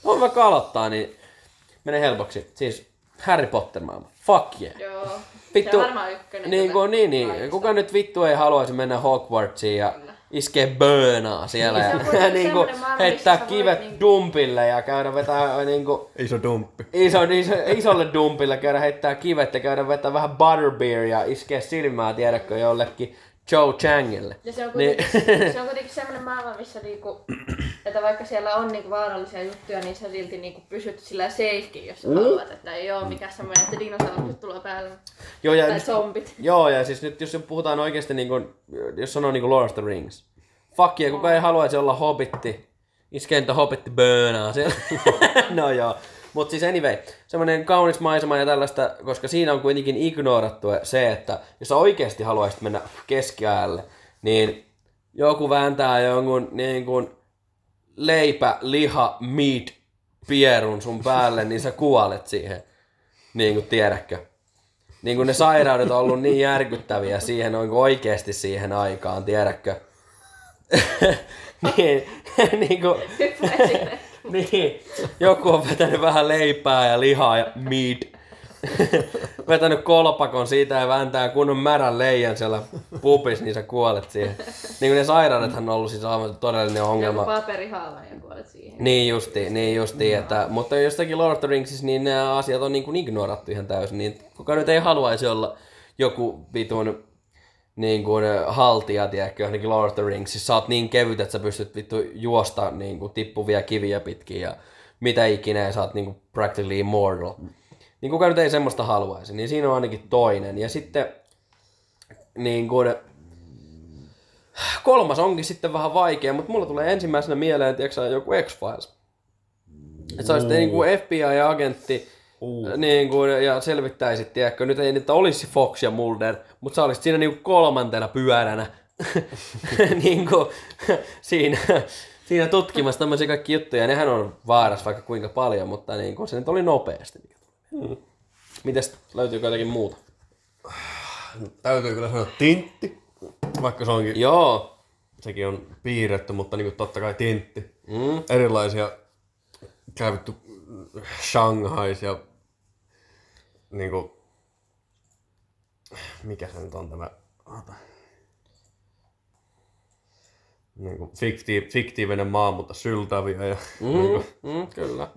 Voin vaikka aloittaa, niin menee helpoksi. Siis Harry Potter maailma. Fuck yeah. Joo. Vittu, Se on varmaan ykkönen. niin, kuin, niin, niin. Kuka nyt vittu ei haluaisi mennä Hogwartsiin ja iskee böönaa siellä Niin, se ja, niin semmoinen maailma, heittää kivet niin- dumpille ja käydä vetää niin kuin, Iso dumppi. iso, iso, isolle dumpille käydä heittää kivet ja käydä vetää vähän butterbeer ja iskee silmää, tiedätkö, jollekin Joe Changille. Ja se on Niin. kuitenkin, se on kuitenkin semmoinen maailma, missä niinku, että vaikka siellä on niinku vaarallisia juttuja, niin sä silti niinku pysyt sillä safekin, jos sä haluat. Että ei oo mikään semmoinen, että dinosaurukset tulee päälle. Joo, ja Tai zombit. Joo, ja siis nyt jos puhutaan oikeasti niin kuin, jos sanoo niin kuin Lord of the Rings. Fuck yeah, kuka ei haluaisi olla hobbitti. Iskee niitä hobbitti böönaa siellä. no joo. Mutta siis anyway, semmoinen kaunis maisema ja tällaista, koska siinä on kuitenkin ignorattu se, että jos sä oikeasti haluaisit mennä keskiajalle, niin joku vääntää jonkun niin kuin leipä, liha, meat, pierun sun päälle, niin sä kuolet siihen. Niin kuin tiedätkö niin kuin ne sairaudet on ollut niin järkyttäviä siihen kuin oikeasti siihen aikaan, tiedätkö? niin, niin, kuin. niin, joku on vetänyt vähän leipää ja lihaa ja meat. vetänyt kolpakon siitä ja vääntää kunnon märän leijan siellä pupis, niin sä kuolet siihen. Niin kuin ne sairaudethan on ollut siis aivan todellinen Joku ongelma. paperihaava ja kuolet siihen. Niin justi, niin justi, että, mutta jostakin Lord of the Ringsissa niin nämä asiat on niin kuin ignorattu ihan täysin, niin kuka nyt ei haluaisi olla joku vitun niin kuin haltija, tiedätkö, johonkin Lord of the Ringsissa. Sä oot niin kevyt, että sä pystyt vittu juosta niin kuin tippuvia kiviä pitkin ja mitä ikinä, ja sä oot niin kuin practically immortal. Niin kuka nyt ei semmoista haluaisi, niin siinä on ainakin toinen. Ja sitten niin kuin, kolmas onkin sitten vähän vaikea, mutta mulla tulee ensimmäisenä mieleen, tiedätkö, joku X-Files. Että sä olisit niin kuin FBI-agentti, Uh. niin kuin, ja selvittäisit, tiedätkö, nyt ei niitä olisi Fox ja Mulder, mutta sä olisit siinä niin kuin kolmantena pyöränä niin kuin, siinä, siinä tutkimassa tämmöisiä kaikki juttuja. Ja nehän on vaarassa vaikka kuinka paljon, mutta niin kuin, se nyt oli nopeasti. Hmm. Mites löytyykö jotakin muuta? Täytyy kyllä sanoa tintti, vaikka se onkin, Joo. sekin on piirretty, mutta niin kuin totta kai tintti. Mm. Erilaisia käytetty Shanghais ja niin kuin, mikä se nyt on tämä, niin kuin fikti, fiktiivinen maa, mutta syltäviä ja mm. niin kuin Mm, kyllä.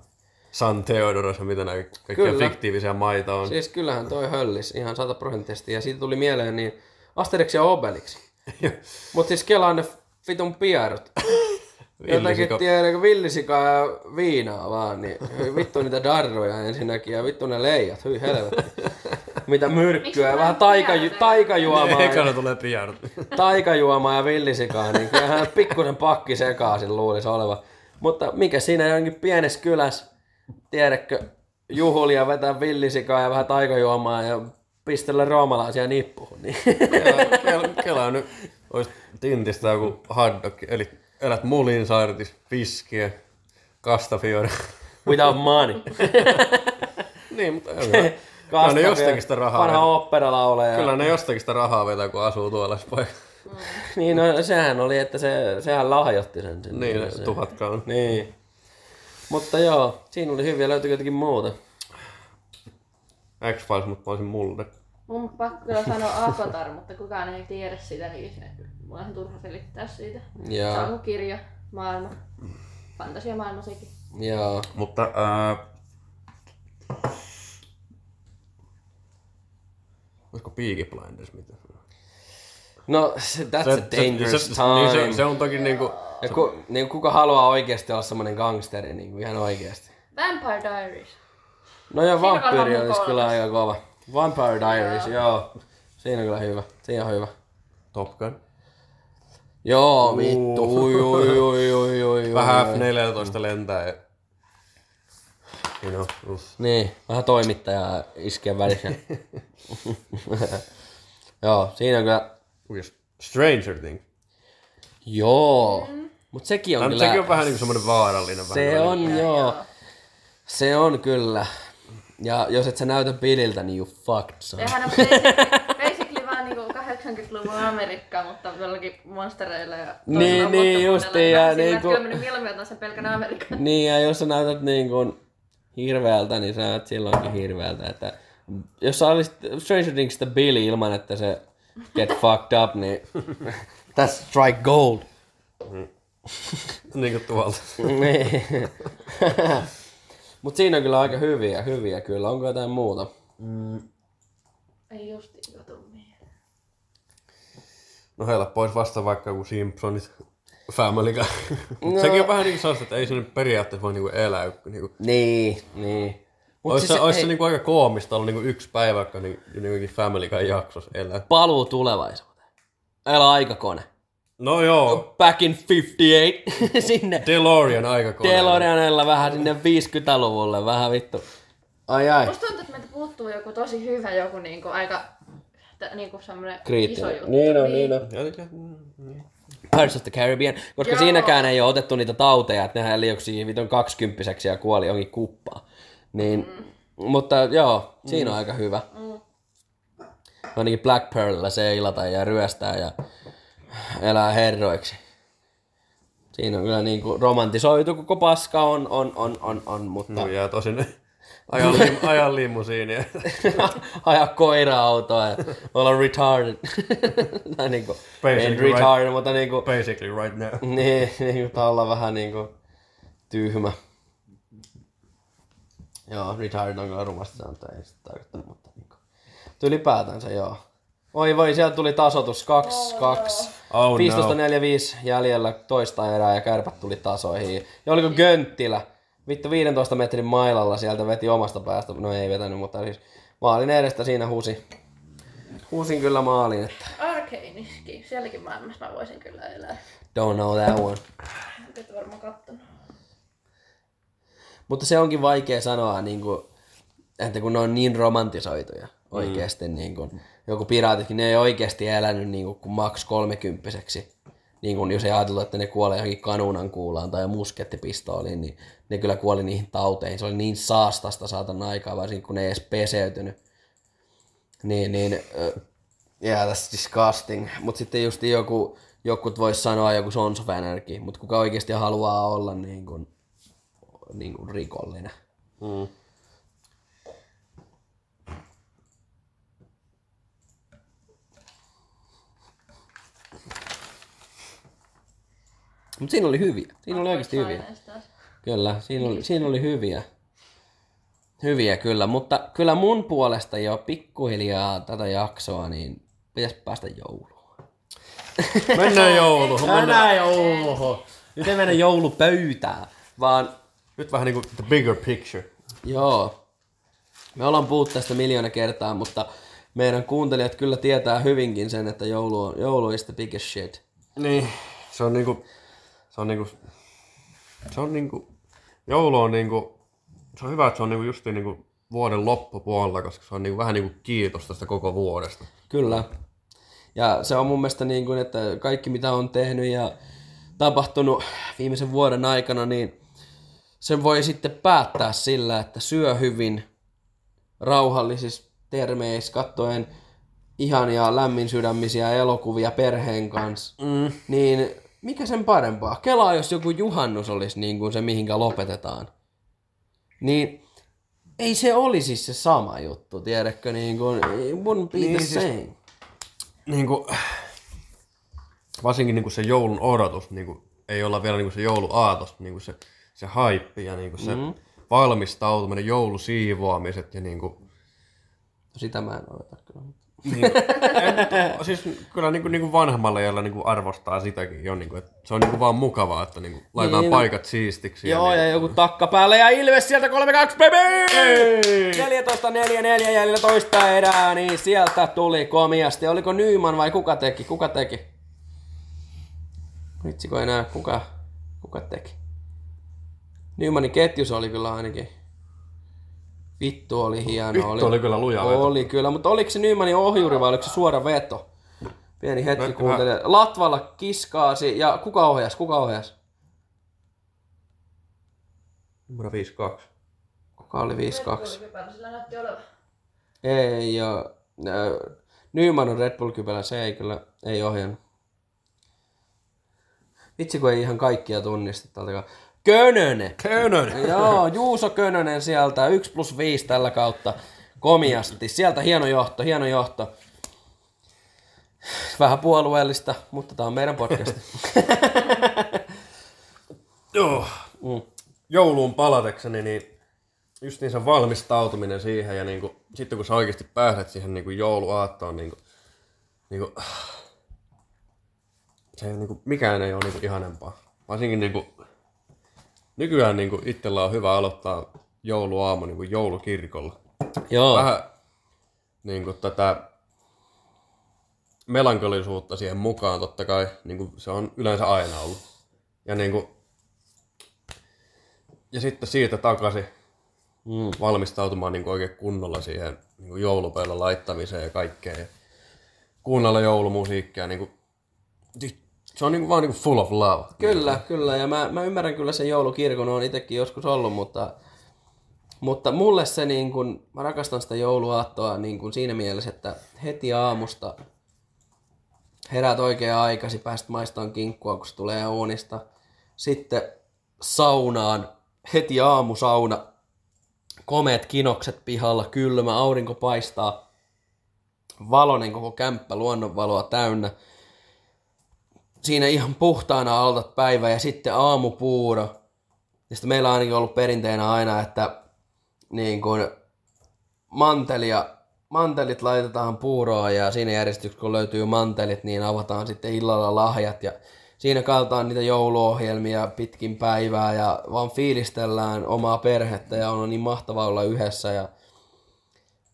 San Theodoros ja mitä näitä kaikkia Kyllä. fiktiivisiä maita on. Siis kyllähän toi höllis ihan sataprosenttisesti. Ja siitä tuli mieleen niin Asterix ja Obelix. Mut siis kelaa ne vitun pierut. Jotakin Villisika. tiedätkö villisikaa ja viinaa vaan, niin vittu niitä darroja ensinnäkin ja vittu ne leijat, hyi helvetti. Mitä myrkkyä vähän en taika, tiedä? taikajuomaa, ja, Ekana tulee piarut. taikajuomaa ja villisikaa, niin kyllähän pikkusen pakki sekaisin luulisi oleva. Mutta mikä siinä jonkin pienessä kylässä, tiedätkö, juhulia vetää villisikaa ja vähän taikajuomaa ja pistellä roomalaisia nippuun. Niin. Kela, kela, kela nyt olisi tintistä joku hotdog, eli elät mulin saartis, viskiä, kastafiore. Without money. niin, mutta ei mitään. Kyllä ne jostakin sitä rahaa Vanha oopperalaulaja. Kyllä ne jostakin sitä rahaa vetää, kun asuu tuolla paikassa. Niin, no, sehän oli, että se, sehän lahjoitti sen sinne. Niin, se. tuhat kaun. Niin. Mutta joo, siinä oli hyviä, löytyykö jotakin muuta? X-Files, mutta mä olisin Mulder. Mun on pakko kyllä sanoa Avatar, mutta kukaan ei tiedä sitä, niin se, mulla on turha selittää siitä. Se Joo, on kuin kirja, maailma, fantasiamaailma sekin. joo. Mutta ää... Olisiko Peaky Blinders mitään? No, se, that's a dangerous se, time. Niin se, se, on toki niinku... Ja ku, niin kuka haluaa oikeasti olla semmonen gangsteri, niin kuin ihan oikeasti. Vampire Diaries. No ja varmaan olisi kolmas. kyllä aika kova. Vampire Diaries, joo. Siinä on kyllä hyvä. Siinä on hyvä. Top Gun. Joo, vittu. Ui, ui, ui, ui, ui, Vähän ui. F-14 lentää ja... You know. Niin, vähän toimittajaa iskee välissä. joo, siinä on kyllä... Stranger Things. Joo. Mut sekin on No, kyllä... sekin on vähän niinku semmonen vaarallinen. Se vähän on, joo. Se on kyllä. Ja jos et sä näytä Billiltä, niin you fucked son. Sehän on niinku 80-luvun Amerikka, mutta jollakin monstereilla ja toisella Niin, niin, justiin, ja niinku- että Kyllä mennyt mieluummin otan sen pelkän Amerikan. Niin, ja jos sä näytät niin kuin hirveältä, niin sä näytät silloinkin hirveältä. Että jos sä olisit Stranger Thingsista Billy ilman, että se get fucked up, niin that's strike gold. Niinku tuolta. Niin. Mut siinä on kyllä aika hyviä, hyviä kyllä. Onko jotain muuta? Ei justiin kotu mieleen. No helppo olisi vasta vaikka joku Simpsonit. Family Guy. No. Sekin on vähän niinku sellaista, että ei se nyt periaatteessa voi niinku elää. Niinku. Niin, niin. Mut Ois se, siis ois se ei- niinku aika koomista olla niinku yksi päivä, vaikka niin, niin Family Guy jaksossa elää. paluu tulevaisuuteen. Älä aikakone. No joo, Back in 58. sinne DeLorean aikakone. DeLoreanilla vähän sinne 50-luvulle. Vähän vittu. Ai ai. Musta tuntuu, että meiltä puuttuu joku tosi hyvä, joku niinku aika t- niinku semmonen Kriittinen. iso juttu. Niin on, niin on. Mm, niin. Pirates of the Caribbean, koska Joo. siinäkään ei ole otettu niitä tauteja, että nehän liuksii vitun kaksikymppiseksi ja kuoli johonkin kuppaan. Niin, mm. Mutta joo, siinä on aika hyvä. Mm. Ainakin Black Pearlilla seilata ja ryöstää ja elää herroiksi. Siinä on kyllä niinku romantisoitu koko paska on, on, on, on, on mutta No jää tosin ajan, lim, ajan limusiinia. ajaa koira-autoa ja olla retarded. tai niinku, en Basically retarded, mutta niinku, Basically right now. Niin, niin kuin olla vähän niinku tyhmä. Joo, retarded on kyllä rumasti sanottu, ei sitä tarkoittaa, mutta niinku. Mutta ylipäätänsä joo. Oi voi, sieltä tuli tasotus 2-2. Oh, 15-4-5 jäljellä toista erää ja kärpät tuli tasoihin. Ja oliko Gönttilä? Vittu 15 metrin mailalla sieltä veti omasta päästä. No ei vetänyt, mutta siis maalin edestä siinä husi. Huusin kyllä maalin, että Arkeiniskin. Sielläkin maailmassa mä voisin kyllä elää. don't know that one. Et varmaan kattonut. Mutta se onkin vaikea sanoa, niin kuin, että kun ne on niin romantisoituja oikeasti, mm. niin kuin, joku piraatitkin, ne ei oikeasti elänyt niin kuin, kuin maks kolmekymppiseksi. Niin kuin, jos ei ajateltu, että ne kuolee johonkin kanunan kuulaan tai muskettipistooliin, niin ne kyllä kuoli niihin tauteihin. Se oli niin saastasta saatan aikaa, varsinkin kun ne ei edes peseytynyt. Niin, niin, uh, yeah, that's disgusting. Mutta sitten just joku, jokut vois sanoa joku Sons of Anarchy, mutta kuka oikeasti haluaa olla niin kuin, niin kuin rikollinen. Mm. Mutta siinä oli hyviä. Siinä oli oikeasti hyviä. Kyllä, siinä oli, siinä oli hyviä. Hyviä kyllä, mutta kyllä mun puolesta jo pikkuhiljaa tätä jaksoa, niin pitäisi päästä jouluun. Mennään jouluun. Mennään. Mennään jouluun. Nyt ei mennä joulupöytään, vaan Nyt vähän niinku the bigger picture. joo. Me ollaan puhuttu tästä miljoona kertaa, mutta meidän kuuntelijat kyllä tietää hyvinkin sen, että joulu on, joulu is the biggest shit. Niin. Se on niinku, se on niinku, se on niinku, joulu on niinku, se on hyvä, että se on niinku justiin niinku vuoden loppupuolella, koska se on niinku vähän niinku kiitos tästä koko vuodesta. Kyllä. Ja se on mun mielestä niin kuin, että kaikki mitä on tehnyt ja tapahtunut viimeisen vuoden aikana, niin sen voi sitten päättää sillä, että syö hyvin rauhallisissa termeissä, kattoen ihania lämmin sydämisiä elokuvia perheen kanssa. Mm. Niin mikä sen parempaa? Kelaa, jos joku juhannus olisi niin kuin se, mihinkä lopetetaan. Niin ei se olisi se sama juttu, tiedätkö? Niin kuin, wouldn't be Niin, the siis- same. Niinku, varsinkin niinku se joulun odotus, niinku, ei olla vielä niinku se jouluaatos, niinku se, se haippi ja niinku se mm. valmistautuminen, joulusiivoamiset ja niinku, Sitä mä en odota kyllä. Niin, en, siis kyllä niin kuin, niin kuin vanhemmalla iällä niin kuin arvostaa sitäkin jo, niin kuin, että se on niin kuin vaan mukavaa, että niin kuin, laitetaan Niin. paikat siistiksi. Joo, ja, ja joku takka päälle ja Ilves sieltä 3-2, baby! 14-4-4 jäljellä toista erää, niin sieltä tuli komiasti. Oliko Nyman vai kuka teki? Kuka teki? Vitsikö enää kuka, kuka teki? Nymanin ketjus oli kyllä ainakin. Vittu oli hieno. Vittu oli kyllä luja veto. Oli kyllä, mutta oliko se Nymanin ohjuri vai oliko se suora veto? Pieni hetki No, kuuntelin. Latvalla kiskaasi ja kuka ohjas? Kuka ohjas? Numero 5-2. Kuka oli 5-2? Sillä näytti olevan. Ei joo. Ö, Nyman on Red Bull kypälä, se ei kyllä, ei ohjannut. Vitsi kun ei ihan kaikkia tunnista tältä Könönen! Könön! Joo, Juuso Könönen sieltä, 1 plus 5 tällä kautta komiasti. Sieltä hieno johto, hieno johto. Vähän puolueellista, mutta tämä on meidän podcast. Joo. Mm. Jouluun palatekseni, niin just niin se valmistautuminen siihen ja niin kuin, sitten kun sä oikeasti pääset siihen niin kuin jouluaattoon, niin kuin, niin kuin, se ei, niin kuin, mikään ei ole niin kuin, ihanempaa. Varsinkin niin kuin, nykyään niin kuin, itsellä on hyvä aloittaa jouluaamu niin kuin joulukirkolla. Joo, Vähän niin kuin, tätä melankolisuutta siihen mukaan totta kai, niin kuin, se on yleensä aina ollut. Ja niin kuin, ja sitten siitä takaisin Mm. valmistautumaan niin kuin oikein kunnolla siihen niin kuin joulupöydän laittamiseen ja kaikkeen. Ja kuunnella joulumusiikkia. Niin kuin, se on niin kuin, vaan niin kuin full of love. Kyllä, kyllä. Ja mä, mä ymmärrän kyllä sen joulukirkon, on itsekin joskus ollut, mutta, mutta mulle se niin kun, mä rakastan sitä jouluaattoa niin kun siinä mielessä, että heti aamusta heräät oikein aikasi, pääst maistamaan kinkkua, kun se tulee uunista. Sitten saunaan, heti aamusauna, komeet kinokset pihalla, kylmä, aurinko paistaa, valonen koko kämppä, luonnonvaloa täynnä siinä ihan puhtaana altat päivä ja sitten aamupuuro. Ja sitten meillä on ainakin ollut perinteenä aina, että niin kuin mantelia mantelit laitetaan puuroon ja siinä järjestyksessä kun löytyy mantelit, niin avataan sitten illalla lahjat ja siinä kaltaan niitä jouluohjelmia pitkin päivää ja vaan fiilistellään omaa perhettä ja on niin mahtavaa olla yhdessä ja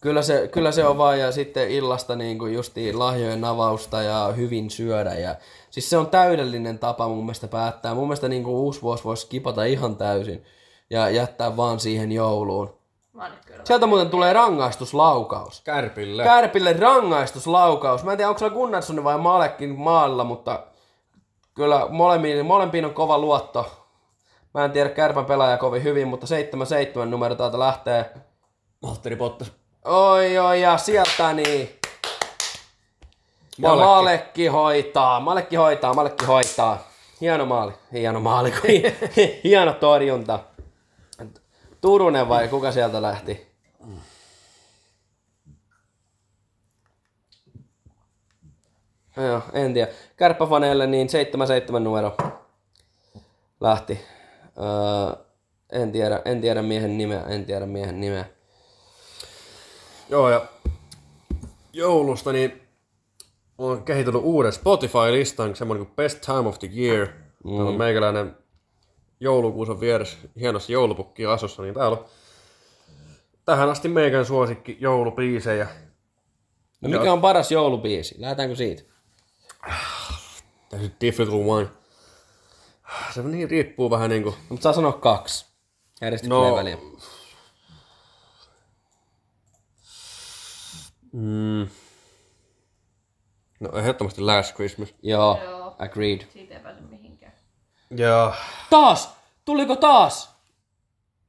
Kyllä se, kyllä se on vaan, ja sitten illasta niin kuin justiin lahjojen avausta ja hyvin syödä. Ja, siis se on täydellinen tapa mun mielestä päättää. Mun mielestä niin kuin uusi vuosi voisi skipata ihan täysin ja jättää vaan siihen jouluun. Sieltä muuten tulee rangaistuslaukaus. Kärpille. Kärpille rangaistuslaukaus. Mä en tiedä, onko se Gunnarsson vai Malekin maalla, mutta kyllä molempiin, molempiin on kova luotto. Mä en tiedä Kärpän pelaaja kovin hyvin, mutta 7-7 numero täältä lähtee. Valtteri Bottas. Oi oi ja sieltä niin. Ja Malekki. Malekki hoitaa, Malekki hoitaa, Malekki hoitaa. Hieno maali, hieno maali, hieno torjunta. Turunen vai kuka sieltä lähti? Joo, en tiedä. Kärppäfaneille niin 77 numero lähti. Öö, en, tiedä, en tiedä miehen nimeä, en tiedä miehen nimeä. Joo, ja joulusta niin olen kehitellyt uuden Spotify-listan, semmoinen kuin Best Time of the Year. Mm. Täällä on meikäläinen joulukuusen vieressä hienossa joulupukki asussa, niin täällä on tähän asti meikän suosikki joulubiisejä. No mikä on paras joulubiisi? Lähdetäänkö siitä? Täysin difficult one. Se niin riippuu vähän niinku... Mutta saa sanoa kaksi. Järjestykseen No, no. Mm, no ehdottomasti Last Christmas. Joo, Joo. agreed. Siitä ei pääse mihinkään. Ja Taas! Tuliko taas?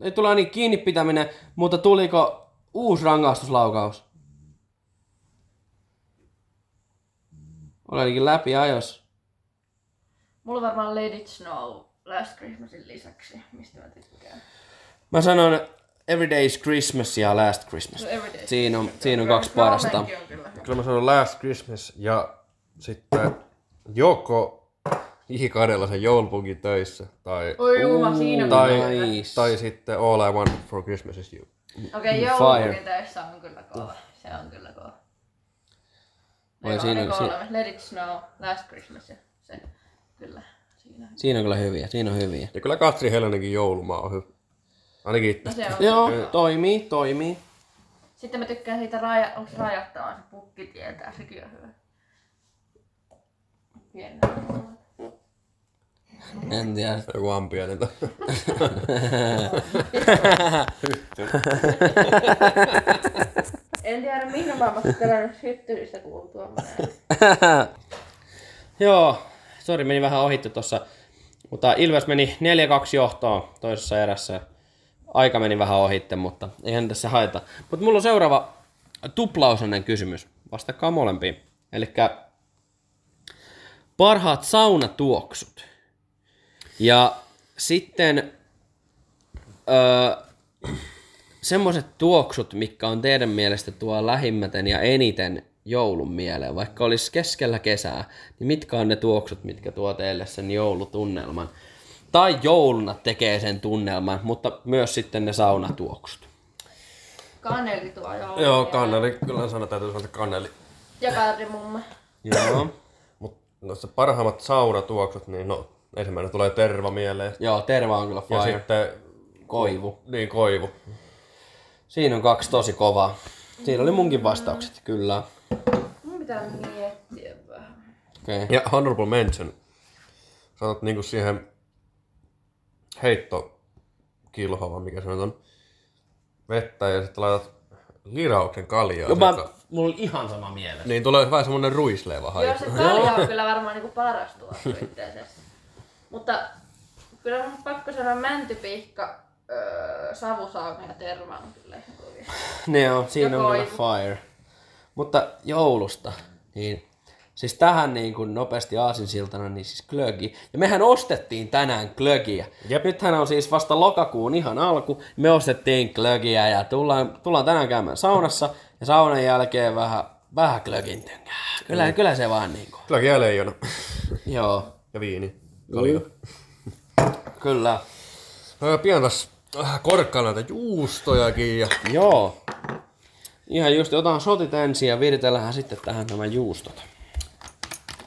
Ei tule niin kiinni pitäminen, mutta tuliko uusi rangaistuslaukaus? Olenkin läpi ajos. Mulla on varmaan Let It Snow Last Christmasin lisäksi, mistä mä tykkään. Mä sanon Every Day is Christmas ja Last Christmas. No. Siinä on, siinä on kaksi parasta. Snowmankin on kyllä mä sanon Last Christmas ja sitten joko ihkaidella sen joulupukin töissä tai, Oi juma, siinä on tai. Nice. tai sitten All I Want for Christmas is You. Okei, Fire. joulupukin töissä on kyllä kova. Se on kyllä kova. Oi, Eka- siinä- eka si- olemme. Let It Snow, Last Christmas ja se. Kyllä. Siinä. Siinä on kyllä hyviä, siinä on hyviä. Ja kyllä Katri Helenenkin joulumaa on hyvä. Ainakin itse. No se on. Joo, toimii, toimii. Sitten mä tykkään siitä raja, onko se rajattava se pukki tietää, sekin on hyvä. Pieni. En tiedä. Joku ampiainen. En tiedä mihin mä oon pelannut hyttyristä kuultua. Joo, sori meni vähän ohitte tuossa. Mutta Ilves meni 4-2 johtoon toisessa erässä. Aika meni vähän ohitte, mutta eihän tässä haeta. Mutta mulla on seuraava tuplausainen kysymys. Vastakaa molempiin. Eli parhaat saunatuoksut. Ja sitten öö, semmoiset tuoksut, mitkä on teidän mielestä tuo lähimmäten ja eniten joulun mieleen, vaikka olisi keskellä kesää, niin mitkä on ne tuoksut, mitkä tuo teille sen joulutunnelman? Tai jouluna tekee sen tunnelman, mutta myös sitten ne saunatuoksut. Kaneli tuo joo. Joo, kanneli. Kyllä sanoa, täytyy sanoa, että kanneli. Ja kardemumma. Joo. Mutta noissa parhaimmat saunatuoksut, niin no, ensimmäinen tulee terva mieleen. Joo, terva on kyllä Ja fire. sitten, Koivu. niin koivu. Siinä on kaksi tosi kovaa. Siinä oli munkin vastaukset, kyllä. Mun pitää miettiä vähän. Okei. Okay. Ja honorable mention. Sanot niinku siihen heittokilhoon, vai mikä se nyt on, vettä ja sitten laitat lirauksen kaljaa. Jopa, joka- mulla oli ihan sama mielessä. Niin tulee vähän semmonen ruisleeva Joo, haju. se kalja on kyllä varmaan niinku paras asiassa. Mutta kyllä on pakko sanoa mäntypihka, öö, savusauna ja terva on kyllä ihan kovia. Ne on, siinä on kyllä fire. Mutta joulusta, niin siis tähän niin kuin nopeasti aasinsiltana, niin siis glögi. Ja mehän ostettiin tänään glögiä. Jep. Nythän on siis vasta lokakuun ihan alku. Me ostettiin glögiä ja tullaan, tullaan tänään käymään saunassa. Ja saunan jälkeen vähän, vähän glögin tyngää. Kyllä, kyllä se vaan niin kuin. Kyllä jää leijona. Joo, Ja viini. Kalja. kyllä. No, pian taas äh, korkkaa näitä juustojakin ja Joo. Ihan just, otan sotit ensin ja viritellään sitten tähän nämä juustot.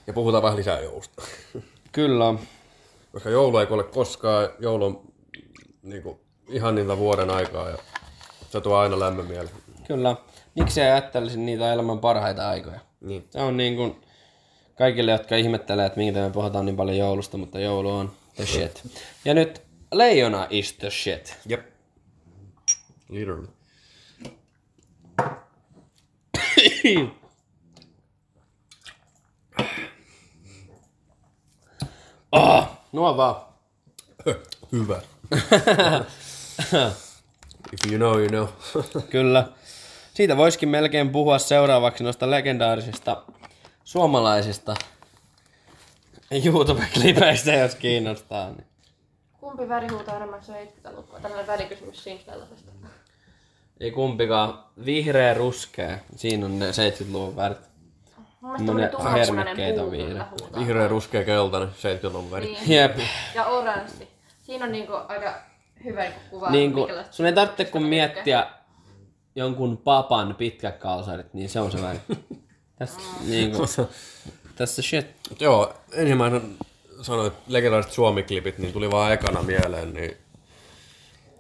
Ja puhutaan vähän lisää joulusta. Kyllä. Koska joulu ei ole koskaan, joulu on niin kuin, ihan niitä vuoden aikaa ja se tuo aina lämmön mieleen. Kyllä. Miksi ajattelisin niitä elämän parhaita aikoja? Niin. Se on niin kuin kaikille, jotka ihmettelee, että minkä me puhutaan niin paljon joulusta, mutta joulu on the shit. Ja nyt leijona is the shit. Jep. Literally. Oh, nuo vaan. Hyvä. If you know, you know. Kyllä. Siitä voisikin melkein puhua seuraavaksi noista legendaarisista suomalaisista YouTube-klipeistä, jos kiinnostaa. Niin. Kumpi väri huutaa enemmän 70-lukua? Tällainen välikysymys Simstellasesta. Ei kumpikaan. Vihreä ruskea. Siinä on ne 70-luvun värit. Mun hermekkeitä puu vihreä. Vihreä, ruskea, keltainen, 70-luvun väri. Niin. Jep. Ja oranssi. Siinä on niinku aika hyvä niinku kuva. Niin minkälaista sun ei tarvitse kun miettiä jonkun papan pitkät kalsarit, niin se on se väri. Tässä, niin kuin, tässä shit. Mut Joo, ensimmäinen sanoit legendaariset suomiklipit, niin tuli vaan ekana mieleen, niin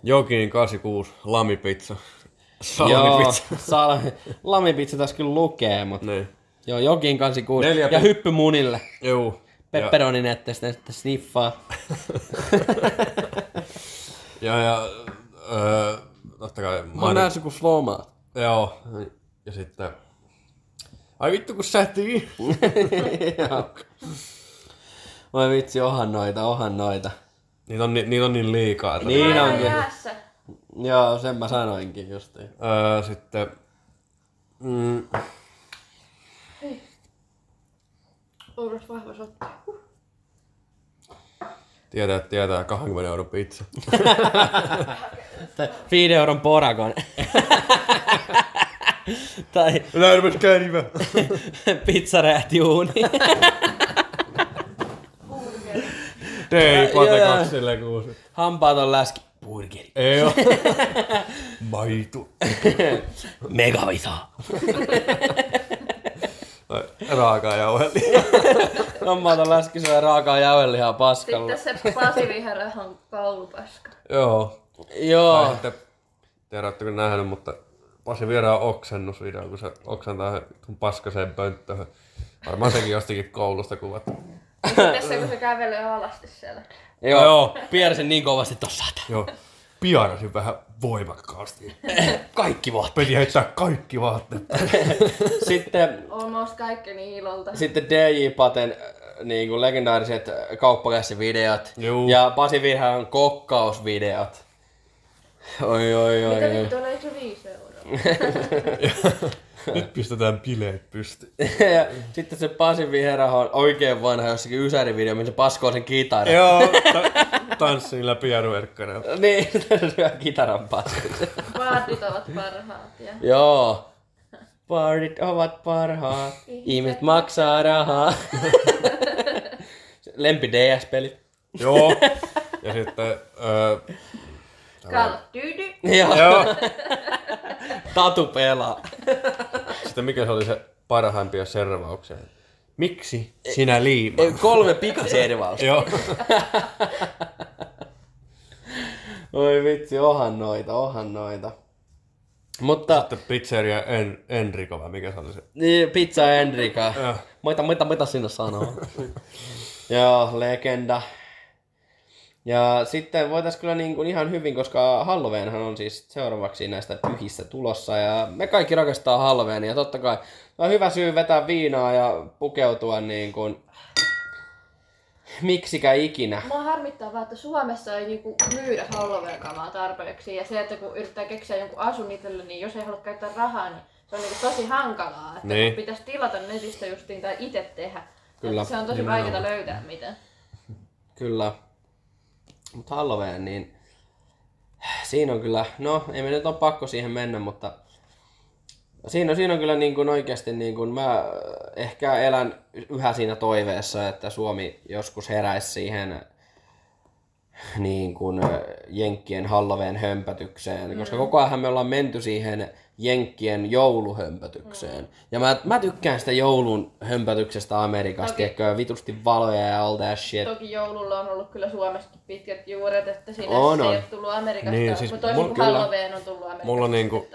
Jokin 86, Lamipizza. Joo, Salamipizza. salami, lamipizza tässä kyllä lukee, mutta Niin. Joo, jokin 86. Neljä ja pi- hyppy munille. Ja, Pepperonin ette sitten, sitten sniffaa. ja, ja öö, totta kai Mä oon näissä kuin slomaat. Joo. Ja sitten... Ai vittu kun sätii. Oi vitsi, ohan noita, ohan noita. niitä, on, ni- niitä on niin liikaa. Että Niin Mä onkin. jäässä. Joo, sen mä sanoinkin justiin. Öö, sitten... Mm, Ouras vahva sotti. tietää, tietää 20 euron pizza. Tai 5 euron poragon. tai Lärmäs kärvä. pizza räjähti uuni. Ei, pate kaksille kuusi. Hampaaton läski. Burgeri. Ei oo. Maitu. Megavisa. Raakaa jauheli. Hampaaton läski syö raakaa jauhelihaa paskalla. Sitten se Pasivihärä on kaulupaska. Joo. Tai Joo. sitten, tiedä, ootteko nähnyt, mutta Pasi Viera on oksennusvideo, kun se oksentaa paskaseen pönttöhön. Varmaan sekin jostakin koulusta kuvat. Ja sitten se, kun se kävelee alasti siellä. Joo. Joo. Piersin niin kovasti tossa. Joo. Piarasin vähän voimakkaasti. Kaikki vaatteet. Piti heittää kaikki vaatteet. Sitten, Almost kaikki niin ilolta. sitten DJ Paten äh, niin kuin legendaariset äh, kauppakässivideot. Juu. Ja Pasi Virhan kokkausvideot. Oi, oi, oi, Mitä oi. vittu, oliko se viisi euroa? Nyt pistetään bileet pystyyn. ja sitten se Pasi Vihera on oikein vanha jossakin ysärivideo, missä se paskoo sen kitaran. Joo, ta- tanssin läpi Jaruerkkana. Niin, se syö kitaran paskuun. Vaatit ovat parhaat. Ja... Joo. Parit ovat parhaat. Ihmiset maksaa rahaa. Lempi DS-pelit. Joo. Ja sitten... Öö, Call of Duty. Joo. joo. Tatu pelaa. Sitten mikä se oli se parhaimpia servauksia? Miksi sinä liima? Ei, Kolme pikaservausta. Joo. Oi vitsi, ohan noita, ohan noita. Mutta Sitten pizzeria en, Enrico vai mikä se oli se? niin, pizza Enrika. Joo. Mitä, mitä, mitä sinne sanoo? Joo, legenda. Ja sitten voitaisiin kyllä niin kuin ihan hyvin, koska Halloweenhan on siis seuraavaksi näistä pyhistä tulossa ja me kaikki rakastaa Halloweenia ja totta kai on hyvä syy vetää viinaa ja pukeutua niin kuin miksikä ikinä. Mua harmittaa vaan, että Suomessa ei niinku myydä Halloween-kamaa tarpeeksi. Ja se, että kun yrittää keksiä jonkun asun itselle, niin jos ei halua käyttää rahaa, niin se on niinku tosi hankalaa. Että Niin. pitäisi tilata netistä justiin tai itse tehdä. Kyllä, Että se on tosi vaikeaa löytää mitään. Kyllä. Mutta Halloween, niin siinä on kyllä, no ei me nyt ole pakko siihen mennä, mutta siinä on, siinä on kyllä niin kuin oikeasti, niin kuin mä ehkä elän yhä siinä toiveessa, että Suomi joskus heräisi siihen niin kuin Jenkkien Halloween hömpötykseen, koska koko ajan me ollaan menty siihen Jenkkien jouluhömpötykseen. Ja mä, mä tykkään sitä joulun hömpötyksestä Amerikasta, Okei. okay. vitusti valoja ja all that shit. Toki joululla on ollut kyllä Suomessakin pitkät juuret, että siinä On, se ei on. ole tullut Amerikasta, Niin, niin, siis mutta toisin kuin Halloween on tullut Amerikasta. Mulla niinku-.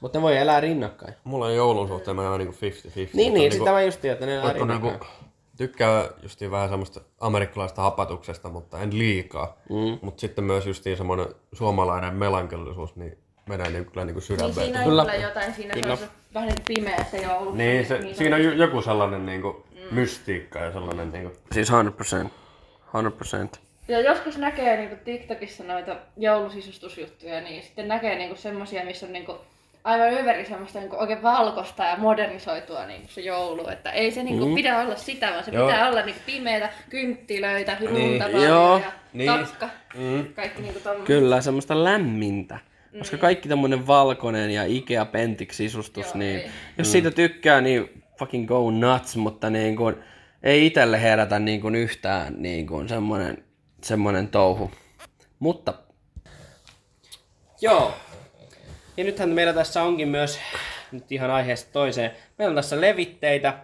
Mutta ne voi elää rinnakkain. Mulla on joulun suhteen mä oon niinku 50-50. Niin, niin, niinku- sitä mä just tiedän, että ne elää Vaikka rinnakkain. niinku, tykkää justiin vähän semmoista amerikkalaista hapatuksesta, mutta en liikaa. Mm. Mutta sitten myös justiin semmoinen suomalainen melankolisuus, niin menee niin kyllä niinku Niin sydämeen. siinä on Kyllä. jotain, siinä Kyllä. se vähän niin kuin pimeä se joulu. Niin, se, Niin siinä on joku sellainen niinku mystiikka ja sellainen niinku... Siis 100%. 100%. Ja joskus näkee niinku TikTokissa noita joulusisustusjuttuja, niin sitten näkee niinku semmosia, missä on niinku aivan ympäri semmoista niinku oikein valkoista ja modernisoitua niinku se joulu. Että ei se niinku mm. pidä olla sitä, vaan se Joo. pitää olla niinku pimeitä kynttilöitä, Niin. Joo. ja Niin. takka. Mm. Kaikki niinku tommoset. Kyllä, semmoista lämmintä. Koska kaikki tämmönen valkoinen ja Ikea Pentix sisustus, Joo, niin ei. jos siitä tykkää, niin fucking go nuts, mutta niin kuin, ei itelle herätä niin kuin yhtään niin kuin semmonen, semmonen touhu. Mutta, joo. Ja nythän meillä tässä onkin myös, nyt ihan aiheesta toiseen, meillä on tässä levitteitä.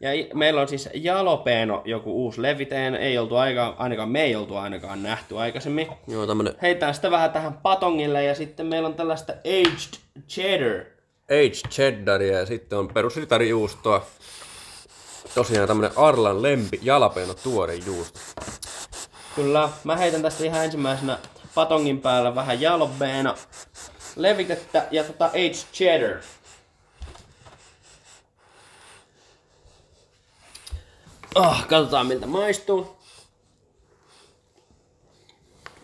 Ja meillä on siis Jalopeeno joku uusi leviteen, ei oltu aika, ainakaan me ei oltu ainakaan nähty aikaisemmin. Joo, tämmönen Heitään sitä vähän tähän patongille ja sitten meillä on tällaista aged cheddar. aged cheddaria ja sitten on perusritarijuustoa. Tosiaan tämmönen Arlan lempi jalapeeno tuore juusto. Kyllä, mä heitän tästä ihan ensimmäisenä patongin päällä vähän jalopeena levitettä ja tota aged cheddar. Oh, katsotaan miltä maistuu.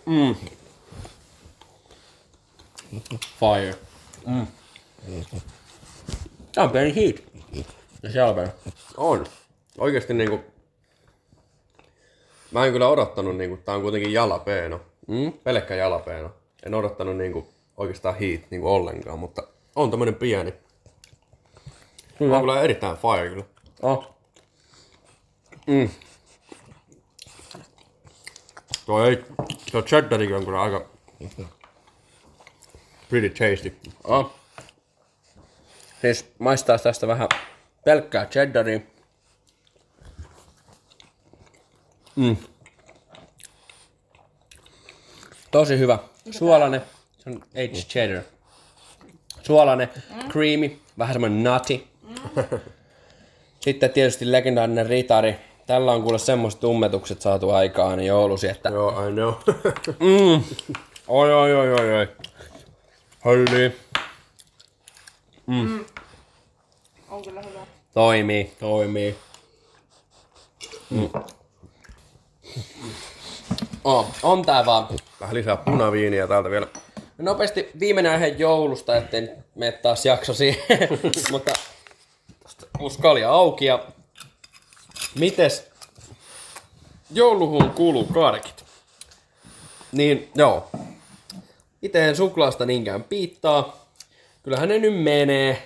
Mm. Fire. Mm. Tää on pieni heat. Ja jalapeeno. On. Oikeesti niinku... Mä en kyllä odottanut niinku, tää on kuitenkin jalapeeno. Mm. Pelkkä jalapeeno. En odottanut niinku oikeastaan heat niinku ollenkaan, mutta on tämmönen pieni. Kyllä. On kyllä erittäin fire kyllä. Oh. Tuo ei, tuo cheddarikin on kyllä aika pretty tasty. Oh. Siis maistaa tästä vähän pelkkää cheddaria. Mm. Tosi hyvä. Suolainen. Se on aged cheddar. Suolainen, creamy, vähän semmonen nutty. Sitten tietysti legendaarinen ritari. Tällä on kuule semmoiset tummetukset saatu aikaan niin joulusi, että Joo, I know. Mm. Oi, oi, oi, oi, oi. Hölli. On kyllä hyvä. Toimii, toimii. Mm. Oh, on tää vaan. Vähän lisää punaviiniä täältä vielä. Nopeasti viimeinen aihe joulusta, ettei mene taas jakso siihen. Mutta kalja auki ja mites jouluhun kuuluu karkit? Niin joo, itse en suklaasta niinkään piittaa. Kyllähän ne nyt menee.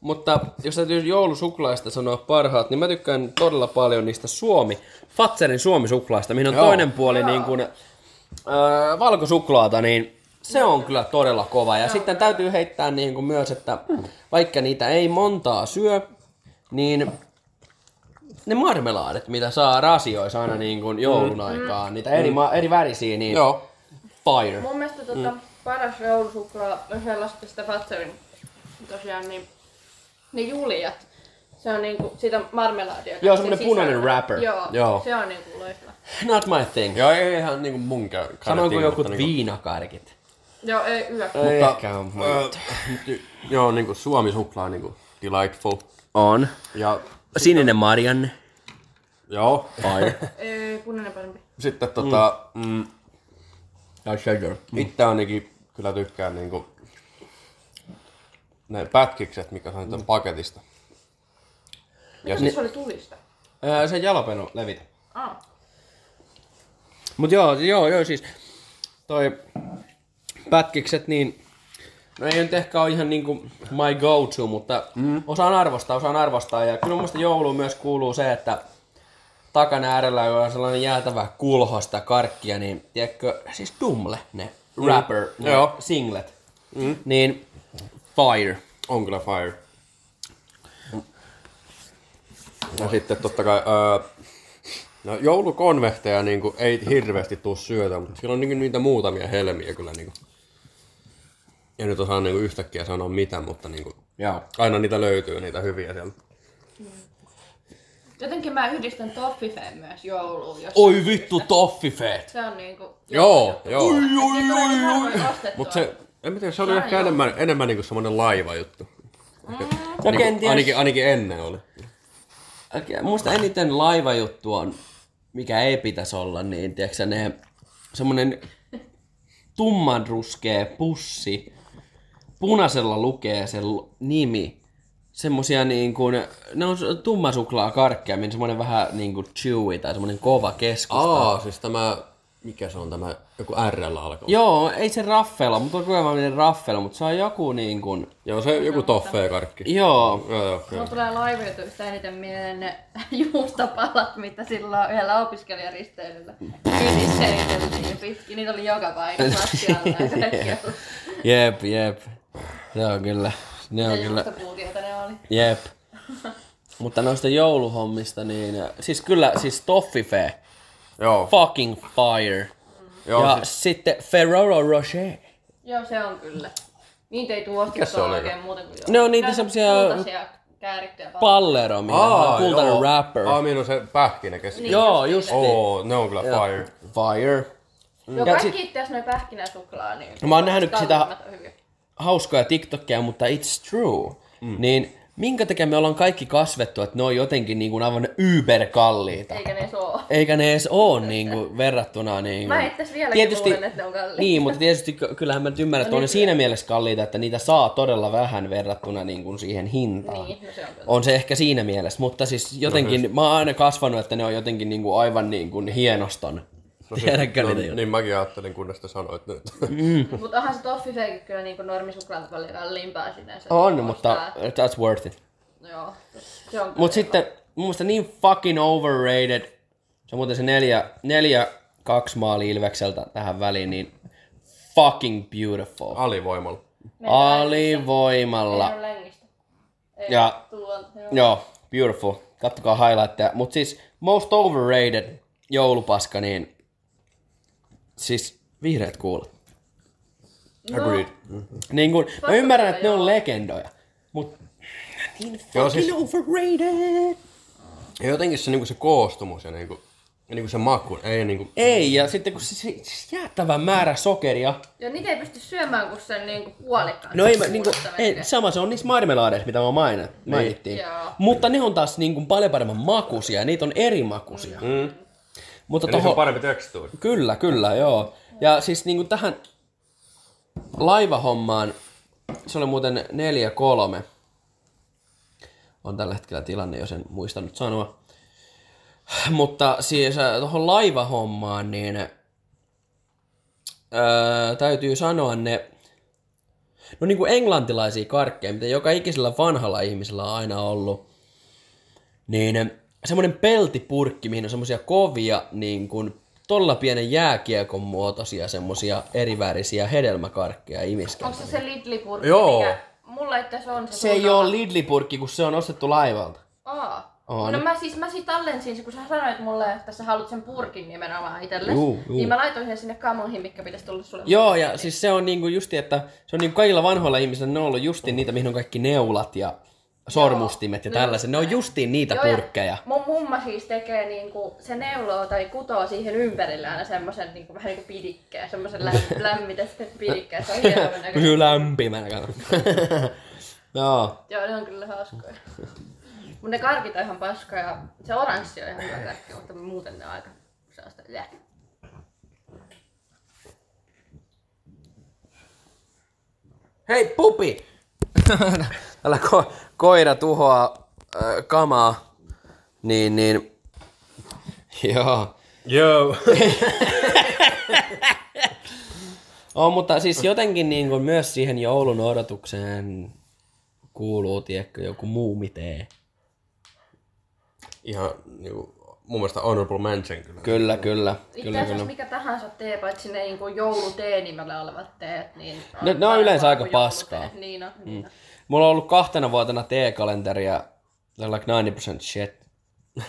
Mutta jos täytyy joulusuklaista sanoa parhaat, niin mä tykkään todella paljon niistä Suomi, Fatserin Suomi-suklaista, mihin on Joo. toinen puoli niin kuin, öö, valkosuklaata, niin se on kyllä todella kova. Ja sitten täytyy heittää niin kuin myös, että vaikka niitä ei montaa syö, niin ne marmelaadit, mitä saa rasioissa aina niin kuin joulun aikaan, niitä eri, ma- eri värisiä, niin Joo. fire. Mun mielestä tota, mm. paras joulusuklaa, jos ei lasketa sitä Fatserin, tosiaan niin, ne julijat. Se on niinku, siitä on marmelaadia. Joo, semmonen sisällä. punainen wrapper. Joo, Joo. se on niinku loistava. Not my thing. Joo, ei ihan niinku mun kä- Samoin kuin joku niinku- viinakarkit. Joo, ei yö. Mutta, Ehkä on nyt- joo, niinku Suomi suklaa niinku delightful. On. Ja Sininen Marianne. joo, Fire. Ei, punainen parempi. sitten tota, mm. Ja cheddar. itse ainakin kyllä tykkään niinku ne pätkikset, mikä saa mm. paketista. Mitä siis oli tulista? Öö, se jalapeno levitä. Ah. Mut joo, joo, joo, siis toi pätkikset, niin no ei nyt ehkä ole ihan niinku my go-to, mutta mm. osaan arvostaa, osaan arvostaa. Ja kyllä mun jouluun myös kuuluu se, että takana äärellä on sellainen jäätävä kulhosta karkkia, niin tiedätkö, siis Dumle, ne rapper, ne Joo. singlet, mm. niin fire. On kyllä fire. Ja sitten totta kai, öö, no joulukonvehteja niin kuin, ei hirveästi tuu syötä, mutta siellä on niin niitä muutamia helmiä kyllä. Niin kuin. Ja nyt osaa niin kuin, yhtäkkiä sanoa mitä, mutta niin kuin, Joo. aina niitä löytyy, niitä hyviä sieltä. Jotenkin mä yhdistän toffifeen myös jouluun. Jos Oi vittu, toffifeet! Se on niinku... Joo, joo. Oi, oi, oi, oi. Mutta se, en mä tiedä, se oli ehkä enemmän, enemmän niin kuin semmoinen laiva juttu. No Niin kenties. ainakin, ainakin ennen oli. Okei, Musta eniten laivajuttu on, mikä ei pitäisi olla, niin tiedätkö ne semmonen tummanruskea pussi, punaisella lukee se l- nimi, semmosia niin kuin, ne on tummasuklaa karkkeja, minne semmonen vähän niin kuin chewy tai semmonen kova keskusta. Aa, siis tämä, mikä se on tämä, joku RL alkoi. Joo, ei se raffela, mutta on kuitenkin raffela, mutta se on joku niin kuin, Joo, se joku toffee karkki. joo, Joo, joo, joo. Mulla tulee laivajutuista eniten mieleen ne juustopalat, mitä silloin yhdellä opiskelijaristeilyllä kynissä heiteltiin pitkin. Niitä oli joka paikassa lattialla ja kaikkea. jep, jep. Se on kyllä, ne Ja on kyllä. ne oli. Jep. Mutta noista jouluhommista, niin siis kyllä, siis Toffifee, Joo, fucking fire. joo ja siis, sitten Ferrero Rocher. Joo, se on kyllä. Niitä ei oli? oikein muuten kuin Ne on niitä semmosia- käärittyjä. Pallero, mikä on kultainen joo. rapper. Aa, minun se pähkinä keski. Niin, Joo, just niitä. Oo, ne on kyllä fire. Fire. Joo, Ja kaikki sit- itse asiassa noi pähkinäsuklaa, niin Mä oon nähnyt sitä- hyviä. Hauskoja TikTokia, mutta it's true. Mm. Niin minkä takia me ollaan kaikki kasvettu, että ne on jotenkin niin kuin aivan yberkalliita. Eikä ne soo. Eikä ne edes oo niin kuin, verrattuna niin Mä itse vieläkin luulen, että ne on kalliita. Niin, mutta tietysti ky- kyllähän mä nyt ymmärrän, että on ne siinä mielessä kalliita, että niitä saa todella vähän verrattuna niin kuin siihen hintaan. Niin, no se on. On se ehkä siinä mielessä, mutta siis jotenkin, mä oon aina kasvanut, että ne on jotenkin niin kuin aivan niin kuin hienoston. No, Tiedätkö no, niitä juttuja? niin mäkin ajattelin, kunnes te sanoit nyt. Mutta onhan se toffifeikin kyllä niinku normisuklaalta paljon kalliimpaa sinänsä. On, Niin mutta that's worth it. Joo, se on kyllä Mut sitten mun mielestä niin fucking overrated, se on muuten se neljä, neljä kaksi maali Ilvekseltä tähän väliin, niin fucking beautiful. Alivoimalla. Alivoimalla. Ja- joo. Joo, beautiful. Kattokaa highlightteja. Mut siis most overrated joulupaska, niin siis vihreät kuulat. Agreed. Niin kun, mä ymmärrän, että ne on legendoja, mut niin Joo, fucking siis- overrated. Ja jotenkin se, niinku se koostumus ja niinku, ja niinku se maku, ei niinku... Ei, ja sitten kun se, se, se jäättävä määrä sokeria. Ja niitä ei pysty syömään kuin sen niinku puolikkaan. No ei, mä, niinku, Puolesta ei, melkein. sama se on niissä marmelaadeissa, mitä mä mainin, mainittiin. Joo. Mutta ne on taas niinku paljon paremman makuisia, niitä on eri makuisia. Mm. Mutta niissä toho, on parempi tekstuuri. Kyllä, kyllä, joo. Ja siis niinku tähän laivahommaan, se oli muuten 4-3. On tällä hetkellä tilanne, jos en muista nyt sanoa. Mutta siis äh, tuohon laivahommaan, niin öö, täytyy sanoa ne, no niin kuin englantilaisia karkkeja, mitä joka ikisellä vanhalla ihmisellä on aina ollut, niin semmoinen peltipurkki, mihin on semmoisia kovia, niin kuin todella pienen jääkiekon muotoisia semmoisia erivärisiä hedelmäkarkkeja imiskeltä. Onko se se Lidli-purkki, Joo. mikä... Mulla itse asiassa on se. Se ei ole Lidli-purkki, kun se on ostettu laivalta. Aa. On. No mä siis, mä siis tallensin sen, kun sä sanoit mulle, että sä haluat sen purkin nimenomaan itsellesi. Juu, juu. Niin mä laitoin sen sinne kamoihin, mikä pitäisi tulla sulle. Joo, ja siis se on niinku justi, että se on niinku kaikilla vanhoilla ihmisillä, ne on ollut justi niitä, mihin on kaikki neulat ja sormustimet ja no tällaiset. Ne on justiin niitä Joo, ja purkkeja. Mun mumma siis tekee niinku, se neuloo tai kutoo siihen ympärille aina semmosen niinku, vähän niinku pidikkeen, semmosen läm, lämmitetty pidikkeen. Se on hienon näköinen. Pysyy lämpimänä. Joo. Joo, ne on kyllä hauskoja. Mun ne karkit on ihan paska ja se oranssi on ihan hyvä karkki, mutta muuten ne on aika sellaista jää. Hei pupi! Tällä ko- koira tuhoaa äh, kamaa. Niin, niin. Joo. Joo. On, mutta siis jotenkin niin kuin myös siihen joulun odotukseen kuuluu, tiedätkö, joku muumitee. Ihan niinku mun mielestä honorable mention kyllä. Kyllä, kyllä. Itse kyllä, asiassa kyllä. mikä tahansa tee, paitsi ne niin jouluteenimellä olevat teet, niin... Ne- ne on yleensä aika kuin paskaa. Niin on, niin on. Mulla on ollut kahtena vuotena T-kalenteria, se on like 90% shit.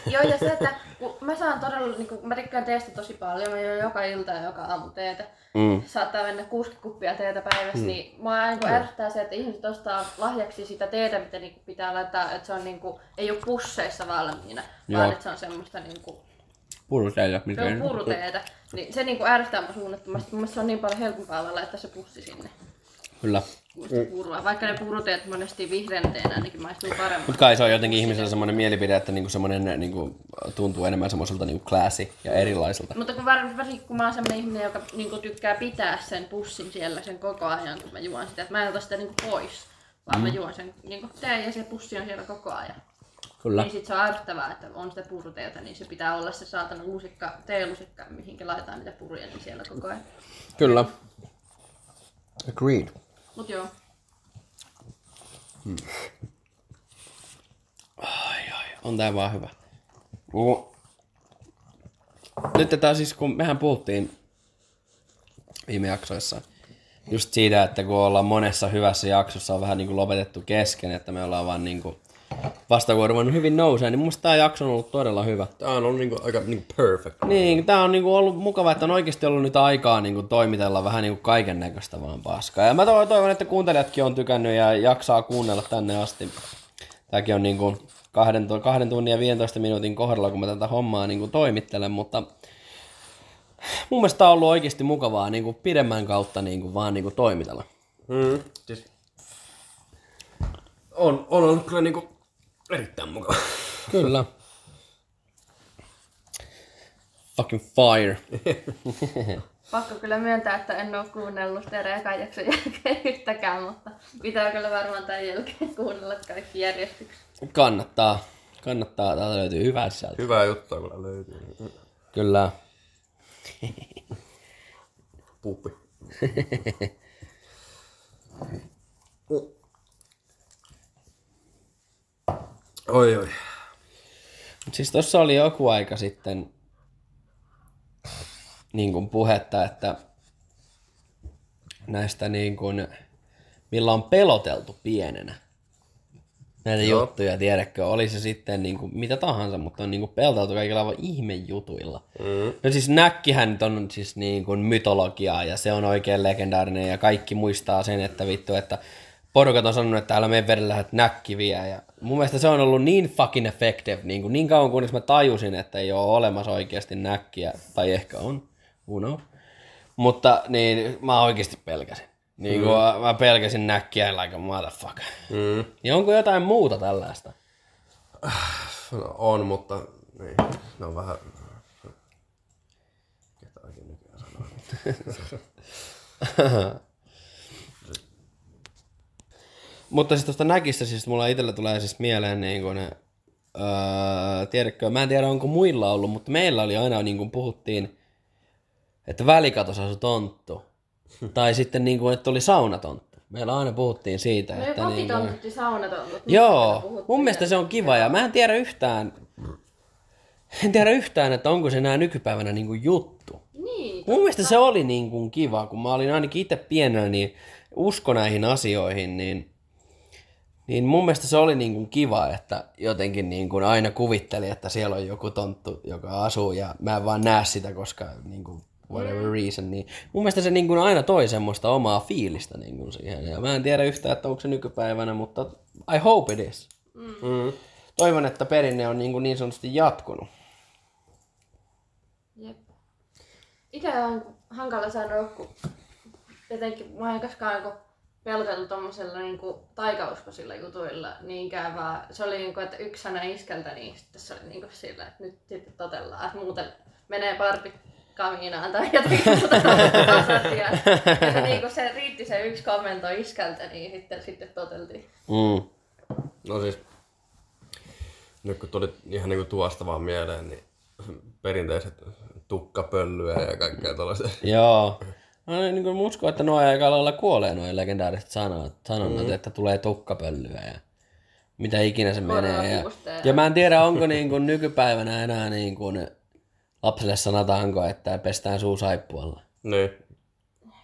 Joo, ja se, että kun mä saan todella, niin kun mä tykkään teestä tosi paljon, mä juon joka ilta ja joka aamu teetä. Mm. Saattaa mennä 60 kuppia teetä päivässä, niin mua niin ärsyttää se, että ihmiset ostaa lahjaksi sitä teetä, mitä niin pitää laittaa, että se on niin kuin, ei ole pusseissa valmiina, Joo. vaan että se on semmoista niin kuin, Puruteillä. se on puruteetä. Niin se niin kuin ärsyttää mua suunnattomasti. Mun mielestä se on niin paljon helpompaa laittaa se pussi sinne. Kyllä. Sitä purua. Vaikka ne puruteet monesti vihreän teen ainakin maistuu paremmin. Mutta kai se on jotenkin ihmisellä semmoinen mielipide, että niinku semmoinen niinku, tuntuu enemmän semmoiselta niinku classy ja erilaiselta. Mutta kun var- varsinkin kun mä oon sellainen ihminen, joka niinku tykkää pitää sen pussin siellä sen koko ajan, kun mä juon sitä, että mä en ota sitä niinku pois, vaan mm. mä juon sen niinku teen ja se pussi on siellä koko ajan. Kyllä. Niin sit se on ärsyttävää, että on sitä puruteetä, niin se pitää olla se saatana lusikka, teelusikka, mihinkä laitetaan niitä puruja, niin siellä koko ajan. Kyllä. Agreed. Mut joo. Ai ai, on tää vaan hyvä. Niinku- Nyt tää siis, kun mehän puhuttiin viime jaksoissa just siitä, että kun ollaan monessa hyvässä jaksossa on vähän niin kuin lopetettu kesken, että me ollaan vaan niin kuin vasta kun on hyvin nousee, niin mun mielestä tää jakso on ollut todella hyvä. Tää on ollut niinku aika niinku perfect. Niin, tää on niinku ollut mukava, että on oikeasti ollut nyt aikaa niinku toimitella vähän niinku kaiken näköistä vaan paskaa. Ja mä to- toivon, että kuuntelijatkin on tykännyt ja jaksaa kuunnella tänne asti. Tääkin on niinku kahden, kahden tunnin ja 15 minuutin kohdalla, kun mä tätä hommaa niinku toimittelen, mutta mun mielestä on ollut oikeasti mukavaa niinku pidemmän kautta niinku vaan niinku toimitella. Mm. Siis on, on ollut kyllä niinku erittäin mukava. Kyllä. Fucking fire. Pakko kyllä myöntää, että en ole kuunnellut teidän ekan jakson jälkeen yhtäkään, mutta pitää kyllä varmaan tämän jälkeen kuunnella kaikki järjestykset. Kannattaa. Kannattaa. Täältä löytyy hyvää sieltä. Hyvää juttua kyllä löytyy. Kyllä. Puppi. Oi oi. Mut siis tuossa oli joku aika sitten niin kuin puhetta, että näistä niin kuin, millä on peloteltu pienenä. Näitä Joo. juttuja, tiedätkö, oli se sitten niin kuin, mitä tahansa, mutta on niin kuin peloteltu kaikilla aivan ihmejutuilla. Mm. No siis Näkkihän nyt on siis niin kuin mytologiaa ja se on oikein legendaarinen ja kaikki muistaa sen, että vittu, että porukat on sanonut, että älä mene vedellä, että näkki vie. Ja mun mielestä se on ollut niin fucking effective, niin, kuin niin kauan kunnes mä tajusin, että ei ole olemassa oikeasti näkkiä, tai ehkä on, knows. Mutta niin mä oikeasti pelkäsin. Niin kuin mm. mä pelkäsin näkkiä like a motherfucker. Mm. Ja onko jotain muuta tällaista? No, on, mutta niin, ne on vähän... Ketä oikein nykyään sanoo? Mutta siis tuosta näkistä, siis mulla itsellä tulee siis mieleen niin kuin ne, öö, tiedätkö, mä en tiedä onko muilla ollut, mutta meillä oli aina niin kuin puhuttiin, että välikatossa asui tonttu. tai sitten niin kuin, että oli saunatonttu. Meillä aina puhuttiin siitä, No että niin kuin, saunatontut. Joo, mun mielestä se on kiva ja mä en tiedä yhtään, en tiedä yhtään, että onko se enää nykypäivänä niin kuin juttu. Niin. Mun mielestä se oli niin kuin kiva, kun mä olin ainakin itse pienenä, niin usko näihin asioihin, niin, niin mun mielestä se oli niin kuin kiva, että jotenkin niin kuin aina kuvitteli, että siellä on joku tonttu, joka asuu ja mä en vaan näe sitä, koska niin kuin whatever reason, niin mun mielestä se niin kuin aina toi semmoista omaa fiilistä niin kuin siihen. Ja mä en tiedä yhtään, että onko se nykypäivänä, mutta I hope it is. Mm. Toivon, että perinne on niin, kuin niin sanotusti jatkunut. Jep. On hankala sanoa, kun jotenkin mä en koskaan pelkällä tommosella niin taikauskoisilla jutuilla niinkään, vaan se oli niin kuin, että yksi sana iskältä, niin sitten se oli niin kuin sillä, että nyt sitten totellaan, että muuten menee parpit kamiinaan tai jotenkin muuta. Ja, ja se, niin kuin se riitti se yksi komento iskältä, niin sitten, sitten toteltiin. Mm. No siis, nyt kun tuli ihan niinku tuosta vaan mieleen, niin perinteiset tukkapöllyä ja kaikkea tällaista. Joo. No niin kuin uskon, että nuo aika lailla kuolee nuo legendaariset sanat, sanonnat, mm. että tulee tukkapöllyä ja mitä ikinä se menee. Ja, ja mä en tiedä, onko niin kuin nykypäivänä enää niin kuin lapselle sanotaanko, että pestään suu saippualla. Niin.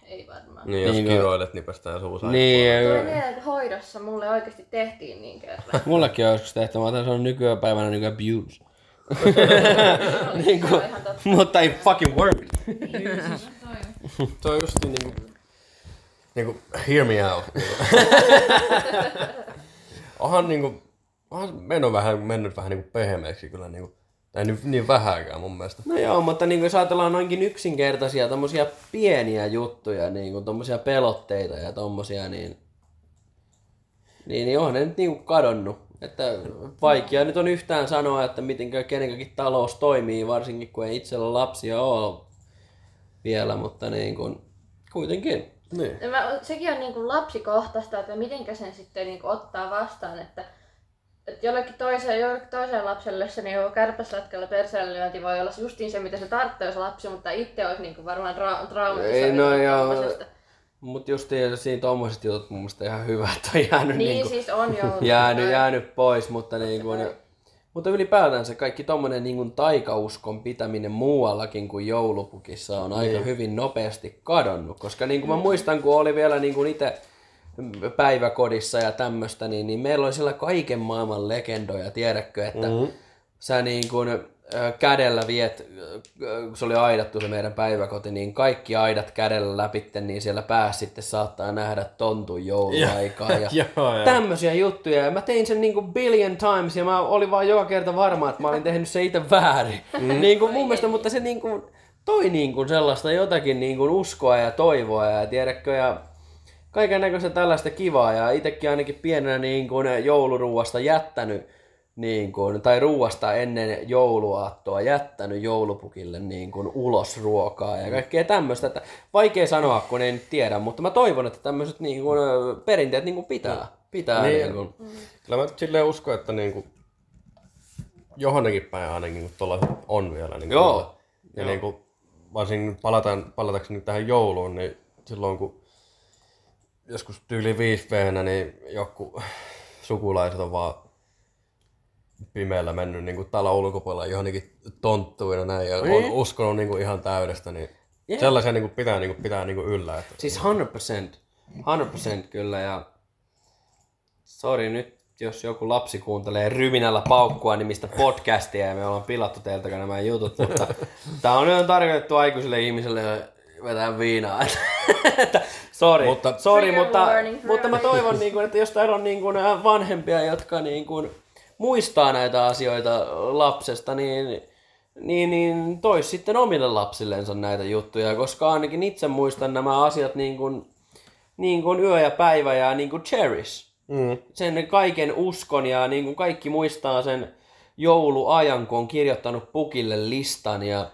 Ei varmaan. Niin, jos Niin, niin, kiroilet, niin päästään suusa. Niin, Tulee mieleen, että hoidossa mulle oikeasti tehtiin niin kerran. mullekin on joskus tehty, mä otan, se on nykypäivänä niin abuse. niin kuin, mutta ei fucking work. Se on just niin niinku, niinku hear me out. Onhan niinku, onhan mennyt vähän, mennyt vähän niinku pehmeäksi kyllä niinku, tai niin, niin vähäkään mun mielestä. No joo, mutta niin kuin jos ajatellaan noinkin yksinkertaisia tommosia pieniä juttuja, niin kuin tommosia pelotteita ja tommosia, niin, niin, niin on ne nyt niin kuin kadonnut. Että vaikea nyt on yhtään sanoa, että miten kenenkäkin talous toimii, varsinkin kun ei itsellä lapsia ole vielä, mutta niin kuin, kuitenkin. Niin. Ja Mä, sekin on niin kuin lapsikohtaista, että mitenkä sen sitten niin kuin ottaa vastaan, että, että jollekin toiseen, jollekin toiseen lapselle se niin kärpäslätkällä perseen lyönti voi olla justiin se, mitä se tarvitsee se lapsi, mutta itse olisi niin kuin varmaan tra- traumatisoitunut Ei, no joo. Mutta just siinä tommoset jutut mun mielestä ihan hyvä, että on jäänyt, Niin, niin kuin, siis on jo. jäänyt, jäänyt pois, mutta, niin kuin, mutta ylipäätään se kaikki tommonen niin taikauskon pitäminen muuallakin kuin joulupukissa on aika hyvin nopeasti kadonnut, koska niin kuin mä muistan, kun oli vielä niin kuin itse päiväkodissa ja tämmöistä, niin, niin meillä oli siellä kaiken maailman legendoja, tiedätkö, että mm-hmm. sä niin kuin kädellä viet, kun se oli aidattu se meidän päiväkoti, niin kaikki aidat kädellä läpitte, niin siellä päässä sitten saattaa nähdä tontun jouluaikaa. Ja, Joo, joo. tämmöisiä juttuja. Ja mä tein sen niinku billion times ja mä olin vaan joka kerta varma, että mä olin tehnyt se itse väärin. Mm. niin kuin mun mielestä, mutta se niinku toi niinku sellaista jotakin niinku uskoa ja toivoa ja tiedätkö ja kaiken näköistä tällaista kivaa ja itsekin ainakin pienenä niin kuin jouluruuasta jättänyt niin kuin, tai ruuasta ennen jouluaattoa jättänyt joulupukille niin kuin ulos ruokaa ja kaikkea tämmöistä. Että vaikea sanoa, kun en tiedä, mutta mä toivon, että tämmöiset niin kuin, perinteet niin kuin pitää. pitää Niin. niin kuin. Kyllä mä silleen uskon, että niinku, johonnekin päin ainakin niinku tuolla on vielä. Niinku, Joo. Ja niinku, varsinkin palataan, palatakseni nyt tähän jouluun, niin silloin kun joskus tyyli 5 niin joku sukulaiset on vaan pimeällä mennyt niin kuin talon ulkopuolella johonkin tonttuina näin ja on uskonut niin kuin ihan täydestä, niin Jep. sellaisia niin kuin pitää, niin kuin, pitää niin kuin yllä. Että, Siis 100%. 100% kyllä ja sori nyt, jos joku lapsi kuuntelee ryminällä paukkua nimistä podcastia ja me ollaan pilattu teiltä nämä jutut, mutta tää on nyt tarkoitettu aikuisille ihmisille vetää viinaa. Että Sori, Mutta- mutta, sorry, mutta, mutta mä toivon, niin kuin, että jos täällä on niin kuin, vanhempia, jotka niin kuin, muistaa näitä asioita lapsesta, niin, niin, niin tois sitten omille lapsillensa näitä juttuja, koska ainakin itse muistan nämä asiat niin kuin, niin kuin yö ja päivä ja niin kuin cherish. mm. Sen kaiken uskon ja niin kuin kaikki muistaa sen jouluajan, kun on kirjoittanut pukille listan ja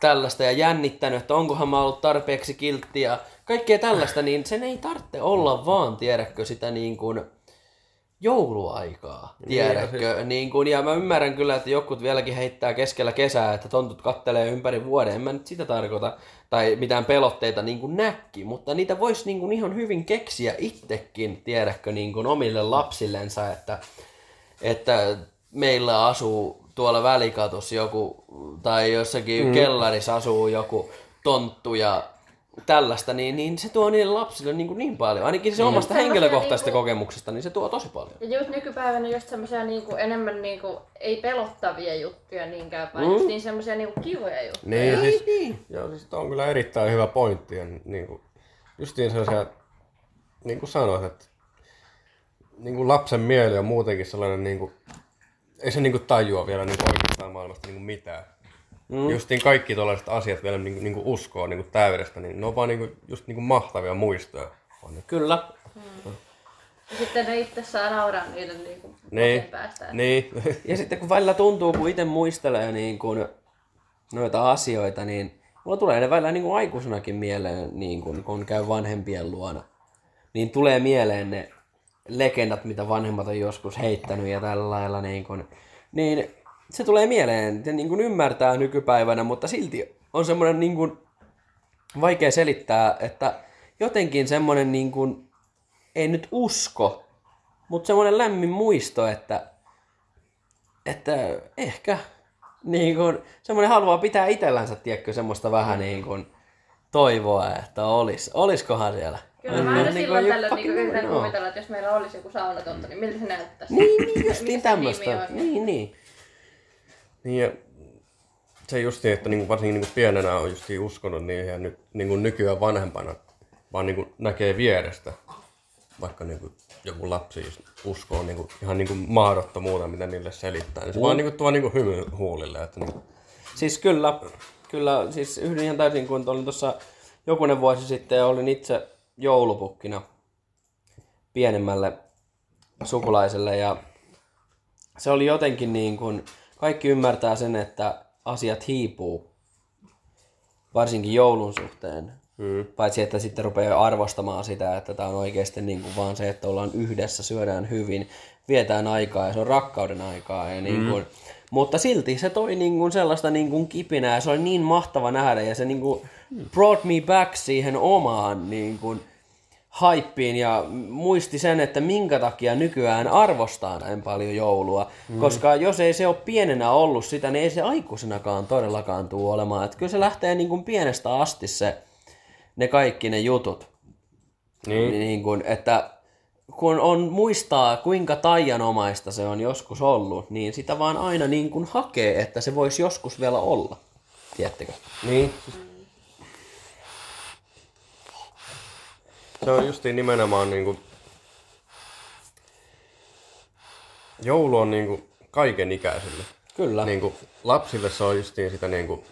tällaista ja jännittänyt, että onkohan mä ollut tarpeeksi kiltti ja kaikkea tällaista, niin sen ei tarvitse olla vaan, tiedätkö, sitä niin kuin jouluaikaa, tiedätkö, niin kuin, ja mä ymmärrän kyllä, että jokut vieläkin heittää keskellä kesää, että tontut kattelee ympäri vuoden, en mä nyt sitä tarkoita, tai mitään pelotteita niin kuin näkki, mutta niitä voisi niin kuin ihan hyvin keksiä itsekin, tiedätkö, niin kuin omille lapsillensa, että, että meillä asuu tuolla välikatossa joku, tai jossakin mm. kellarissa asuu joku tonttu ja tällaista, niin, niin se tuo niille lapsille niin, kuin niin paljon. Ainakin se omasta Semmosia henkilökohtaisesta niinku- kokemuksesta, niin se tuo tosi paljon. Ja just nykypäivänä just semmoisia niinku, enemmän niinku, ei pelottavia juttuja niinkään, vaan mm. just niin semmoisia niinku, kivoja juttuja. Niin, siis, niin. joo, siis on kyllä erittäin hyvä pointti. Ja niin kuin, justiin sellaisia, niin kuin sanoit, että niin kuin lapsen mieli on muutenkin sellainen, niin kuin, ei se niin kuin tajua vielä niin kuin oikeastaan maailmasta niin kuin mitään. Mm. Justiin kaikki tällaiset asiat vielä niin kuin, niin kuin uskoo niin kuin täydestä, niin ne on vaan niin kuin, just niin kuin mahtavia muistoja. On. Kyllä. Ja sitten ne itse saa nauraa niille niinku, Niin, päästä. niin. Ja sitten kun välillä tuntuu, kun itse muistelee niin kuin noita asioita, niin mulla tulee ne välillä niin kuin aikuisenakin mieleen, niin kuin, kun käy vanhempien luona. Niin tulee mieleen ne legendat, mitä vanhemmat on joskus heittänyt ja tällä lailla. Niin, kuin, niin se tulee mieleen, se niin kuin ymmärtää nykypäivänä, mutta silti on semmoinen niin kuin vaikea selittää, että jotenkin semmoinen niin kuin, ei nyt usko, Mutta semmoinen lämmin muisto, että, että ehkä niin kun, semmoinen haluaa pitää itsellänsä, tiedätkö, semmoista vähän niin kuin toivoa, että olis, oliskohan siellä. Kyllä mä aina Niin silloin kuin joku- niin yritän kuvitella, että jos meillä olisi joku saunatonta, niin miltä se näyttäisi. Niin, niin justiin se tämmöistä. Niin, niin. Niin ja se justiin, että niinku varsinkin niinku pienenä on justiin uskonut niihin ja nyt niinku nykyään vanhempana vaan niinku näkee vierestä. Vaikka niinku joku lapsi just uskoo niinku ihan niinku mahdottomuutta, mitä niille selittää. Niin se vaan niinku tuo niinku hymy huulille. Että niinku, Siis kyllä, kyllä, siis yhdyn ihan täysin, kun olin tuossa jokunen vuosi sitten ja olin itse joulupukkina pienemmälle sukulaiselle ja se oli jotenkin niin kuin, kaikki ymmärtää sen, että asiat hiipuu, varsinkin joulun suhteen. Mm. Paitsi, että sitten rupeaa arvostamaan sitä, että tämä on oikeasti niin kuin vaan se, että ollaan yhdessä, syödään hyvin, vietään aikaa ja se on rakkauden aikaa. Ja niin kuin, Mutta silti se toi niin kuin sellaista niin kuin kipinää ja se oli niin mahtava nähdä ja se niin kuin brought me back siihen omaan niin kuin haippiin ja muisti sen, että minkä takia nykyään arvostaa näin paljon joulua. Mm. Koska jos ei se ole pienenä ollut sitä, niin ei se aikuisenakaan todellakaan tule olemaan. Että kyllä se lähtee niin kuin pienestä asti se, ne kaikki ne jutut. niin. Niin kuin, että kun on muistaa, kuinka taianomaista se on joskus ollut, niin sitä vaan aina niin kuin hakee, että se voisi joskus vielä olla. Tiedättekö? Niin. Se on justiin nimenomaan niinku... Joulu on niinku kaiken ikäisille. Kyllä. Niinku, lapsille se on justiin sitä niinku,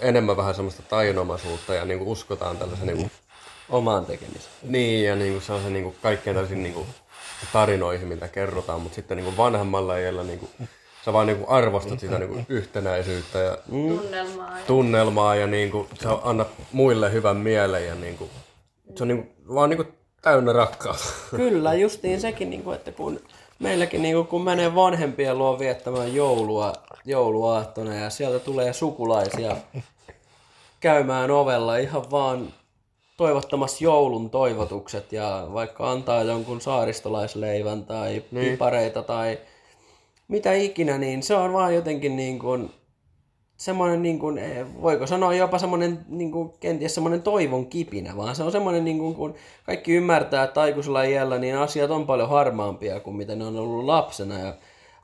enemmän vähän semmoista tainomaisuutta ja niinku uskotaan tällaisen niinku, Omaan tekemiseen. niin ja niinku se on se niinku kaikkien tällaisiin niinku tarinoihin, mitä kerrotaan, mutta sitten niinku vanhemmalla iällä niinku, sä vaan niinku arvostat sitä niinku yhtenäisyyttä ja Tunnelmaa. Ja... tunnelmaa ja niinku, sä annat muille hyvän mielen ja niinku, se on niinku, vaan niinku täynnä rakkautta. Kyllä, justiin sekin, niin kuin, että kun meilläkin niin kuin, kun menee vanhempien luo viettämään joulua, jouluaattona ja sieltä tulee sukulaisia käymään ovella ihan vaan toivottamassa joulun toivotukset ja vaikka antaa jonkun saaristolaisleivän tai niin. pipareita tai mitä ikinä, niin se on vaan jotenkin niin kuin semmoinen, niin kuin, eh, voiko sanoa jopa semmoinen niin kuin, kenties semmoinen toivon kipinä, vaan se on semmoinen, niin kuin, kun kaikki ymmärtää, että aikuisella iällä niin asiat on paljon harmaampia kuin mitä ne on ollut lapsena ja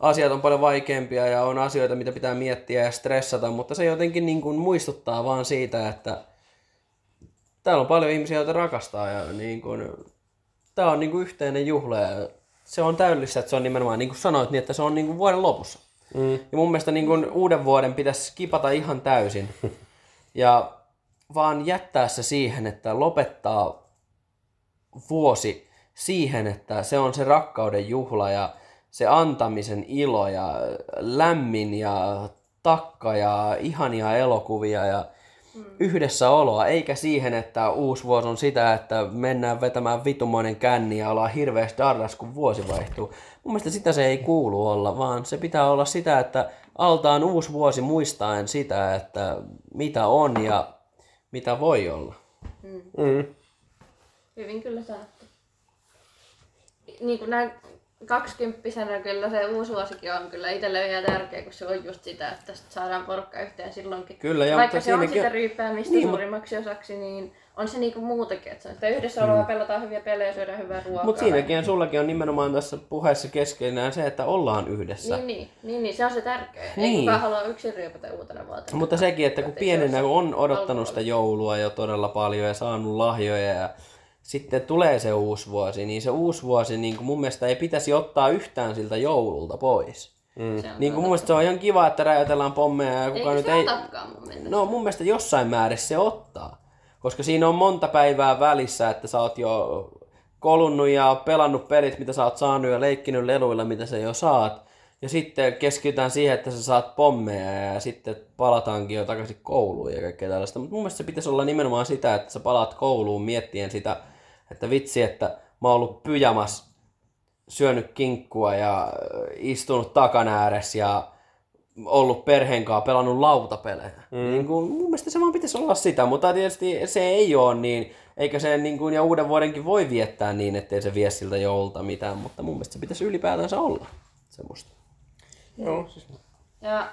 asiat on paljon vaikeampia ja on asioita, mitä pitää miettiä ja stressata, mutta se jotenkin niin kuin, muistuttaa vaan siitä, että täällä on paljon ihmisiä, joita rakastaa ja niin kuin, tämä on niin kuin, yhteinen juhla ja se on täydellistä, että se on nimenomaan, niin kuin sanoit, niin että se on niin kuin, vuoden lopussa. Mm. Ja mun mielestä niin kun uuden vuoden pitäisi skipata ihan täysin. Ja vaan jättää se siihen, että lopettaa vuosi siihen, että se on se rakkauden juhla ja se antamisen ilo ja lämmin ja takka ja ihania elokuvia ja yhdessäoloa, eikä siihen, että uusi vuosi on sitä, että mennään vetämään vitumoinen känni ja ollaan hirveästi darras, kun vuosi vaihtuu. Mun mielestä sitä se ei kuulu olla, vaan se pitää olla sitä, että altaan uusi vuosi muistaen sitä, että mitä on ja mitä voi olla. Mm. Hyvin kyllä sanottu. Niin kuin näin kaksikymppisenä kyllä se uusi vuosikin on kyllä itselle vielä tärkeä, kun se on just sitä, että sit saadaan porukka yhteen silloinkin. Kyllä, ja Vaikka mutta se on sitä ryyppäämistä niin, suurimmaksi osaksi, niin on se niinku muutakin, että se on sitä yhdessä oloa, pelataan hyviä pelejä, syödään hyvää ruokaa. Mutta siinäkin sullakin on nimenomaan tässä puheessa keskeinen se, että ollaan yhdessä. Niin, niin, niin, niin, se on se tärkeä. Ei Niin. kukaan halua yksin ryypätä uutena vuotena. Mutta sekin, että kun ei pienenä on odottanut sitä joulua jo todella paljon ja saanut lahjoja ja sitten tulee se uusi vuosi, niin se uusi vuosi niin kuin mun mielestä ei pitäisi ottaa yhtään siltä joululta pois. Mm. Se on Niin kuin mun mielestä se on ihan kiva, että räjätellään pommeja ja kukaan Eikä nyt se ei... mun mielestä. No mun mielestä jossain määrin se ottaa. Koska siinä on monta päivää välissä, että sä oot jo kolunnut ja pelannut pelit, mitä sä oot saanut ja leikkinyt leluilla, mitä sä jo saat. Ja sitten keskitytään siihen, että sä saat pommeja ja sitten palataankin jo takaisin kouluun ja kaikkea tällaista. Mutta mun mielestä se pitäisi olla nimenomaan sitä, että sä palaat kouluun miettien sitä, että vitsi, että mä oon ollut pyjamas, syönyt kinkkua ja istunut takan ääressä ja ollut perheen kanssa pelannut lautapelejä. Mm. Niin kuin, mun mielestä se vaan pitäisi olla sitä, mutta tietysti se ei ole niin, eikä se niin kuin, ja uuden vuodenkin voi viettää niin, ettei se vie siltä joulta mitään, mutta mun mielestä se pitäisi ylipäätänsä olla semmoista. Joo, siis Ja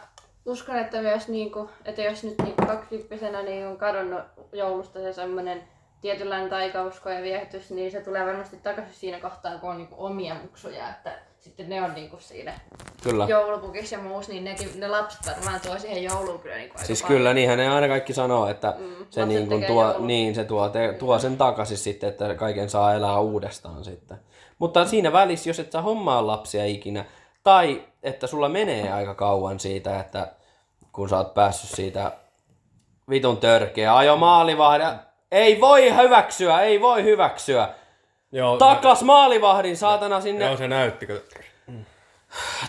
uskon, että myös niinku, että jos nyt niinku kaksikymppisenä niin on kadonnut joulusta se semmoinen tietynlainen taikausko ja viehätys, niin se tulee varmasti takaisin siinä kohtaa, kun on niinku omia muksuja, että sitten ne on niinku siinä Kyllä. joulupukissa ja muussa, niin nekin, ne lapset varmaan tuo siihen jouluun kyllä niinku Siis paljon. kyllä, niinhän ne aina kaikki sanoo, että mm, se, niin tekee tuo, joulun. niin, se tuo, te, tuo sen takaisin sitten, että kaiken saa elää uudestaan sitten. Mutta siinä välissä, jos et sä hommaa lapsia ikinä, tai että sulla menee aika kauan siitä, että kun sä oot päässyt siitä vitun törkeä ajo maalivahdin, ei voi hyväksyä, ei voi hyväksyä. Joo, Takas maalivahdin, saatana sinne. Joo, se näytti. kun-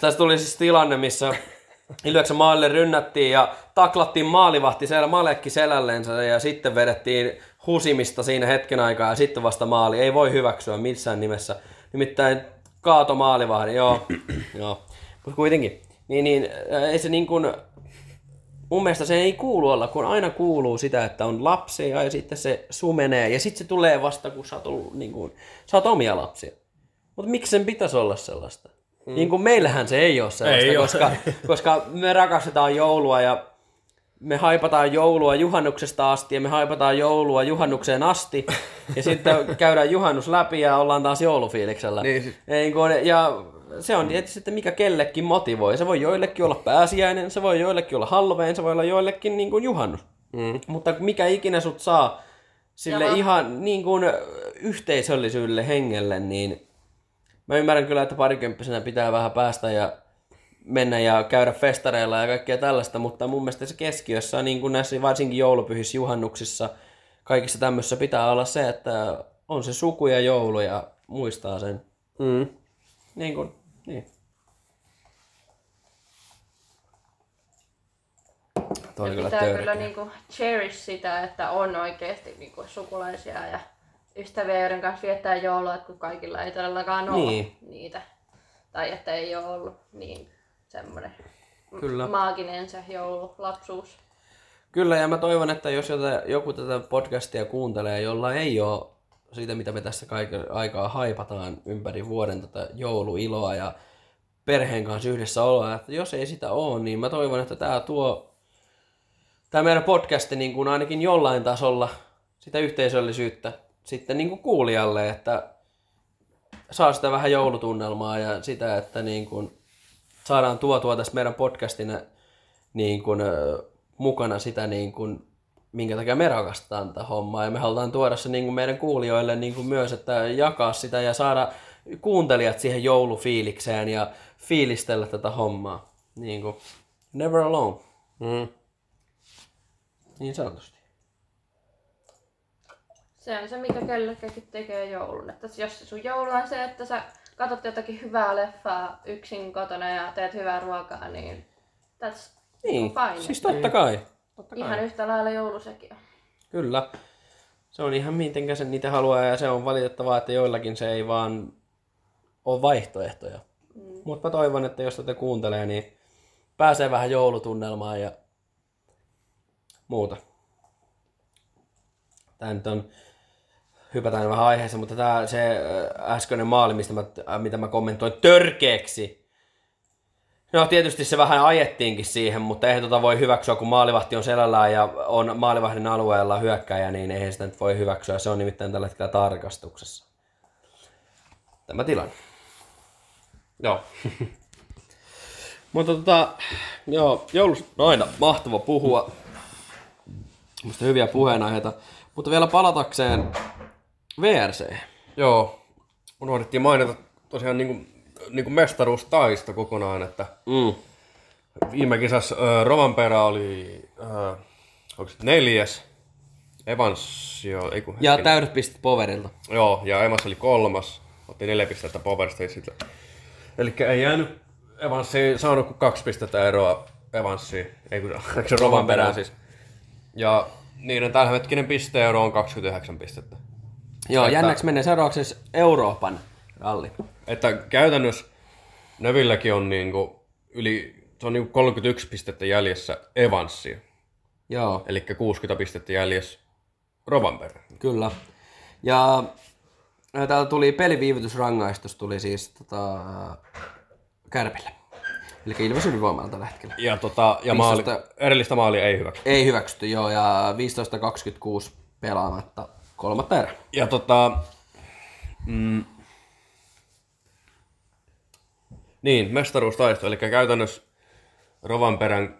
Tässä tuli siis tilanne, missä Ilveksen maalille rynnättiin ja taklattiin maalivahti siellä malekki selällensä ja sitten vedettiin husimista siinä hetken aikaa ja sitten vasta maali. Ei voi hyväksyä missään nimessä. Nimittäin kaato maalivahdin, joo. joo. Mutta kuitenkin, niin, niin ei se niin kuin, mun mielestä se ei kuulu olla, kun aina kuuluu sitä, että on lapsia ja sitten se sumenee ja sitten se tulee vasta, kun sä oot, ollut, niin kuin, sä oot omia lapsia. Mutta miksi sen pitäisi olla sellaista? Mm. Niin kuin meillähän se ei ole sellaista, Ei koska, koska me rakastetaan joulua ja me haipataan joulua juhannuksesta asti ja me haipataan joulua juhannukseen asti. Ja sitten käydään juhannus läpi ja ollaan taas joulufiiliksellä. Niin kun, ja se on tietysti sitten mikä kellekin motivoi. Se voi joillekin olla pääsiäinen, se voi joillekin olla Halloween, se voi olla joillekin niin kuin juhannus. Mm. Mutta mikä ikinä sut saa sille Jaha. ihan niin kuin yhteisöllisyydelle hengelle, niin mä ymmärrän kyllä, että parikymppisenä pitää vähän päästä ja mennä ja käydä festareilla ja kaikkea tällaista, mutta mun mielestä se keskiössä, niin kuin näissä varsinkin joulupyhissä, juhannuksissa, kaikissa tämmöisissä pitää olla se, että on se suku ja joulu ja muistaa sen. Mm. Niin kuin, niin. Toi kyllä pitää törkeä. kyllä niinku cherish sitä, että on oikeasti niinku sukulaisia ja ystäviä, joiden kanssa viettää joulua, että kun kaikilla ei todellakaan ole Niin. niitä. Tai että ei ole ollut niin semmoinen Kyllä. maaginen se joulu, lapsuus. Kyllä, ja mä toivon, että jos joku tätä podcastia kuuntelee, jolla ei ole siitä, mitä me tässä kaiken aikaa haipataan ympäri vuoden tätä jouluiloa ja perheen kanssa yhdessä oloa, että jos ei sitä ole, niin mä toivon, että tämä tuo, tämä meidän podcasti niin kuin ainakin jollain tasolla sitä yhteisöllisyyttä sitten niin kuin kuulijalle, että saa sitä vähän joulutunnelmaa ja sitä, että niin kuin saadaan tuotua tästä meidän podcastina niin kuin, mukana sitä, niin kuin, minkä takia me rakastetaan tätä hommaa. Ja me halutaan tuoda se niin kuin meidän kuulijoille niin kuin myös, että jakaa sitä ja saada kuuntelijat siihen joulufiilikseen ja fiilistellä tätä hommaa. Niin kuin, never alone. Mm. Niin sanotusti. Se on se, mikä kellekäkin tekee joulun. Että jos se sun joulu on se, että sä katsot jotakin hyvää leffaa yksin kotona ja teet hyvää ruokaa, niin that's Niin, fine. siis totta kai. Totta kai. Ihan yhtä lailla joulu sekin on. Kyllä. Se on ihan mitenkä sen niitä haluaa ja se on valitettavaa, että joillakin se ei vaan ole vaihtoehtoja. Mm. Mutta mä toivon, että jos tätä kuuntelee, niin pääsee vähän joulutunnelmaan ja muuta. Tämä nyt on, hypätään vähän aiheeseen, mutta tämä se äskeinen maali, mistä mä, mitä mä kommentoin törkeäksi, No tietysti se vähän ajettiinkin siihen, mutta eihän tota voi hyväksyä, kun maalivahti on selällään ja on maalivahdin alueella hyökkäjä, niin eihän sitä nyt voi hyväksyä. Se on nimittäin tällä hetkellä tarkastuksessa. Tämä tilanne. Joo. Mutta tota, joo, joulusta on aina mahtava puhua. Musta hyviä puheenaiheita. Mutta vielä palatakseen VRC. Joo. Unohdettiin mainita tosiaan niinku mestaruustaisto kokonaan, että Mm. viime kisassa ö, Rovanperä oli ö, onko se neljäs, Evans jo, ei kun Ja hetkinen. täydet pistet Poverilta. Joo, ja Evans oli kolmas, otti neljä pistettä Power Stageilta. Eli ei jäänyt Evans ei saanut kuin kaksi pistettä eroa Evansiin, ei kun se Rovanperään siis. Ja niiden tämänhetkinen pisteero on 29 pistettä. Joo, Että- jännäksi menee seuraavaksi Euroopan ralli. Että käytännössä Nevilläkin on niinku yli, se on niinku 31 pistettä jäljessä Evansia. Joo, Eli 60 pistettä jäljessä Rovanperä. kyllä. Ja ää, täällä tuli peliviivytysrangaistus tuli siis tota, Kärpille. Eli Ilves ylivoimalla tällä hetkellä. Ja, tota, ja maali, 15. erillistä maalia ei hyväksy. Ei hyväksytty, joo, ja 15-26 pelaamatta kolmatta erää. Ja tota, mm, niin, mestaruustaisto, eli käytännössä Rovanperän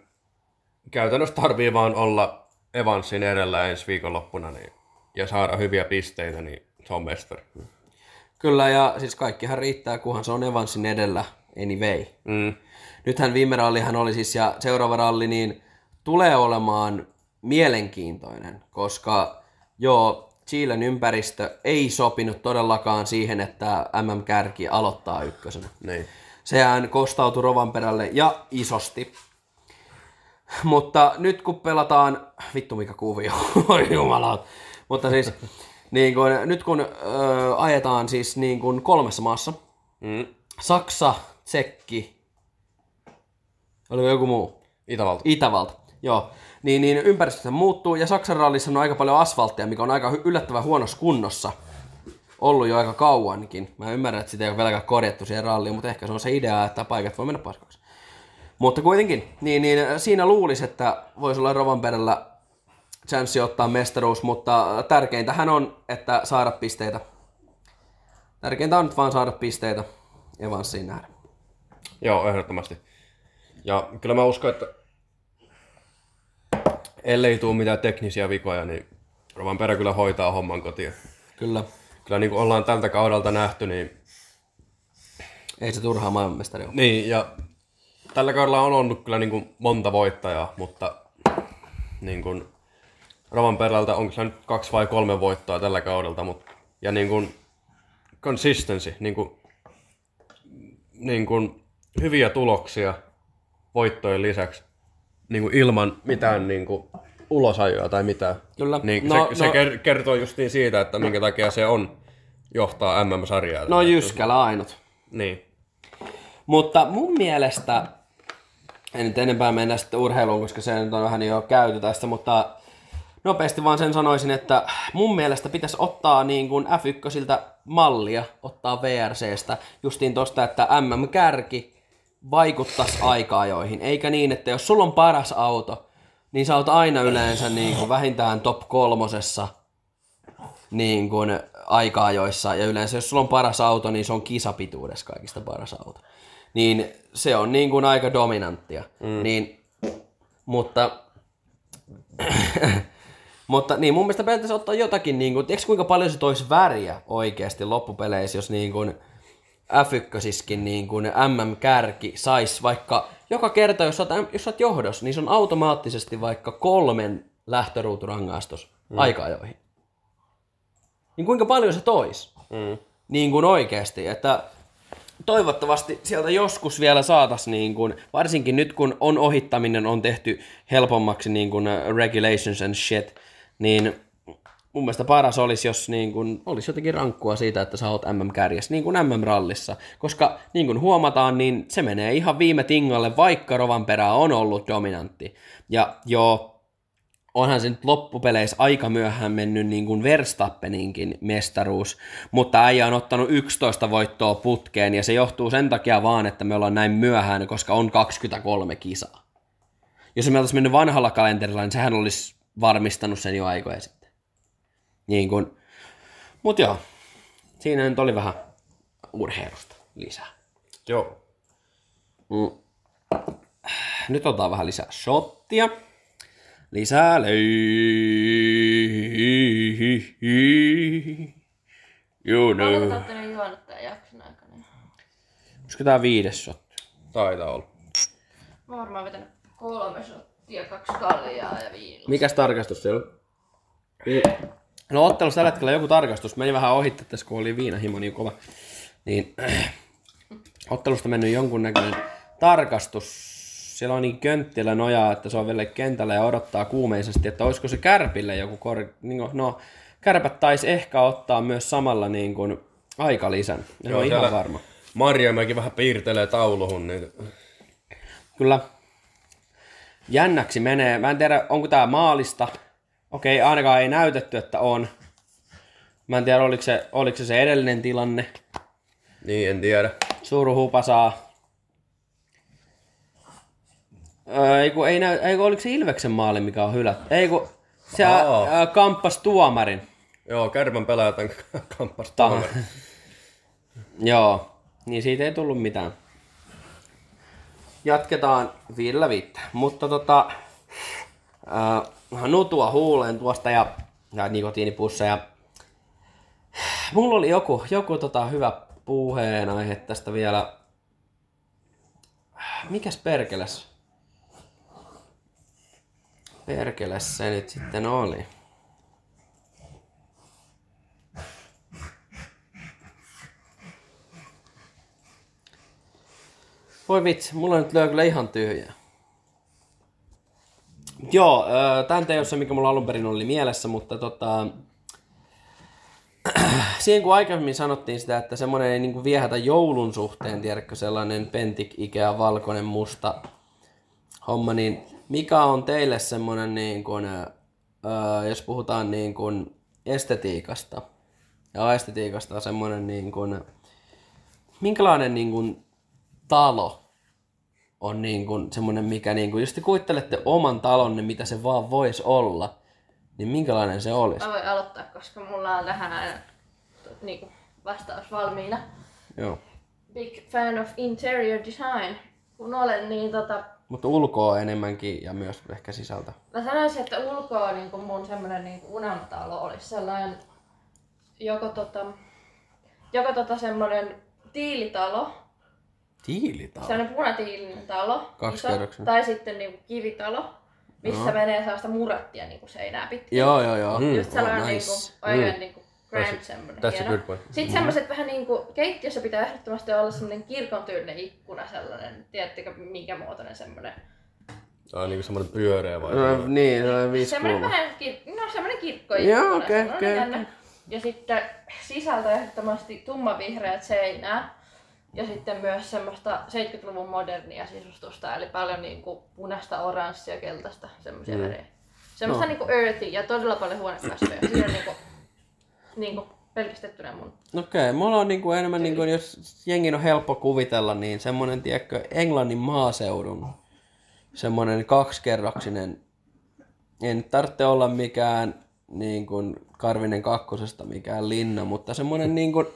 käytännössä tarvii vaan olla Evansin edellä ensi viikonloppuna niin, ja saada hyviä pisteitä, niin se on mestari. Kyllä, ja siis kaikkihan riittää, kunhan se on Evansin edellä anyway. Mm. Nythän viime rallihan oli siis, ja seuraava ralli, niin tulee olemaan mielenkiintoinen, koska joo, Chilen ympäristö ei sopinut todellakaan siihen, että MM-kärki aloittaa ykkösenä. Niin. Sehän kostautui Rovanperälle ja isosti. Mutta nyt kun pelataan, vittu mikä kuvio, oi jumala. Mutta siis, niin kun, nyt kun ö, ajetaan siis niin kun kolmessa maassa, Mm. Saksa, Tsekki, oliko joku muu? Itävalta. Itävalta, joo. Niin, niin ympäristö muuttuu ja Saksan rallissa on aika paljon asfalttia, mikä on aika yllättävän huonossa kunnossa. Ollut jo aika kauankin. Mä ymmärrän, että sitä ei ole vieläkään korjattu siihen ralliin, mutta ehkä se on se idea, että paikat voi mennä paskaksi. Mutta kuitenkin, niin, niin siinä luulisi, että voisi olla Rovanperällä chanssi ottaa mestaruus, mutta tärkeintähän on, että saada pisteitä. Tärkeintä on nyt vaan saada pisteitä Evansiin nähdä. Joo, ehdottomasti. Ja kyllä mä uskon, että ellei tule mitään teknisiä vikoja, niin Rovanperä kyllä hoitaa homman kotiin. Kyllä. Kyllä niin kuin ollaan tältä kaudelta nähty, niin Ei se turhaa maailmanmestari ole. Niin, ja tällä kaudella on ollut kyllä niin kuin monta voittajaa, mutta niin kuin Rovanperältä onko se nyt kaksi vai kolme voittoa tällä kaudelta, mutta, ja niin kuin consistency, niin kuin, niin kuin hyviä tuloksia voittojen lisäksi niin kuin ilman mitään niin kuin ulosajoja tai mitään. Kyllä. Niin No, se, se no- ker- kertoo justiin siitä, että minkä takia se on johtaa MM-sarjaa. No Jyskälä ainut. Niin. Mutta mun mielestä, en nyt enempää mennä sitten urheiluun, koska se nyt on vähän jo käyty tästä, mutta nopeasti vaan sen sanoisin, että mun mielestä pitäisi ottaa niin kuin F1 mallia, ottaa VRCstä, justiin tosta, että MM-kärki vaikuttaisi aika-ajoihin, eikä niin, että jos sulla on paras auto, niin sä oot aina yleensä niin kuin vähintään top kolmosessa niin kuin aika-ajoissa, ja yleensä jos sulla on paras auto, niin se on kisapituudessa kaikista paras auto. Niin se on niin kuin aika dominanttia. Mm. Niin, mutta, mutta niin mun mielestä pitäisi ottaa jotakin, niin kuin, tiedätkö kuinka paljon se toisi väriä oikeasti loppupeleissä, jos niin kuin F1 niin kuin MM-kärki saisi vaikka joka kerta, jos sä oot, jos sä oot johdossa, niin se on automaattisesti vaikka kolmen lähtöruuturangaistus mm. aika-ajoihin. Niin kuinka paljon se tois? Mm. Niin kuin oikeasti, että toivottavasti sieltä joskus vielä saatas niin kuin, varsinkin nyt kun on ohittaminen on tehty helpommaksi niin kuin uh, regulations and shit, niin mun mielestä paras olisi, jos niin kuin, olisi jotenkin rankkua siitä, että sä oot MM-kärjessä, niin kuin MM-rallissa. Koska niin kuin huomataan, niin se menee ihan viime tingalle, vaikka Rovanperä on ollut dominantti. Ja joo, onhan se nyt loppupeleissä aika myöhään mennyt niin kuin Verstappeninkin mestaruus, mutta äijä on ottanut 11 voittoa putkeen ja se johtuu sen takia vaan, että me ollaan näin myöhään, koska on 23 kisaa. Jos me oltaisiin mennyt vanhalla kalenterilla, niin sehän olisi varmistanut sen jo aikoja sitten. Niin kuin, mut joo, siinä nyt oli vähän urheilusta lisää. Joo. Mm. Nyt otetaan vähän lisää shottia. Lisää löi. You know. olette nyt juonut jakson aikana? Olisiko tää viides shot? Taitaa olla. Mä oon varmaan vetänyt kolme shottia, kaksi kaljaa ja viinaa. Mikäs tarkastus siellä on? No ottelussa tällä hetkellä joku tarkastus. Meni vähän ohitte tässä, kun oli viinahimo niin kova. Niin ottelusta mennyt jonkunnäköinen tarkastus. Siellä on niin könttilä nojaa, että se on vielä kentällä ja odottaa kuumeisesti, että olisiko se kärpille joku kor... niin kuin, No, kärpät taisi ehkä ottaa myös samalla niin kuin aikalisän. En Joo, ole ihan varma. Marjamäki vähän piirtelee tauluhun, niin Kyllä. Jännäksi menee. Mä en tiedä, onko tää maalista. Okei, ainakaan ei näytetty, että on. Mä en tiedä, oliko se, oliko se, se edellinen tilanne. Niin, en tiedä. Suru Hupasaa. Öö, ei, kun, ei, näy, ei kun, oliko se Ilveksen maali, mikä on hylätty? Ei kun se kamppas tuomarin. Joo, Kärpän pelaaja tämän kampas Ta- tuomari. Joo, niin siitä ei tullut mitään. Jatketaan viidellä viittä. Mutta tota, äh, nutua huuleen tuosta ja, ja nikotiinipusseja. Mulla oli joku, joku tota hyvä puheenaihe tästä vielä. Mikäs perkeles? Perkeles se nyt sitten oli. Voi vitsi, mulla nyt löy kyllä ihan tyhjää. Joo, tämä ei ole se, mikä mulla alun perin oli mielessä, mutta tota... Siihen kun aikaisemmin sanottiin sitä, että semmoinen ei niinku viehätä joulun suhteen, tiedätkö, sellainen pentik, ikea, valkoinen, musta homma, niin mikä on teille semmoinen, niin kuin, öö, jos puhutaan niin kuin estetiikasta, ja estetiikasta semmoinen, niin kuin, minkälainen niin kuin, talo on niin kuin semmoinen, mikä niin kuin, jos te kuvittelette oman talonne, mitä se vaan voisi olla, niin minkälainen se olisi? Mä voin aloittaa, koska mulla on tähän aina niin kuin vastaus valmiina. Joo. Big fan of interior design. Kun olen niin tota, Mutta ulkoa enemmänkin ja myös ehkä sisältä. Mä sanoisin, että ulkoa niin kuin mun semmoinen niin kuin unelmatalo olisi sellainen joko tota, joko tota semmoinen tiilitalo, Tiilitalo. sellainen punatiilinen talo, Kaksikerroksinen. tai sitten niin kuin kivitalo, missä No. menee sellaista murattia niin kuin seinää pitkin. Joo, joo, joo. Mm. Just sellainen Oh, niin nice. kuin, oikein Mm. niin kuin grand That's- semmoinen that's a hieno. good point. Sitten semmoiset vähän niin kuin, keittiössä pitää ehdottomasti olla semmoinen kirkon tyylinen ikkuna sellainen, tiedättekö minkä muotoinen semmoinen. Tämä on niinku semmoinen pyöreä vai? No, niin, se on viisi Semmoinen vähän, kir- no semmoinen kirkko Joo, okei, okei, Ja sitten sisältä ehdottomasti tummanvihreät seinää. Ja sitten myös semmoista 70-luvun modernia sisustusta, eli paljon niin kuin punaista, oranssia, keltaista, semmoisia mm. värejä. Semmoista No. niin kuin earthy ja todella paljon huonekasveja. Siinä on niin kuin, niin kuin pelkistettynä mun. Okei, mulla on niinku enemmän, niinku, jos jengin on helppo kuvitella, niin semmonen, tiedätkö, Englannin maaseudun semmonen kaksikerroksinen, ei nyt tarvitse olla mikään niin kuin Karvinen kakkosesta mikään linna, mutta semmonen niin kuin,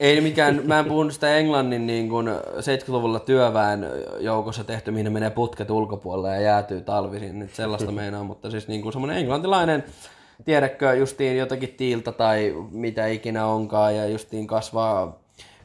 ei mikään, mä en puhunut sitä Englannin niin kuin 70-luvulla työväen joukossa tehty, mihin ne menee putket ulkopuolelle ja jäätyy talvisin, nyt sellaista meinaa, mutta siis niin kuin semmonen englantilainen, tiedätkö, justiin jotakin tiiltä tai mitä ikinä onkaan ja justiin kasvaa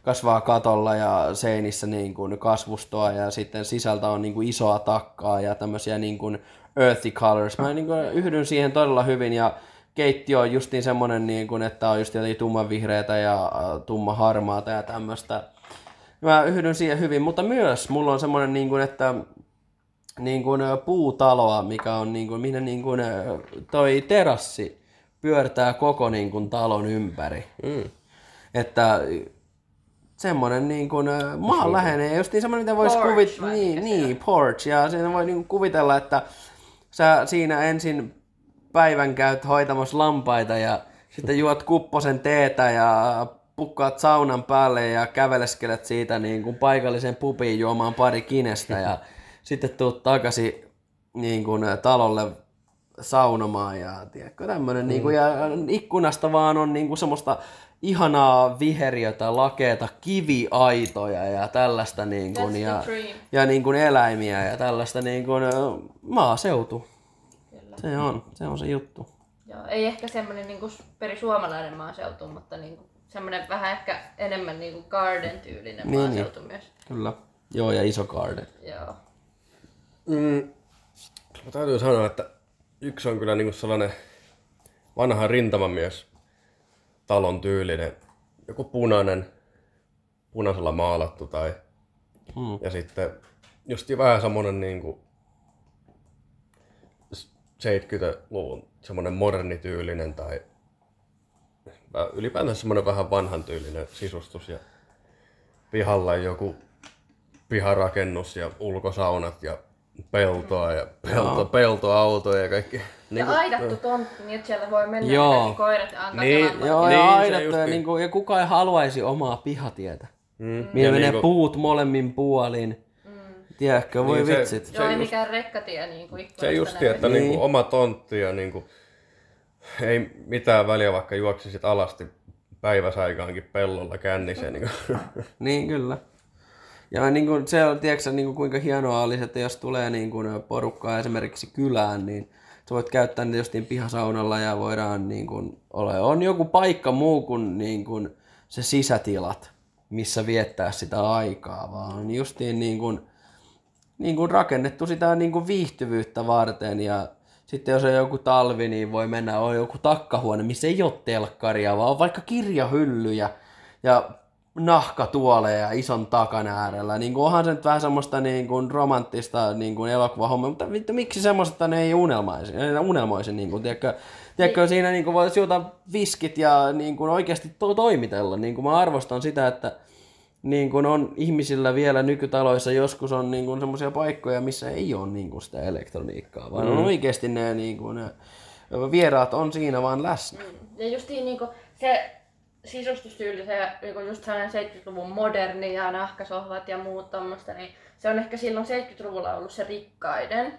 kasvaa katolla ja seinissä niin kuin kasvustoa ja sitten sisältä on niin kuin isoa takkaa ja tämmöisiä niin kuin earthy colors. Mä niin kuin yhdyn siihen todella hyvin ja keittiö on justiin semmoinen, niin kuin, että on just jotenkin tummanvihreätä ja äh, tummaharmaata ja tämmöistä. Mä yhdyn siihen hyvin, mutta myös mulla on semmoinen, niin kuin, että niin kuin puutaloa, mikä on niin kuin, mihin niin kuin, toi terassi pyörtää koko niin kuin, talon ympäri. Mm. Että semmoinen niin kuin ö, maanläheinen just niin semmoinen, mitä voisi kuvitella. Niin, niin porch. Ja siinä voi niin kuin kuvitella, että sä siinä ensin päivän käyt hoitamassa lampaita ja sitten juot kupposen teetä ja pukkaat saunan päälle ja käveleskelet siitä niin kuin paikalliseen pubiin juomaan pari kinestä ja sitten tuut takaisin niin kuin talolle saunomaan ja tiedätkö, tämmönen, niin kuin, ja ikkunasta vaan on niin kuin semmoista ihanaa viheriötä, lakeeta, kiviaitoja ja tällaista niin kuin, ja, ja niin kuin eläimiä ja tällaista niin kuin, maaseutu. Kyllä. Se on, se on se juttu. Joo, ei ehkä semmoinen niin perisuomalainen maaseutu, mutta niin kuin, semmoinen vähän ehkä enemmän niin kuin garden-tyylinen Niin, maaseutu myös. Kyllä. Joo, ja iso garden. Joo. Mm. Mä täytyy sanoa, että yksi on kyllä niinku sellainen vanha rintamamies talon tyylinen. Joku punainen, punaisella maalattu tai... Mm. Ja sitten just vähän semmonen niinku 70-luvun semmonen modernityylinen tai ylipäätään semmonen vähän vanhan tyylinen sisustus ja pihalla joku piharakennus ja ulkosaunat ja peltoa ja pelto, peltoautoja ja kaikki. Ja aidattu tontti, niin että siellä voi mennä Joo. kaikki koirat ja antaa Niin, pelaamaan. Joo, Niin, ja aidattu, ja, niin kuin, ja kuka ei haluaisi omaa pihatietä. Mm. Ja menee niinku- puut molemmin puolin. Tiedätkö, voi Niin se- vitsit. Joo, ei just- mikään rekkatie niin kuin Se justi, että Niin. niinku oma tontti ja niinku, ei mitään väliä, vaikka juoksisit alasti päiväsaikaankin pellolla kännissä. Niinku. Niin, kyllä. Ja niin kuin, se on, tiedätkö, niin kuin, kuinka hienoa olisi, että jos tulee niin kuin, porukkaa esimerkiksi kylään, niin sä voit käyttää niitä justiin pihasaunalla ja voidaan niin kuin, ole, on joku paikka muu kuin, niin kuin se sisätilat, missä viettää sitä aikaa, vaan on justiin niin kuin, niin kuin rakennettu sitä niin kuin viihtyvyyttä varten ja sitten jos on joku talvi, niin voi mennä, on joku takkahuone, missä ei ole telkkaria, vaan on vaikka kirjahyllyjä ja nahkatuoleja ja ison takan äärellä. Niin kuin onhan se nyt vähän semmoista niin kuin romanttista niin kuin elokuvahommaa, mutta vittu, miksi semmoista ne ei unelmaisi, ei unelmoisi, niin kuin, tiedätkö, tiedätkö siinä niin kuin voisi juoda viskit ja niin kuin oikeasti to- toimitella. Niin kuin mä arvostan sitä, että niin kuin on ihmisillä vielä nykytaloissa joskus on niin kuin semmoisia paikkoja, missä ei ole niin kuin sitä elektroniikkaa, vaan mm. on oikeasti ne, niin kuin, ne vieraat on siinä vaan läsnä. Ja justiin niinku se sisustustyyli, se niinku just sellainen 70-luvun moderni ja nahkasohvat ja muut tommoista, niin se on ehkä silloin 70-luvulla ollut se rikkaiden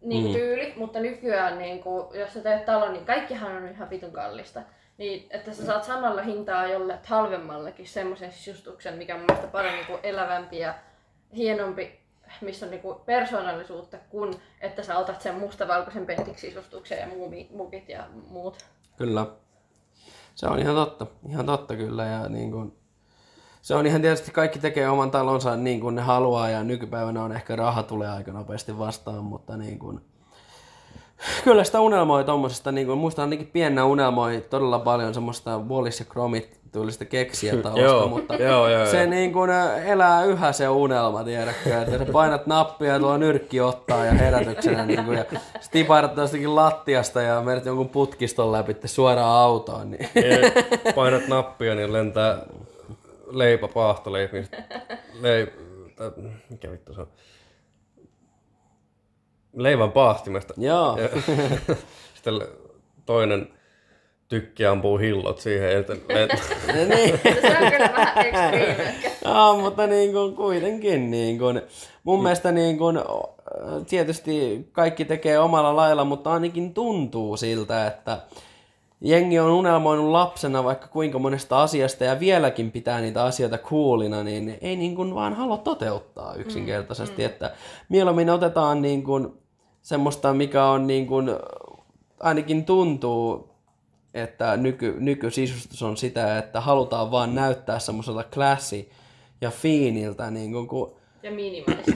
niin mm. tyyli, mutta nykyään niin kuin, jos sä teet talon, niin kaikkihan on ihan vitun kallista. Niin, että sä saat samalla hintaa jolle halvemmallekin semmoisen sisustuksen, mikä on mun mielestä paljon niin kuin elävämpi ja hienompi, missä on niin kuin persoonallisuutta, kun että sä otat sen mustavalkoisen pentiksi-sisustuksen ja mukit ja muut. Kyllä. Se on ihan totta. Ihan totta kyllä. Ja niin kuin, se on ihan tietysti kaikki tekee oman talonsa niin kuin ne haluaa ja nykypäivänä on ehkä raha tulee aika nopeasti vastaan, mutta niin kuin, kyllä sitä unelmoi tommosesta, niin kuin, muistan ainakin piennä unelmoi todella paljon semmoista Wallis ja Gromit tyylistä keksiä talosta, Joo, mutta joo, joo, se joo. niin kuin elää yhä se unelma, tiedätkö, että sä painat nappia ja tuo nyrkki ottaa ja herätyksenä niin kuin, ja sit tipahdat jostakin lattiasta ja menet jonkun putkiston läpi suoraan autoon, niin Ja painat nappia, niin lentää leipä paahtoleipi. Leip... Mikä vittu se on? Leivän paahtimesta. joo. Ja sitten toinen tykki ampuu hillot siihen. Sitten lent- niin. Se on kyllä vähän extreme. Joo, mutta niin kuin, kuitenkin niin kuin, mun mielestä niin kuin, tietysti kaikki tekee omalla lailla, mutta ainakin tuntuu siltä, että jengi on unelmoinut lapsena vaikka kuinka monesta asiasta ja vieläkin pitää niitä asioita coolina, niin ei niin kuin vaan halua toteuttaa yksinkertaisesti, että mieluummin otetaan niin kuin semmoista, mikä on niin kuin, ainakin tuntuu, että nyky, nykysisustus on sitä, että halutaan vaan näyttää semmoiselta klassi ja fiiniltä, niin kuin, kun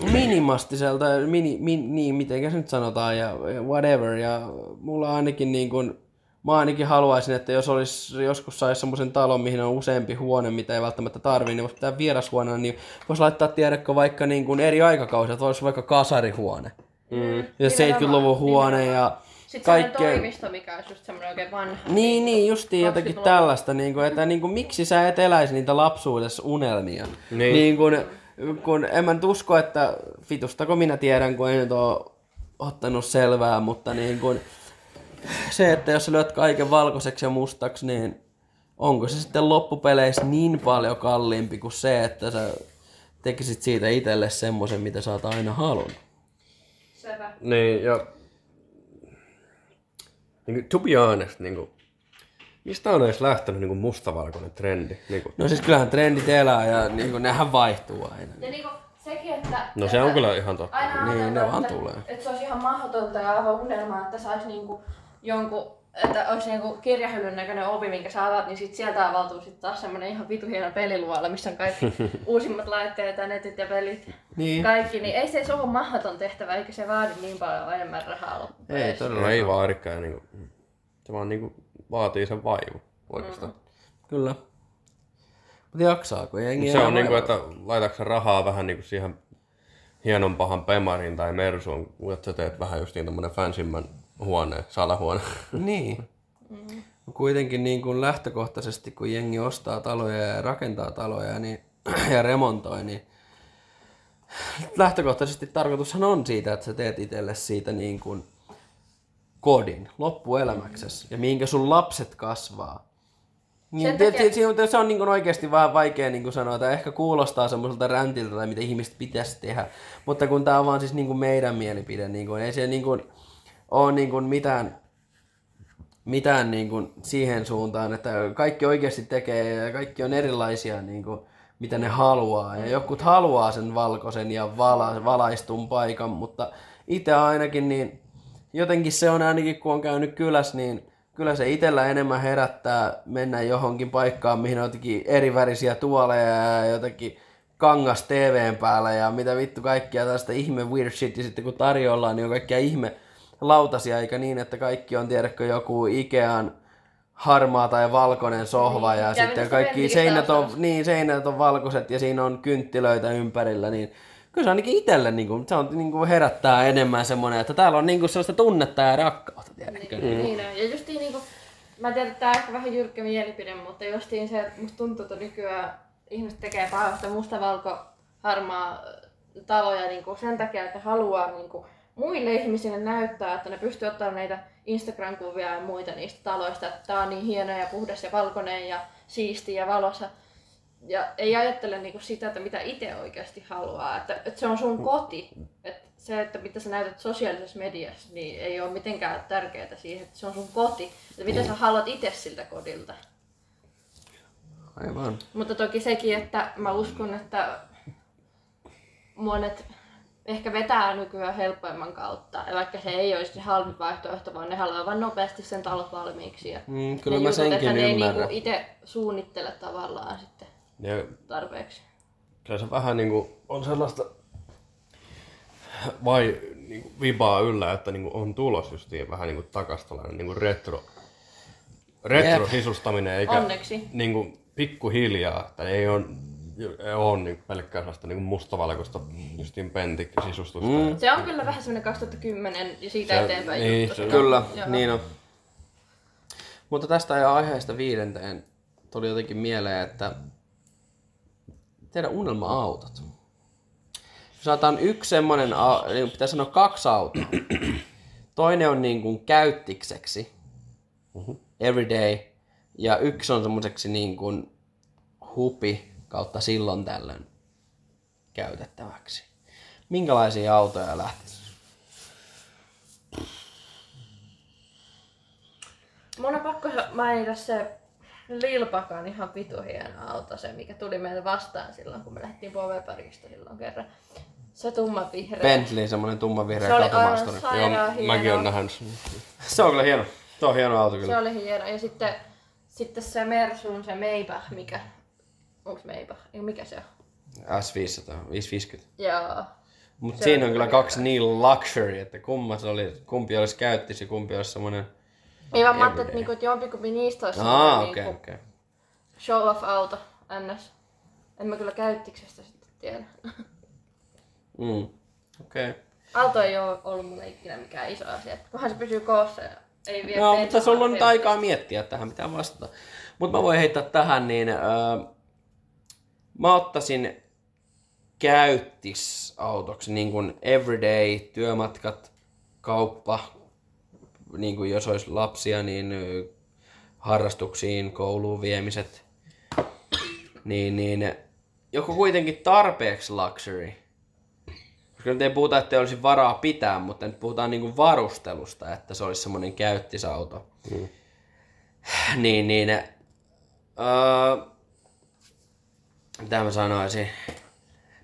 Ja minimastiselta, mini, min, niin, miten se nyt sanotaan, ja ja whatever, ja mulla ainakin niin kuin, mä ainakin haluaisin, että jos olisi, joskus saisi semmoisen talon, mihin on useampi huone, mitä ei välttämättä tarvii, niin voisi pitää vierashuoneena, niin voisi laittaa, tiedätkö, vaikka niin kuin eri aikakausia, että olisi vaikka kasarihuone. Mm. Ja 70-luvun huone ja Sitten sellainen kaikkea. toimisto, mikä olisi just semmoinen oikein vanha. Niin, niin, justiin jotakin 20-luvun. tällaista, niin kuin, että niin kuin, miksi sä et eläisi niitä lapsuudessa unelmia. Niin. niin kuin, kun en mä nyt usko, että vitustako minä tiedän, kun en nyt ole ottanut selvää, mutta niin kuin, se, että jos sä lyöt kaiken valkoiseksi ja mustaksi, niin onko se sitten loppupeleissä niin paljon kalliimpi kuin se, että sä tekisit siitä itselle semmoisen, mitä sä oot aina halunnut. Sepä. Niin, ja niin kuin, to be honest, niin kuin, mistä on edes lähtenyt niin kuin mustavalkoinen trendi? Niin kuin, No siis kyllähän trendit elää ja niin kuin, nehän vaihtuu aina. Ja niinku sekin, että... no se on kyllä ihan totta. Aina Niin, ne vaan että, tulee. Että se olisi ihan mahdotonta ja aivan unelma, että saisi niinku jonkun että olisi niinku kirjahyllyn näköinen ovi, minkä sä avaat, niin sit sieltä avautuu sit taas semmonen ihan vitu hieno peliluola, missä on kaikki uusimmat laitteet ja netit ja pelit. Niin. Kaikki, niin ei se edes ole mahdoton tehtävä, eikä se vaadi niin paljon enemmän rahaa Ei loppupeleissä. todella. No ei vaadikaan. Niin kuin, se vaan niin kuin, vaatii sen vaivu oikeastaan. Kyllä. Mutta jaksaako jengi Se on niin kuin, vaivaa? että laitatko sä rahaa vähän niin kuin siihen hienompahan Pemariin tai Mersuun, kun että sä teet vähän just niin tämmönen fansimmän huoneen, salahuone. Niin. Kuitenkin niin kuin lähtökohtaisesti, kun jengi ostaa taloja ja rakentaa taloja niin, ja remontoi, niin lähtökohtaisesti tarkoitushan on siitä, että sä teet itselle siitä niin kuin kodin loppuelämäksesi ja mihinkä sun lapset kasvaa. Niin, takia- se, se on niin kuin oikeasti vähän vaikea niin kuin sanoa, että ehkä kuulostaa semmoiselta räntiltä tai mitä ihmiset pitäisi tehdä, mutta kun tämä on vaan siis niin kuin meidän mielipide, niin kuin, ei se niin kuin, ole niin kuin mitään, mitään niin kuin siihen suuntaan, että kaikki oikeasti tekee ja kaikki on erilaisia niin kuin, mitä ne haluaa. Ja jotkut haluaa sen valkoisen ja vala, valaistun paikan, mutta itse ainakin niin jotenkin se on ainakin kun on käynyt kylässä, niin kyllä se itsellä enemmän herättää mennä johonkin paikkaan, mihin on jotenkin eri värisiä tuoleja ja jotakin kangas TVn päällä ja mitä vittu kaikkia tästä ihme weird shit ja sitten kun tarjoillaan, niin on kaikkia ihme lautasia, eikä niin, että kaikki on tiedäkö joku Ikean harmaa tai valkoinen sohva ja Ja sitten kaikki seinät on, niin, seinät on valkoiset ja siinä on kynttilöitä ympärillä, niin kyllä se ainakin itselle niin kuin, se on, niin kuin herättää enemmän semmoinen, että täällä on niin kuin sellaista tunnetta ja rakkautta, tiedätkö? Niin, niin on. Ja justiin niinku, mä tiedän, että tää on ehkä vähän jyrkkä mielipide, mutta justiin se, että musta tuntuu, että nykyään ihmiset tekee päivästä musta, valko, harmaa taloja niinku sen takia, että haluaa niinku muille ihmisille näyttää, että ne pystyy ottamaan näitä Instagram-kuvia ja muita niistä taloista, että tää on niin hieno ja puhdas ja valkoinen ja siisti ja valossa. Ja ei ajattele niinku sitä, että mitä itse oikeasti haluaa, että, että se on sun koti. Että se, että mitä sä näytät sosiaalisessa mediassa, niin ei ole mitenkään tärkeää siihen, että se on sun koti. Että mitä sä haluat itse siltä kodilta. Aivan. Mutta toki sekin, että mä uskon, että monet ehkä vetää nykyään helpoimman kautta. Ja vaikka se ei olisi se halvin vaihtoehto, vaan ne haluaa vain nopeasti sen talot valmiiksi. Ja Mm, kyllä ne mä jutut, senkin että ne ei ymmärrän. niinku itse suunnittele tavallaan sitten Ja tarpeeksi. kyllä se vähän niinku on sellaista vai niinku vibaa yllä, että niinku on tulos justiin vähän niinku takas tällainen niinku retro, retro sisustaminen, eikä Onneksi. niinku pikkuhiljaa, että ei on ei ole niinku pelkkää sellaista niinku mustavalkoista justiin pentik sisustusta. Mm. Se on kyllä vähän semmoinen 2010 ja siitä Se- eteenpäin niin, juttu. se- Kyllä, Joo. niin on. Mutta tästä ja aiheesta viidenteen tuli jotenkin mieleen, että teidän unelma-autot. Jos otetaan yksi semmonen, au- niin pitää sanoa kaksi autoa. Toinen on niin kuin käyttikseksi, everyday, ja yksi on semmoiseksi niin kuin hupi kautta silloin tällöin käytettäväksi. Minkälaisia autoja lähtisi? Mun on pakko mainita se Lil Pakan ihan vitu hieno auto, se mikä tuli meille vastaan silloin, kun me lähdettiin Poveparista silloin kerran. Se tumma vihreä. Bentley, semmonen tummanvihreä Se oli aivan sairaan hieno. Mäkin olen nähnyt. Se on kyllä hieno. Se on hieno auto Se kyllä. oli hieno. Ja sitten, sitten se Mersun, se Maybach, mikä... Onks? Ei, mikä se on? S500, 550. Joo. Mutta Se siinä on on kyllä kaksi niin luxury, että kummas oli, kumpi olisi käyttis ja kumpi olisi semmonen... Niin mä ajattelin, että, niinku, että jompikumpi niistä olisi Aa, semmoinen okei, niinku okei. show off auto, ns. En mä kyllä käyttiksestä sitten tiedä. Mm. Okei. Auto ei ole ollut mulle ikinä mikään iso asia. Kunhan se pysyy koossa ja ei vie No, mutta sulla on nyt aikaa miettiä tähän, mitä vastata. Mutta mä voin heittää tähän, niin öö, mä ottaisin käyttisautoksi, niin kuin everyday, työmatkat, kauppa, niin kuin jos olisi lapsia, niin harrastuksiin, kouluun viemiset, niin, niin joku kuitenkin tarpeeksi luxury. Koska nyt ei puhuta, että ei olisi varaa pitää, mutta nyt puhutaan niinku varustelusta, että se olisi semmoinen käyttisauto. Mm. niin, niin... Öö, mitä mä sanoisin?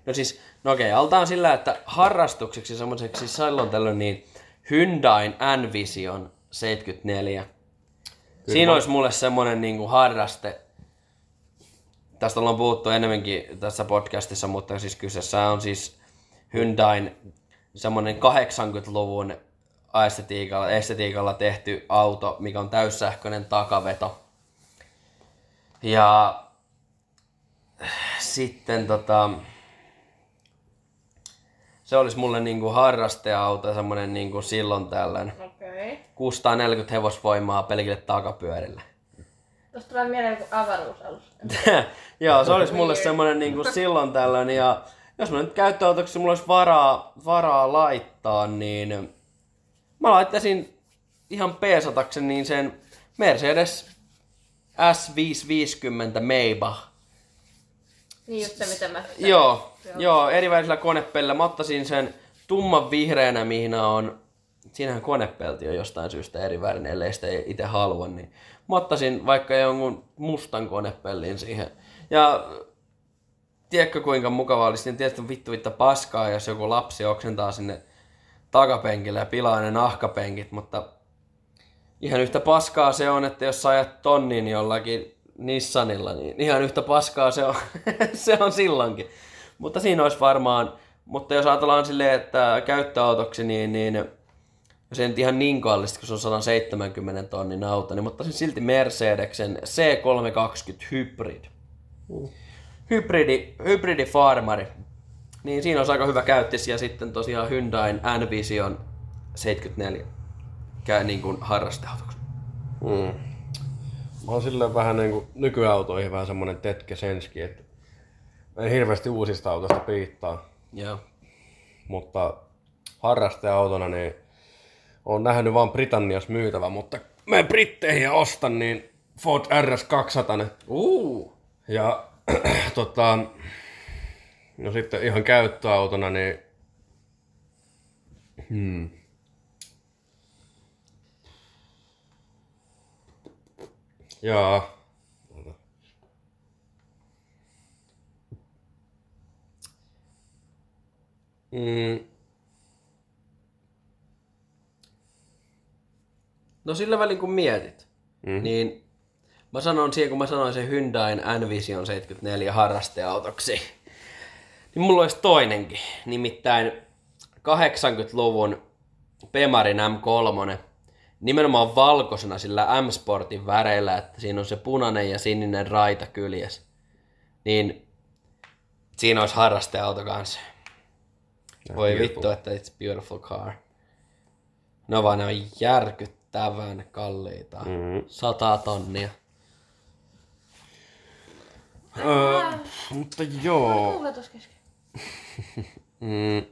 No siis, no okei, altaan sillä, että harrastukseksi semmoiseksi silloin tällöin niin Hyundain N-Vision 74. Kyllä Siinä olisi mulle semmoinen niin harraste, tästä ollaan puhuttu enemmänkin tässä podcastissa, mutta siis kyseessä on siis Hyundain semmoinen 80-luvun estetiikalla, estetiikalla tehty auto, mikä on täyssähköinen takaveto. Ja sitten tota, se olisi mulle niinku harrasteauto, semmonen niinku silloin tällöin. Okei. Okay. 640 hevosvoimaa pelkille takapyörille. Tuosta tulee mieleen joku avaruusalus. Joo, se olisi mulle semmoinen niin kuin silloin tällöin. Ja jos mä nyt käyttöautoksi mulla olisi varaa, varaa laittaa, niin mä laittaisin ihan peesataksen niin sen Mercedes S550 Maybach. Niin just se, mitä mä... Joo, joo, eriväisellä konepellillä. Mä ottaisin sen tumman vihreänä, mihin on... Siinähän konepelti on jostain syystä eri värinen, ellei sitä itse halua, niin mä ottaisin vaikka jonkun mustan konepellin siihen. Ja tiedätkö kuinka mukavaa olisi, niin tietysti vittu vittu paskaa, jos joku lapsi oksentaa sinne takapenkille ja pilaa ne nahkapenkit, mutta ihan yhtä paskaa se on, että jos sä ajat tonnin jollakin Nissanilla, niin ihan yhtä paskaa se on, se on silloinkin. Mutta siinä olisi varmaan, mutta jos ajatellaan silleen, että käyttöautoksi, niin, niin jos ei nyt ihan niin kallista, kun se on 170 tonnin auto, niin mutta silti Mercedeksen C320 Hybrid. Hybridi, hybridi farmari. Niin siinä on aika hyvä käyttis ja sitten tosiaan Hyundai N-Vision 74 käy niin kuin harrasteautoksi. Mm. Mä oon silleen vähän niin kuin nykyautoihin vähän semmonen tetke senski, että en hirveästi uusista autoista piittaa, Joo. mutta harrasteautona niin on nähnyt vaan Britanniassa myytävä, mutta mä en Britteihin ja ostan niin Ford RS200. Uh. Ja tota, no sitten ihan käyttöautona niin hmm. Ota. Mm, No sillä välin kun mietit, mm. niin mä sanon siihen, kun mä sanoin sen Hyundai N-Vision 74 harrasteautoksi, niin mulla olisi toinenkin, nimittäin 80-luvun Pemarin M3, nimenomaan valkoisena sillä M-Sportin väreillä, että siinä on se punainen ja sininen raita kyljes. Niin siinä olisi harrasteauto kanssa. Voi beautiful. vittu, että it's beautiful car. No vaan ne on järkyttävän kalliita. Mhm. Sata tonnia. öö, mutta joo. Mm.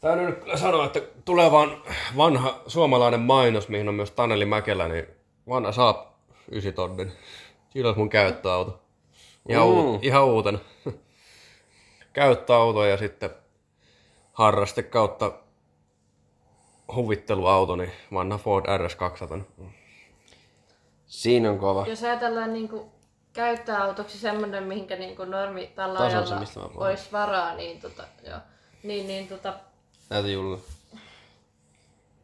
Täytyy nyt kyllä sanoa, että tulevaan vanha suomalainen mainos, mihin on myös Taneli Mäkelä, niin vanha Saab 9 tonnin. Siinä olisi mun käyttöauto. Ihan, Mm. mm. ihan uutena. käyttöauto ja sitten harraste kautta huvitteluauto, niin vanha Ford RS200. Siinä on kova. Jos ajatellaan niinku käyttöautoksi semmoinen, mihinkä niinku normi tällä ajalla olisi varaa, niin, tota, joo. niin, niin tota, Näytä Julle.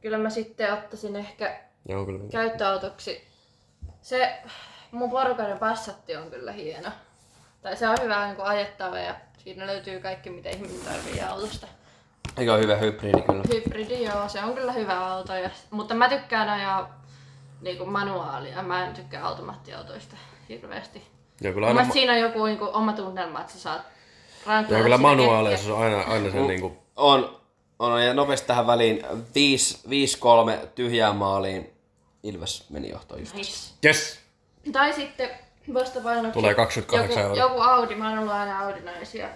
kyllä mä sitten ottaisin ehkä Joo, kyllä. käyttöautoksi. Se mun porukainen passatti on kyllä hieno. Tai se on hyvä niin ajettava ja siinä löytyy kaikki mitä ihminen tarvii autosta. Eikä ole hyvä hybridi kyllä. Hybridi joo, se on kyllä hyvä auto. Ja, mutta mä tykkään ajaa niinku manuaalia. Mä en tykkää automaattiautoista hirveästi. Joo, kyllä aina, mielestä siinä on joku niinku, oma tunnelma, että sä saat rankata joo, kyllä manuaaleissa on aina, aina sen niinku On, on ja nopeasti tähän väliin 5-3 tyhjään maaliin. Ilves meni johtoon just. Nice. Yes! Tai sitten vastapainoksi Tulee 28 joku, euroa. joku Audi, mä oon ollut aina Audi-naisia.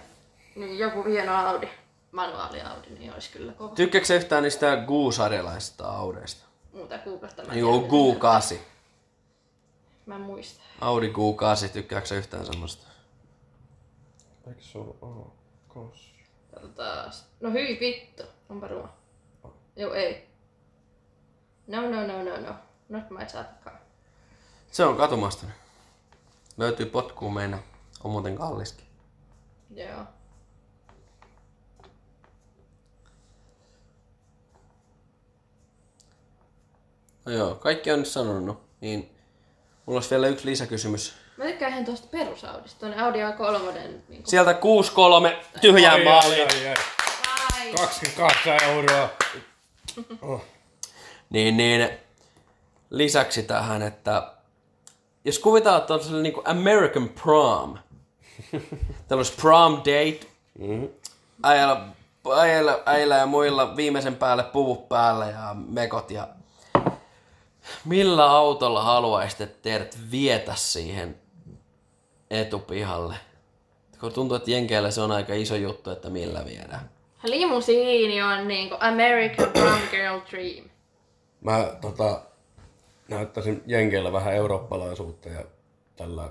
Niin joku hieno Audi, manuaali Audi, niin olisi kyllä kova. Tykkääkö sä yhtään niistä Guu-sarjalaisista Audeista? Muuta kuukautta mä Niin tiedä. Gu8. Mä en muista. Audi Q8, tykkääkö sä yhtään semmoista? Eikö se ollut kos? Katsotaan. No hyi vittu, onpa ruma. Joo ei. No no no no no. Not my type car. Se on katumastonen. Löytyy potkuun mennä. On muuten kalliskin. Joo. No joo, kaikki on nyt sanonut. Niin mulla olisi vielä yksi lisäkysymys. Mä tykkään ihan tuosta perusaudista. Tuonne Audi A3. Niin Sieltä 6-3 tyhjään maaliin. ai, ai. Ai. 28 euroa. Niin, niin lisäksi tähän, että jos on sellainen niin kuin American prom, tämmöis prom date, Mm-hmm. äijällä, äijällä, äijällä ja muilla viimeisen päälle puvut päälle ja mekot ja Millä autolla haluaisit, että teidät vietä siihen etupihalle? Kun tuntuu, että Jenkeillä se on aika iso juttu, että millä viedään. Limusiini on niinku American Prom Girl Dream. Mä tota, näyttäisin Jenkeillä vähän eurooppalaisuutta ja tällä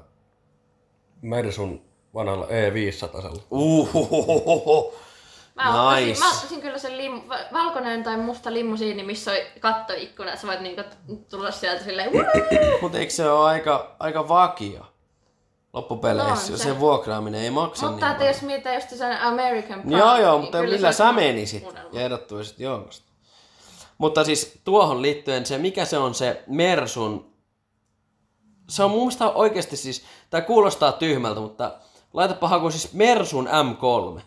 Mersun vanhalla E500. Uhuhuhuhu. Mä, ottaisin, Nice. mä ottaisin kyllä sen limu, va- valkoinen tai musta limusiini, missä on kattoikkuna, sä voit niinku tulla sieltä silleen! Mutta eikö se ole aika, aika vakio loppupeleissä? No se. se. vuokraaminen ei maksa Mutta niin että jos mietitään just sen American Prom, Joo, joo, niin mutta kyllä millä sä menisit unelma. ja erottuisit joukosta? Mutta siis tuohon liittyen se, mikä se on se Mersun, se on mun mielestä oikeasti siis, tää kuulostaa tyhmältä, mutta laitapa haku siis Mersun M3.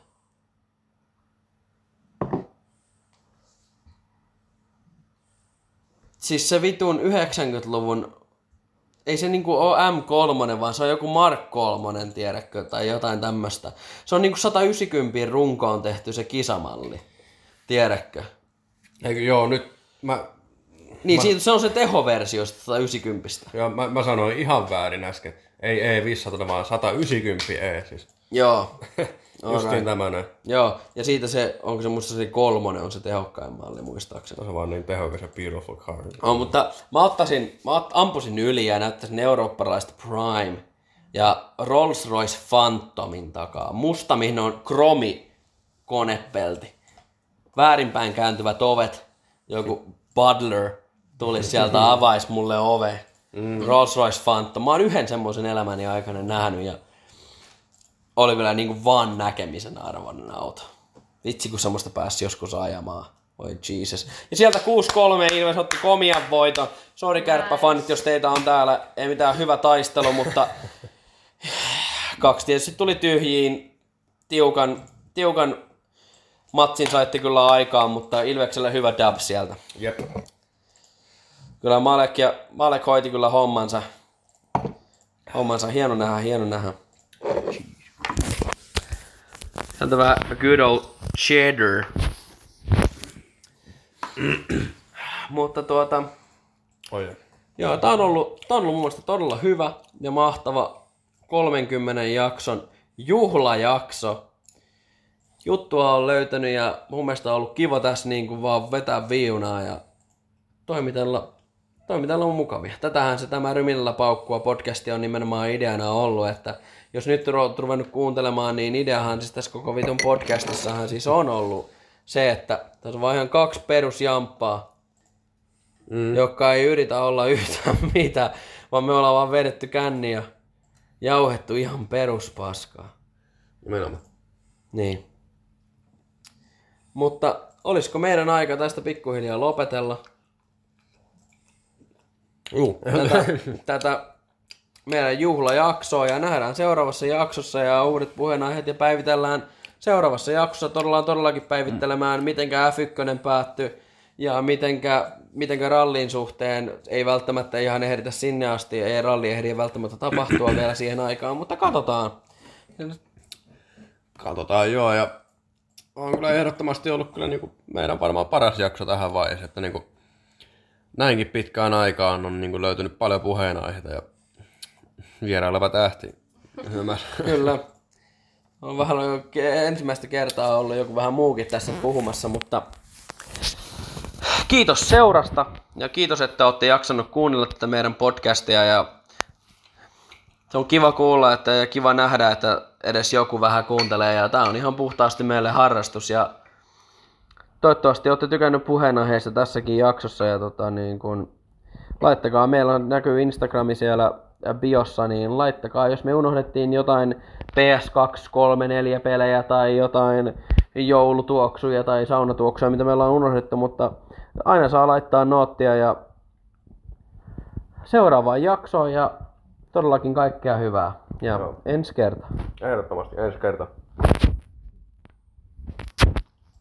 Siis se vitun 90-luvun, ei se niinku oo M3, vaan se on joku Mark 3, tiedätkö, tai jotain tämmöstä. Se on niinku 190 runkoon tehty se kisamalli, tiedätkö? Eikö joo, nyt mä, Niin, siitä, se on se tehoversio sitä 190. joo, mä, mä sanoin ihan väärin äsken. Ei E500, vaan 190 E siis. Joo. Justiin tämmönen. Joo, ja siitä se, onko se musta se kolmonen on se tehokkain malli muistaakseni. Se on vaan niin tehokas ja beautiful car. On, mutta mä ottaisin, mä ot, ampusin yli ja näyttäisin eurooppalaista Prime ja Rolls-Royce Phantomin takaa. Musta, mihin on kromi konepelti. Väärinpäin kääntyvät ovet. Joku butler tuli sieltä avais mulle ove. Mm. Rolls-Royce Phantom. Mä oon yhden semmoisen elämäni aikana nähnyt ja oli kyllä niinku vaan näkemisen arvoinen auto. Vitsi, kun semmoista pääsi joskus ajamaan. Voi Jesus. Ja sieltä 6-3 Ilves otti komian voiton. Sori kärppäfanit, jos teitä on täällä. Ei mitään hyvä taistelu, mutta kaksi tietysti tuli tyhjiin. Tiukan, tiukan matsin saitte kyllä aikaan, mutta Ilveksellä hyvä dub sieltä. Jep. Kyllä Malek, ja, Malek hoiti kyllä hommansa. Hommansa. Hieno nähdä, hieno nähdä. Sieltä vähän good old cheddar. Mutta tuota, Oi. joo, tää on ollut, tää on ollut mun mielestä todella hyvä ja mahtava 30 jakson juhlajakso. Juttua on löytänyt ja mun mielestä on ollut kiva tässä niin kuin vaan vetää viunaa ja toimitella, toimitella on mukavia. Tätähän se tämä Rymillä paukkua podcasti on nimenomaan ideana ollut, että jos nyt olet ruvennut kuuntelemaan, niin ideahan siis tässä koko vitun podcastissahan siis on ollut se, että tässä on vaan ihan kaksi perusjamppaa, mm. jotka ei yritä olla yhtään mitään, vaan me ollaan vaan vedetty känni ja jauhettu ihan peruspaskaa. Nimenomaan. Niin. Mutta olisiko meidän aika tästä pikkuhiljaa lopetella? Juu. tätä, tätä meidän juhlajaksoa ja nähdään seuraavassa jaksossa ja uudet puheenaiheet ja päivitellään seuraavassa jaksossa. Todella todellakin päivittelemään, mitenkä F1 päättyi ja mitenkä, mitenkä rallin suhteen ei välttämättä ihan ehditä sinne asti, ei ralli ehdi välttämättä tapahtua vielä siihen aikaan, mutta katsotaan. Katsotaan joo ja on kyllä ehdottomasti ollut kyllä niinku meidän varmaan paras jakso tähän vaiheeseen, että niinku näinkin pitkään aikaan on niinku löytynyt paljon puheenaiheita ja vieraileva tähti. Kyllä. On vähän ensimmäistä kertaa ollut joku vähän muukin tässä puhumassa, mutta kiitos seurasta ja kiitos, että olette jaksanut kuunnella tätä meidän podcastia ja se on kiva kuulla että, ja kiva nähdä, että edes joku vähän kuuntelee ja tämä on ihan puhtaasti meille harrastus ja toivottavasti olette tykännyt puheenaiheesta tässäkin jaksossa ja tota, niin kun, laittakaa, meillä on, näkyy Instagrami siellä biossa, niin laittakaa, jos me unohdettiin jotain PS2, 3, 4 pelejä tai jotain joulutuoksuja tai saunatuoksuja, mitä meillä on unohdettu, mutta aina saa laittaa noottia ja seuraavaan jaksoon ja todellakin kaikkea hyvää. Ja Joo. ensi kertaa. Ehdottomasti ensi kerta.